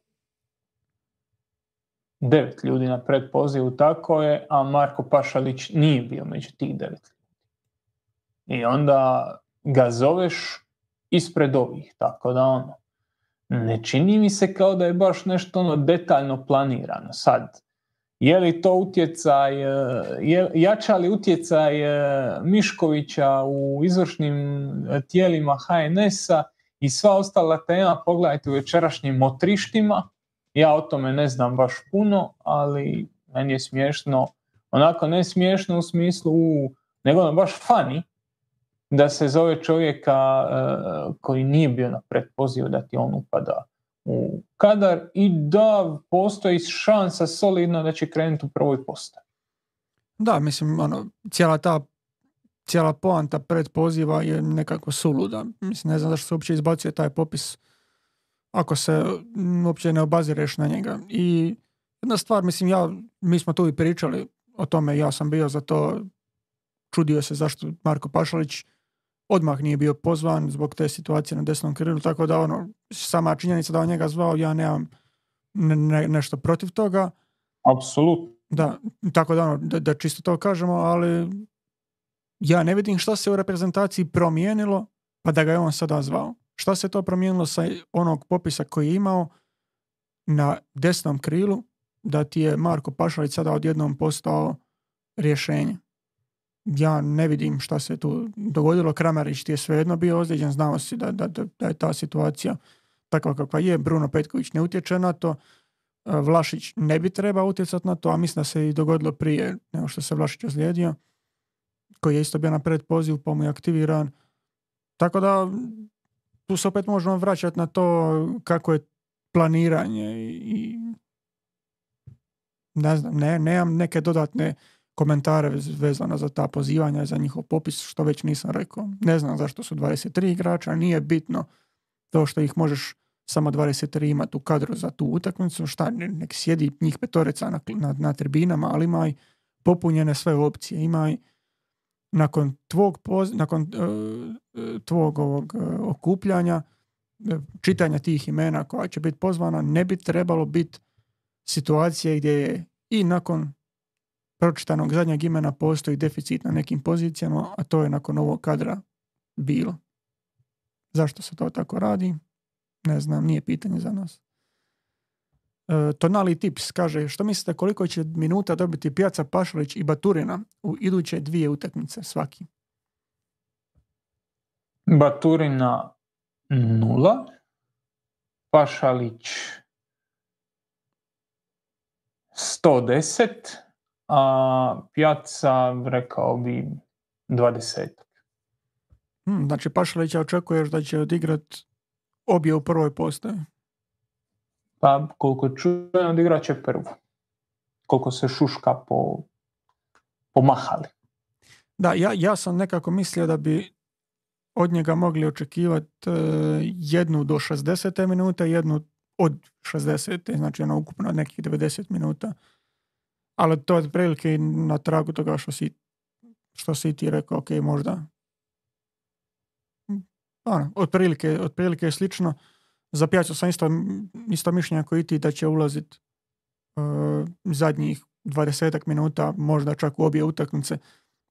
devet ljudi na predpozivu, tako je, a Marko Pašalić nije bio među tih devet. I onda ga zoveš ispred ovih, tako da ono, ne čini mi se kao da je baš nešto ono detaljno planirano. Sad, je li to utjecaj, e, je, jača li utjecaj e, Miškovića u izvršnim e, tijelima HNS-a i sva ostala tema, pogledajte u večerašnjim motrištima, ja o tome ne znam baš puno, ali meni je smiješno, onako ne smiješno u smislu, nego ono baš funny, da se zove čovjeka e, koji nije bio na predpozivu da ti on upada u kadar i da postoji šansa solidno da će krenuti u prvoj postavi. Da, mislim, ono, cijela ta cijela poanta predpoziva je nekako suluda. Mislim, ne znam zašto se uopće izbacuje taj popis ako se uopće ne obazireš na njega. I jedna stvar, mislim, ja, mi smo tu i pričali o tome, ja sam bio za to, čudio se zašto Marko Pašalić odmah nije bio pozvan zbog te situacije na desnom krilu, tako da ono, sama činjenica da on njega zvao, ja nemam ne- ne- nešto protiv toga. Apsolutno. Da, tako da, ono, da, da čisto to kažemo, ali ja ne vidim šta se u reprezentaciji promijenilo pa da ga je on sada zvao. Šta se to promijenilo sa onog popisa koji je imao na desnom krilu da ti je Marko Pašalić sada odjednom postao rješenje. Ja ne vidim šta se tu dogodilo. Kramarić ti je svejedno bio ozlijeđen, znao si da, da, da, je ta situacija takva kakva je. Bruno Petković ne utječe na to. Vlašić ne bi trebao utjecati na to, a mislim da se i dogodilo prije nego što se Vlašić ozlijedio, koji je isto bio na predpoziv, pa mu je aktiviran. Tako da tu se opet možemo vraćati na to kako je planiranje i ne znam, ne, nemam neke dodatne komentare vezano za ta pozivanja, za njihov popis, što već nisam rekao. Ne znam zašto su 23 igrača, nije bitno to što ih možeš samo 23 imati u kadru za tu utakmicu, šta, nek sjedi njih petoreca na, na, na tribinama, ali imaj popunjene sve opcije, imaj nakon tvog, nakon uh, tvog ovog uh, okupljanja, čitanja tih imena koja će biti pozvana, ne bi trebalo biti situacije gdje je i nakon pročitanog zadnjeg imena postoji deficit na nekim pozicijama, a to je nakon ovog kadra bilo. Zašto se to tako radi? Ne znam, nije pitanje za nas. E, Tonali Tips kaže, što mislite koliko će minuta dobiti Pijaca Pašalić i Baturina u iduće dvije utakmice svaki? Baturina nula, Pašalić 110, a Pjaca rekao bi 20. Hmm, znači Pašalića očekuješ da će odigrat obje u prvoj postavi? Pa koliko čujem odigrat će prvu. Koliko se šuška po, pomahali. Da, ja, ja sam nekako mislio da bi od njega mogli očekivati uh, jednu do 60. minuta, jednu od 60. znači ono ukupno nekih 90 minuta. Ali to je otprilike na tragu toga što si, što si ti rekao, ok, možda ono, otprilike, otprilike je slično. Za pijacu sam isto, isto mišljenja koji ti da će ulaziti uh, zadnjih 20 minuta, možda čak u obje utakmice,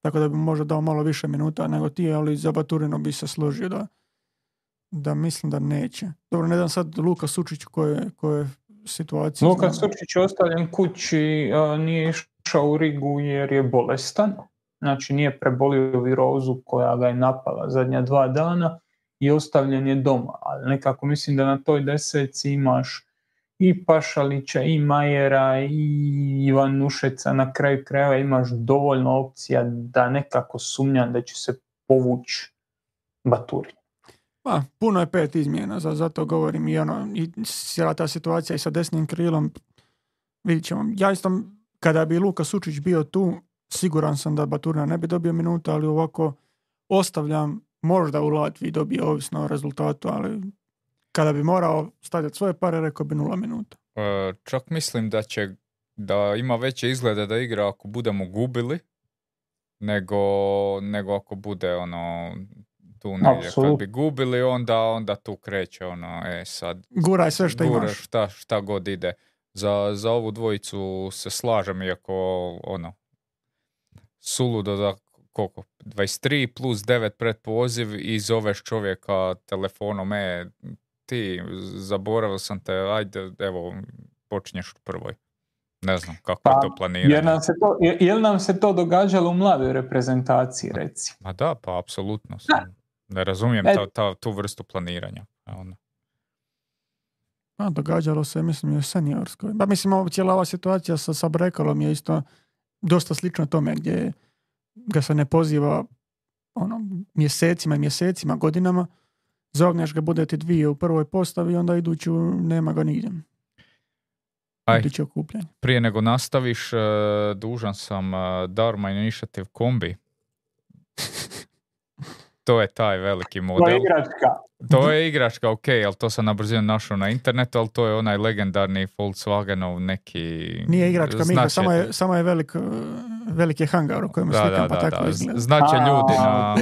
tako da bi možda dao malo više minuta nego ti, ali za Baturino bi se složio da, da mislim da neće. Dobro, ne znam sad Luka Sučić koje, koje situacije. Luka Sučić je ostavljen kući, nije išao u Rigu jer je bolestan. Znači nije prebolio virozu koja ga je napala zadnja dva dana i ostavljen je doma. Ali nekako mislim da na toj deseci imaš i Pašalića, i Majera, i Ivan Nušeca, na kraju krajeva imaš dovoljno opcija da nekako sumnjam da će se povući Baturi. Pa, puno je pet izmjena, zato govorim i ono, i cijela ta situacija i sa desnim krilom, vidit ćemo. Ja isto, kada bi Luka Sučić bio tu, siguran sam da Baturina ne bi dobio minuta, ali ovako ostavljam možda u Latviji dobije ovisno o rezultatu, ali kada bi morao stavljati svoje pare, rekao bi nula minuta. E, čak mislim da će da ima veće izglede da igra ako budemo gubili nego, nego ako bude ono tu negdje. Kad bi gubili onda, onda tu kreće ono, e sad... Guraj sve što gura imaš. Šta, šta god ide. Za, za ovu dvojicu se slažem iako ono suludo da koliko, 23 plus 9 pred poziv i zoveš čovjeka telefonom, e, ti, zaboravio sam te, ajde, evo, počinješ u prvoj. Ne znam kako pa, je to planirano. Jer nam se to, je, nam se to događalo u mladoj reprezentaciji, reci? Ma da, pa apsolutno. Sam. Ne razumijem e- ta, ta, tu vrstu planiranja. Ono. Pa, događalo se, mislim, i u seniorskoj. Pa mislim, cijela ova situacija sa, sa Brekalom je isto dosta slično tome gdje ga se ne poziva ono, mjesecima i mjesecima, godinama, zogneš ga, bude ti dvije u prvoj postavi i onda iduću nema ga nigdje. Aj, prije nego nastaviš, uh, dužan sam uh, Dharma Initiative kombi. To je taj veliki model. To je igračka. To je igračka, ok, ali to sam na brzinu našao na internetu, ali to je onaj legendarni Volkswagenov neki... Nije igračka, Miha, samo je, samo je velik, veliki hangar u kojem slikam, pa tako izgleda. Znaće ljudi na...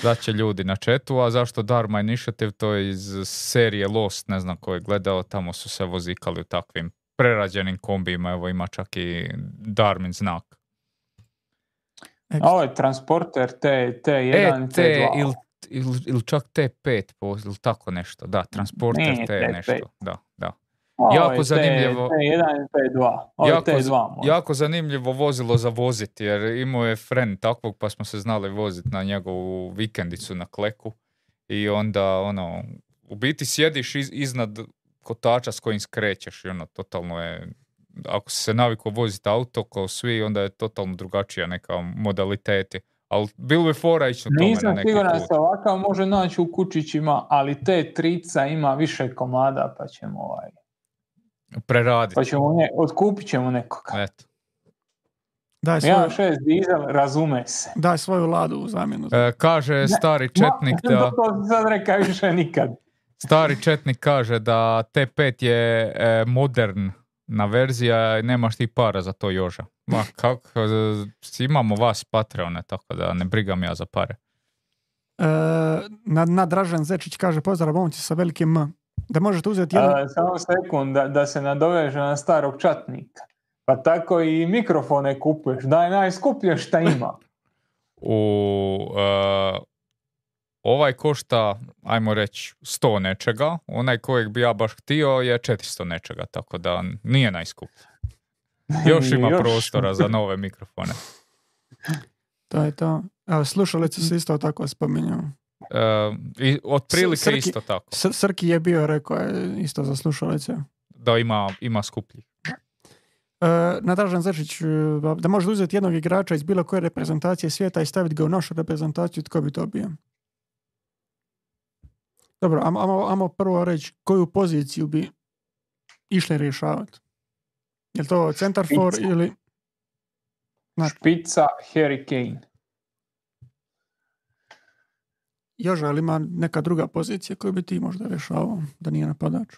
Znaće ljudi na četu, a zašto Dharma Initiative, to je iz serije Lost, ne znam ko je gledao, tamo su se vozikali u takvim prerađenim kombijima, evo ima čak i Darmin znak. A ovo je transporter T, T1 e, T2. Ili il, il čak T5 ili tako nešto, da, transporter T, T nešto, da, da. Ovo jako zanimljivo. T1 T2. jako, T2 jako zanimljivo vozilo za voziti jer imao je friend takvog pa smo se znali voziti na njegovu vikendicu na kleku i onda ono u biti sjediš iz, iznad kotača s kojim skrećeš i ono, totalno je ako si se navikao voziti auto kao svi, onda je totalno drugačija neka modaliteti. Ali bilo bi fora ići na tome Nisam na neki siguran da se ovakav može naći u kučićima, ali te trica ima više komada, pa ćemo ovaj, Preraditi. pa ćemo ne, otkupit ćemo nekoga. Eto. Daj svoju, 1.6 dizel, razume se. daj svoju ladu u zamjenu. E, kaže stari četnik Ma, da, to sad rekao više nikad. stari četnik kaže da T5 je e, modern na verzija i nemaš ti para za to Joža. Ma kako, e, imamo vas Patreone, tako da ne brigam ja za pare. E, na, na Dražen Zečić kaže pozdrav momci sa velikim M. Da možete uzeti jedan... A, samo sekund, da, da se nadoveže na starog čatnika. Pa tako i mikrofone kupuješ, daj najskuplje šta ima. U, e, ovaj košta, ajmo reći, 100 nečega, onaj kojeg bi ja baš htio je 400 nečega, tako da nije najskuplji. Još ima prostora za nove mikrofone. To je to. Evo, slušalice se isto tako spominju. E, I otprilike Srki- isto tako, Srki je bio, rekao je, isto za slušalice. da ima, ima skuplji. E, na Dražen Zečić, e, da možete uzeti jednog igrača iz bilo koje reprezentacije svijeta i staviti ga u našu reprezentaciju, tko bi to bio? Dobro, amo, amo, prvo reći koju poziciju bi išli rješavati. Je li to centar for ili... Znači, Špica Harry Kane. Joža, ali ima neka druga pozicija koju bi ti možda rješavao, da nije napadač?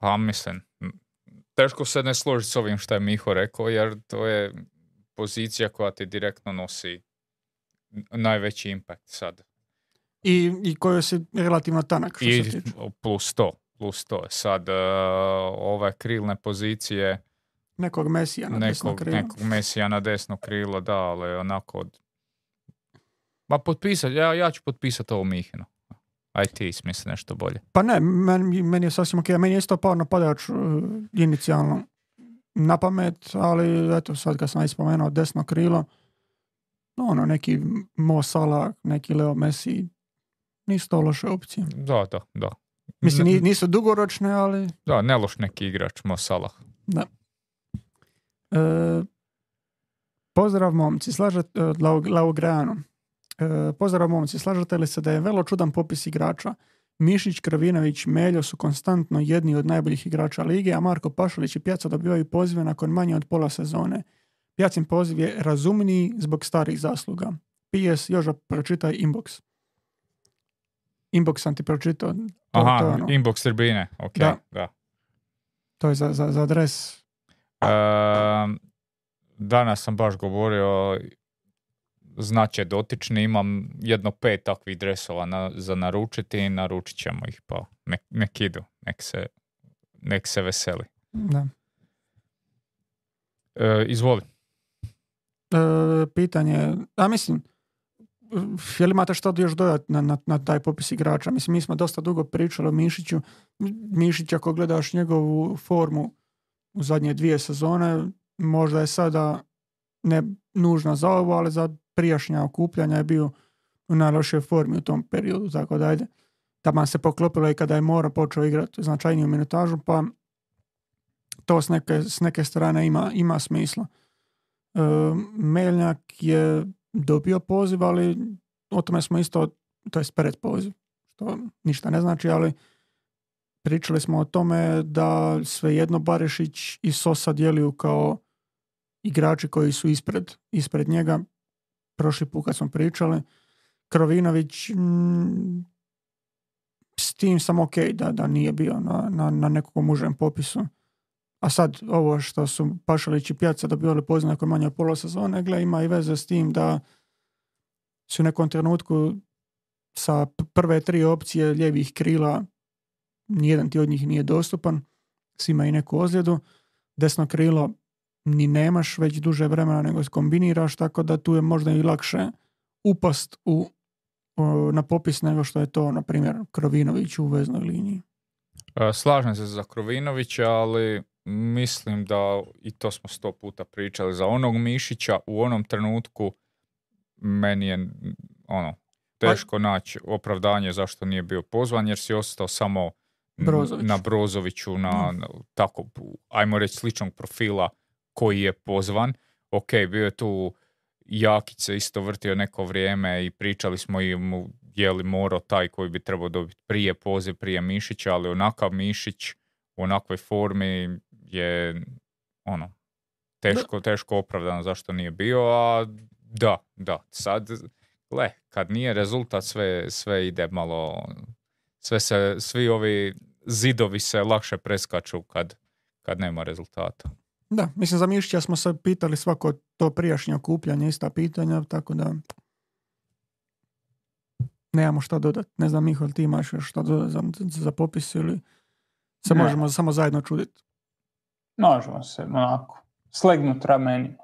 A mislim, m, teško se ne složiti s ovim što je Miho rekao, jer to je pozicija koja ti direktno nosi najveći impact sad. I, i koju si relativno tanak što I se tiče. plus to, plus to. Sad, e, ove krilne pozicije, Nekog Mesija na desno nekog, krilo. nekog Mesija na desno krilo, da, ali onako od... Ma potpisat, ja, ja ću potpisati ovo Mihinu. Aj ti smisli nešto bolje. Pa ne, meni, meni je sasvim ok. Meni je isto pao napadač uh, inicijalno na pamet, ali eto sad kad sam već spomenuo desno krilo, ono neki Mo Salah, neki Leo Messi, nisu to loše opcije. Da, da, da. Mislim, nisu dugoročne, ali Da, ne loš neki igrač, Mo Salah. E, pozdrav momci, slažete, Lau- Laugrano. E, pozdrav momci, slažete li se da je vrlo čudan popis igrača? Mišić, Kravinović, Meljo su konstantno jedni od najboljih igrača lige, a Marko Pašalić i Pjaca dobivaju pozive nakon manje od pola sezone. Pjacin poziv je razumniji zbog starih zasluga. PS, Joža, pročitaj inbox. Inbox sam ti pročitao. To, Aha, to, ono, inbox tribine, ok, Da. da. to je za, za, za adres. Ehm, danas sam baš govorio, znače dotični, imam jedno pet takvih dresova na, za naručiti i naručit ćemo ih, pa nek, nek idu, nek se, nek se veseli. Da. E, izvoli. E, pitanje, a mislim, je li imate što još dodati na, na, na taj popis igrača? Mislim, mi smo dosta dugo pričali o Mišiću. Mišić, ako gledaš njegovu formu u zadnje dvije sezone, možda je sada ne nužno za ovo, ali za prijašnja okupljanja je bio u najlošijoj formi u tom periodu, tako da ajde. Taman se poklopilo i kada je Mora počeo igrati značajniju minutažu, pa to s neke, s neke strane ima, ima smisla. E, Meljnjak je dobio poziv, ali o tome smo isto, to je pred poziv, što ništa ne znači, ali pričali smo o tome da svejedno Barišić i Sosa djeluju kao igrači koji su ispred, ispred njega. Prošli put kad smo pričali, Krovinović mm, s tim sam ok da, da nije bio na, na, na nekakvom užem popisu. A sad ovo što su Pašalić i Pjaca dobivali poziv nakon manje pola sezone, gle, ima i veze s tim da su u nekom trenutku sa prve tri opcije lijevih krila nijedan ti od njih nije dostupan, svi imaju neku ozljedu. Desno krilo ni nemaš već duže vremena nego kombiniraš, tako da tu je možda i lakše upast u, o, na popis nego što je to, na primjer, Krovinović u veznoj liniji. E, slažem se za Krovinovića, ali mislim da, i to smo sto puta pričali, za onog Mišića u onom trenutku meni je ono, teško naći opravdanje zašto nije bio pozvan, jer si ostao samo Brozović. na Brozoviću, na, Mm. na tako, ajmo reći, sličnog profila koji je pozvan. Ok, bio je tu Jakić se isto vrtio neko vrijeme i pričali smo i mu je li morao taj koji bi trebao dobiti prije poziv, prije Mišića, ali onakav Mišić u onakvoj formi je ono, teško, teško opravdano zašto nije bio, a da, da, sad, gle, kad nije rezultat, sve, sve ide malo, sve se, svi ovi zidovi se lakše preskaču kad, kad nema rezultata. Da, mislim za Mišića smo se pitali svako to prijašnje okupljanje, ista pitanja, tako da nemamo šta dodati. Ne znam, Miho, jel ti imaš šta dodati za, za popis ili se Ne. možemo samo zajedno čuditi. Možemo se onako slegnut ramenima.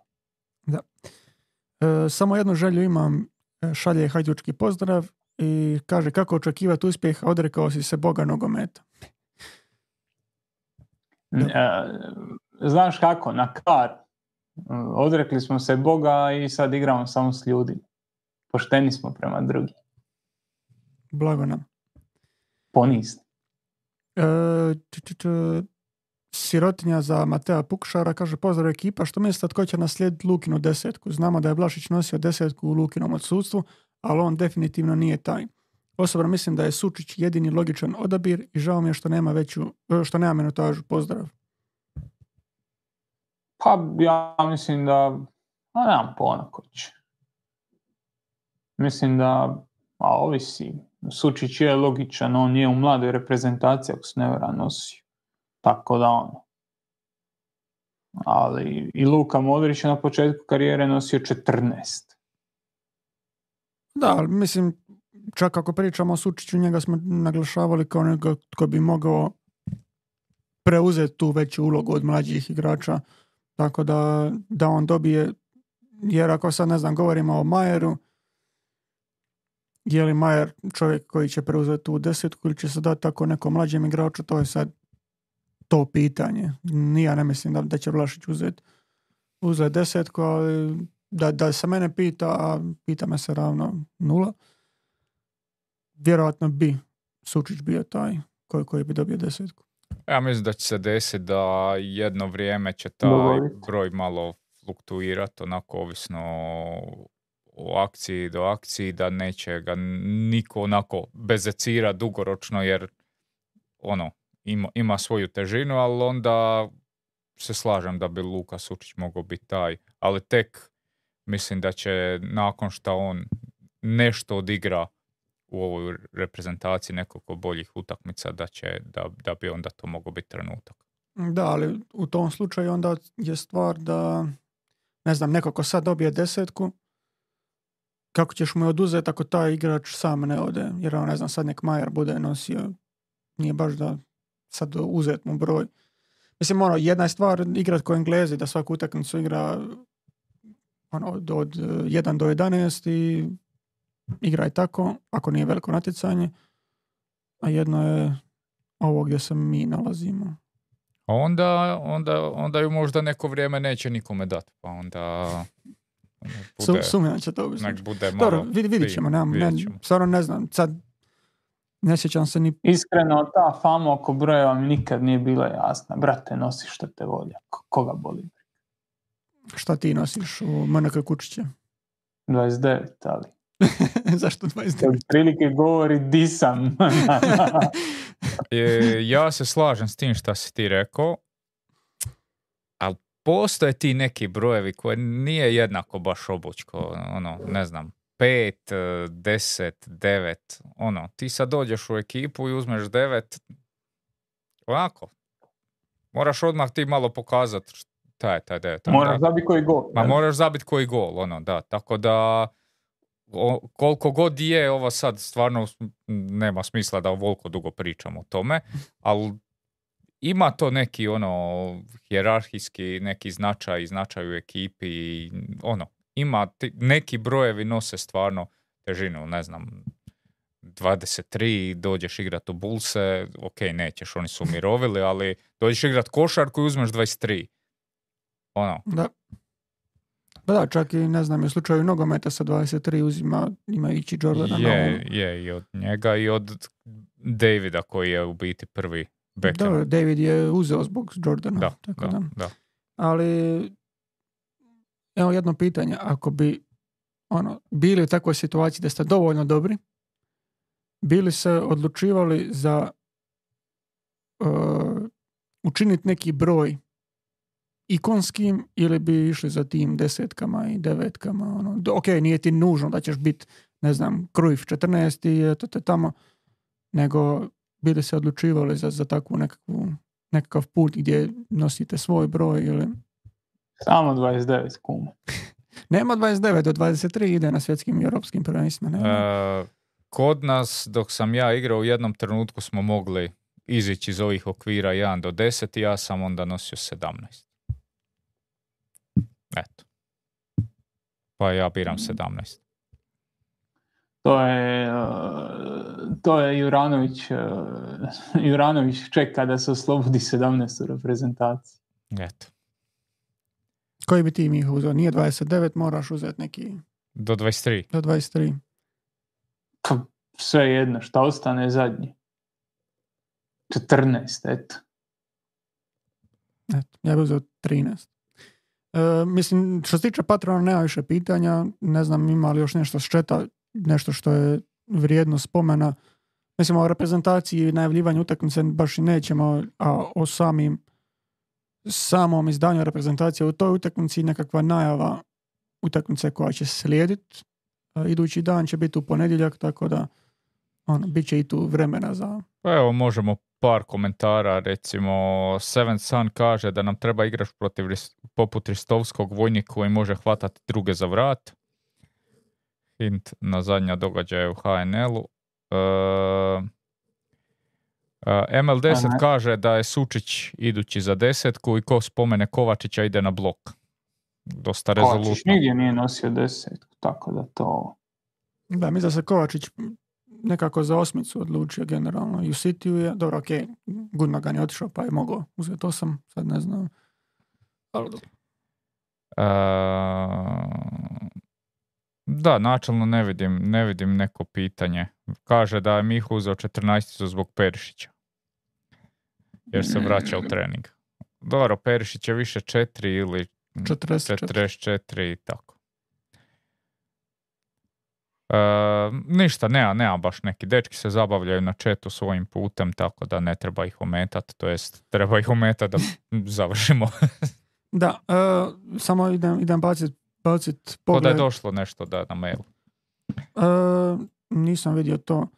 E, samo jednu želju imam, e, šalje hajdučki pozdrav i kaže kako očekivati uspjeh, odrekao si se boga nogometa. Da. E, znaš kako, na kar. Mm, Odrekli smo se Boga i sad igramo samo s ljudima. Pošteni smo prema drugim. Blago nam. Ponizni. E, č- č- č- sirotinja za Matea Pukšara kaže pozdrav ekipa, što mislite tko će naslijediti Lukinu desetku? Znamo da je Vlašić nosio desetku u Lukinom odsudstvu, ali on definitivno nije taj. Osobno mislim da je Sučić jedini logičan odabir i žao mi je što nema veću, što nema minutažu. Pozdrav. Pa ja mislim da, a nemam pojma ko će. Mislim da, a ovisi, Sučić je logičan, on je u mladoj reprezentaciji, ako se ne varam, nosio. Tako da ono. Ali i Luka Modrić je na početku karijere nosio 14. Da, mislim, čak ako pričamo o Sučiću, njega smo naglašavali kao nekoga tko bi mogao preuzeti tu veću ulogu od mlađih igrača. Tako da, da on dobije, jer ako sad ne znam, govorimo o Majeru, je li Majer čovjek koji će preuzeti tu desetku ili će se dati tako nekom mlađem igraču, to je sad to pitanje. Ni ja ne mislim da, da će Vlašić uzeti uzet desetku, ali da, da se mene pita, a pita me se ravno nula, vjerojatno bi Sučić bio taj koji, koji bi dobio desetku. Ja mislim da će se desiti da jedno vrijeme će taj broj malo fluktuirati, onako ovisno o- o akciji do akciji, da neće ga niko onako bezecira dugoročno, jer ono, ima, ima svoju težinu, ali onda se slažem da bi Luka Sučić mogao biti taj, ali tek mislim da će nakon što on nešto odigra u ovoj reprezentaciji nekoliko boljih utakmica da će da, da bi onda to mogao biti trenutak. Da, ali u tom slučaju onda je stvar da, ne znam, neko ko sad dobije desetku, kako ćeš mu je oduzeti ako taj igrač sam ne ode, jer on, ne znam, sad nek Majer bude nosio, nije baš da sad uzet mu broj. Mislim, ono, jedna je stvar igrat ko Englezi, da svaku utakmicu igra ono, od, od eh, 1 do 11 i igraj tako, ako nije veliko natjecanje, a jedno je ovo gdje se mi nalazimo. A onda, onda, onda ju možda neko vrijeme neće nikome dati, pa onda bude, sumnjam će to biti. Dobro, vid, vidit ćemo, nemam, ne, stvarno ne znam, sad ne sjećam se ni Iskreno, ta fama oko brojeva mi nikad nije bila jasna. Brate, nosi što te volja. Ko- Koga boli? šta ti nosiš u MNK kučiće. 29, ali. Zašto 29? Otprilike govori di sam. E, ja se slažem s tim šta si ti rekao, ali postoje ti neki brojevi koje nije jednako baš obučko, ono, ne znam, 5, 10, 9, ono, ti sad dođeš u ekipu i uzmeš 9, onako, moraš odmah ti malo pokazati šta je taj 9. Moraš zabiti koji gol. Ma jel? moraš zabiti koji gol, ono, da. Tako da, o- koliko god je ovo sad, stvarno nema smisla da ovoliko dugo pričamo o tome, ali ima to neki, ono, hjerarhijski neki značaj i značaj u ekipi ono, ima, ti- neki brojevi nose stvarno težinu, ne znam, 23, dođeš igrat u Bulse, ok, nećeš, oni su umirovili, ali dođeš igrat košarku i uzmeš 23. Ono, Da. Pa da, čak i ne znam, u slučaju nogometa sa 23 uzima, ima ići Jordana na Je, ovom. je, i od njega i od Davida koji je u biti prvi Beckham. Dobro, David je uzeo zbog Jordana. Da, tako da, da. da. Ali, evo jedno pitanje, ako bi ono, bili u takvoj situaciji da ste dovoljno dobri, bili se odlučivali za uh, učiniti neki broj ikonskim ili bi išli za tim desetkama i devetkama. Ono. Ok, nije ti nužno da ćeš biti, ne znam, Cruyff 14 i eto te tamo, nego bili se odlučivali za, za takvu nekakvu, nekakav put gdje nosite svoj broj ili... Samo 29 kuma. Nema 29 do 23 ide na svjetskim i europskim prvenstvima. nema. E, kod nas, dok sam ja igrao, u jednom trenutku smo mogli izići iz ovih okvira 1 do 10 i ja sam onda nosio 17. Eto. Pa ja biram 17. To je, uh, to je Juranović, uh, Juranović čeka da se oslobodi 17 u reprezentaciji. Eto. Koji bi tim ih uzeo? Nije 29, moraš uzeti neki Do 23. do 23. Pa sve jedno, šta ostane zadnji? 14, eto. Eto, ja bih uzeo 13. E, mislim, što se tiče patrona nema više pitanja. Ne znam ima li još nešto s četa, nešto što je vrijedno spomena. Mislim, o reprezentaciji i najavljivanju utakmice baš i nećemo, a o samim samom izdanju reprezentacije u toj utakmici nekakva najava utakmice koja će slijediti. Idući dan će biti u ponedjeljak, tako da ono, bit će i tu vremena za... Pa evo, možemo par komentara, recimo Seven Sun kaže da nam treba igrač protiv poput Ristovskog vojnik koji može hvatati druge za vrat. Hint na zadnja događaja u HNL-u. E, e, ML10 Aha. kaže da je Sučić idući za desetku i ko spomene Kovačića ide na blok. Dosta Kovačić rezolutno. nigdje nije nosio 10, tako da to... Da, mislim da se Kovačić nekako za osmicu odlučio generalno. I u Cityu je, dobro, ok, Gundogan je otišao pa je mogao uzeti osam, sad ne znam. Ali dobro. Da, načelno ne vidim, ne vidim neko pitanje. Kaže da je Mihu uzeo 14 zbog Perišića. Jer se vraća u trening. Dobro, Perišić je više 4 ili 44. 44 i tako. E, ništa, nema, nema baš neki. Dečki se zabavljaju na četu svojim putem, tako da ne treba ih ometati. To jest, treba ih ometati da završimo. Da, e, samo idem, idem bacit, bacit To da je pogled. došlo nešto da na mail. E, nisam vidio to.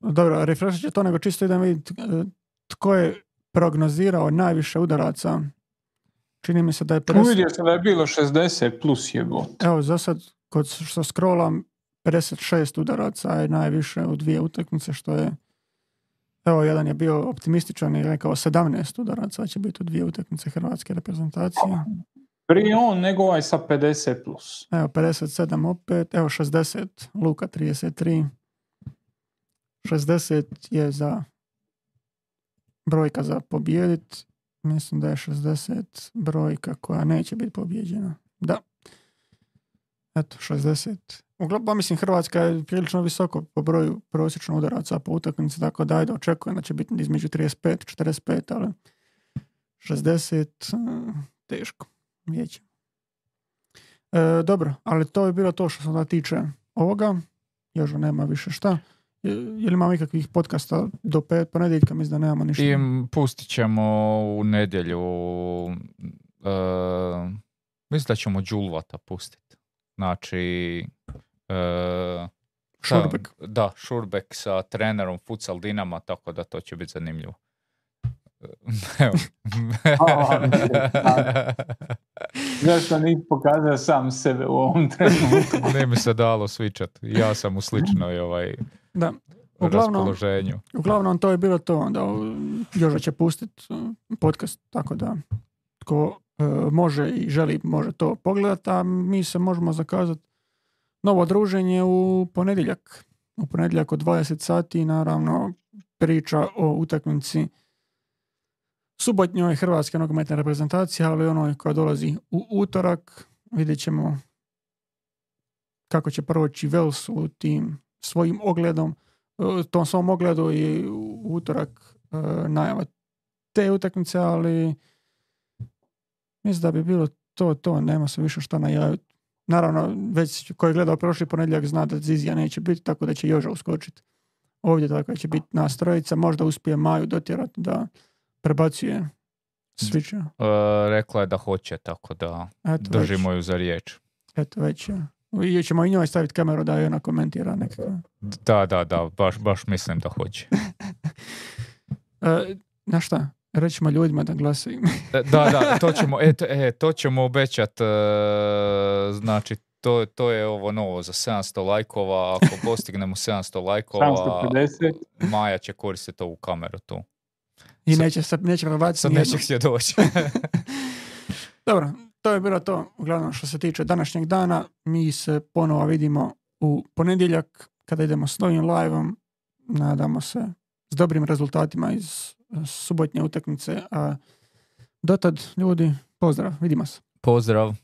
Dobro, refreshat će to, nego čisto idem vidjeti e, tko je prognozirao najviše udaraca. Čini mi se da je... pres- Uvidio sam da je bilo 60 plus jebot. Evo, za sad, kod što scrollam, 56 udaraca je najviše u dvije utakmice, što je Evo, jedan je bio optimističan i rekao 17 udaraca će biti u dvije utakmice hrvatske reprezentacije. Prije on nego ovaj sa 50 plus. Evo, 57 opet, evo 60, Luka 33. 60 je za brojka za pobijedit. Mislim da je 60 brojka koja neće biti pobijeđena. Da. Eto, 60. Uglavnom, mislim, Hrvatska je prilično visoko po broju prosječno udaraca po utakmici, tako da ajde, očekujem da će biti između 35 45, ali 60 eh, teško. Vidjet ćemo. E, dobro, ali to je bilo to što se onda tiče ovoga. Još nema više šta. Je, je li imamo ikakvih podcasta do pet ponedjeljka? Mislim da nemamo ništa. I pustit ćemo u nedjelju, e, mislim da ćemo Đulvata pustiti. Znači, e, Šurbek. Da, da, Šurbek sa trenerom Futsal Dinama, tako da to će biti zanimljivo. Evo. Zašto nisi pokazao sam sebe u ovom trenutku? Nije mi se dalo svičat. Ja sam u sličnoj ovaj, Da. Uglavnom, raspoloženju. uglavnom to je bilo to. Onda Joža će pustiti podcast, tako da tko e, može i želi može to pogledati, a mi se možemo zakazati novo druženje u ponedjeljak. U ponedjeljak od 20 sati, naravno, priča o utakmici subotnjoj hrvatske nogometne reprezentacije, ali onoj koja dolazi u utorak. Vidjet ćemo kako će proći Vels u tim svojim ogledom, tom svom ogledu i u utorak e, te utakmice, ali mislim da bi bilo to, to, nema se više što najaviti. Naravno, već ko je gledao prošli ponedjeljak zna da Zizija neće biti, tako da će Joža uskočiti. Ovdje tako će biti nas trojica, možda uspije Maju dotjerati da prebacuje sviče. E, rekla je da hoće, tako da Eto, držimo već, ju za riječ. eto već. je. I ćemo i njoj staviti kameru da je ona komentira nekako. Da, da, da, baš, baš mislim da hoće. E, na šta? Rećemo ljudima da glasaju. E, Da, da, to ćemo, e, to- e, to ćemo obećat, e, znači, to, to je ovo novo za 700 lajkova, ako postignemo 700 lajkova, 750. Maja će koristiti ovu kameru tu. I Sad- neće, sad neće prebaciti Sad neće doći. Dobro, to je bilo to uglavnom što se tiče današnjeg dana. Mi se ponovo vidimo u ponedjeljak kada idemo s novim liveom. Nadamo se s dobrim rezultatima iz eh, subotnje utakmice. A dotad, ljudi, pozdrav, vidimo se. Pozdrav.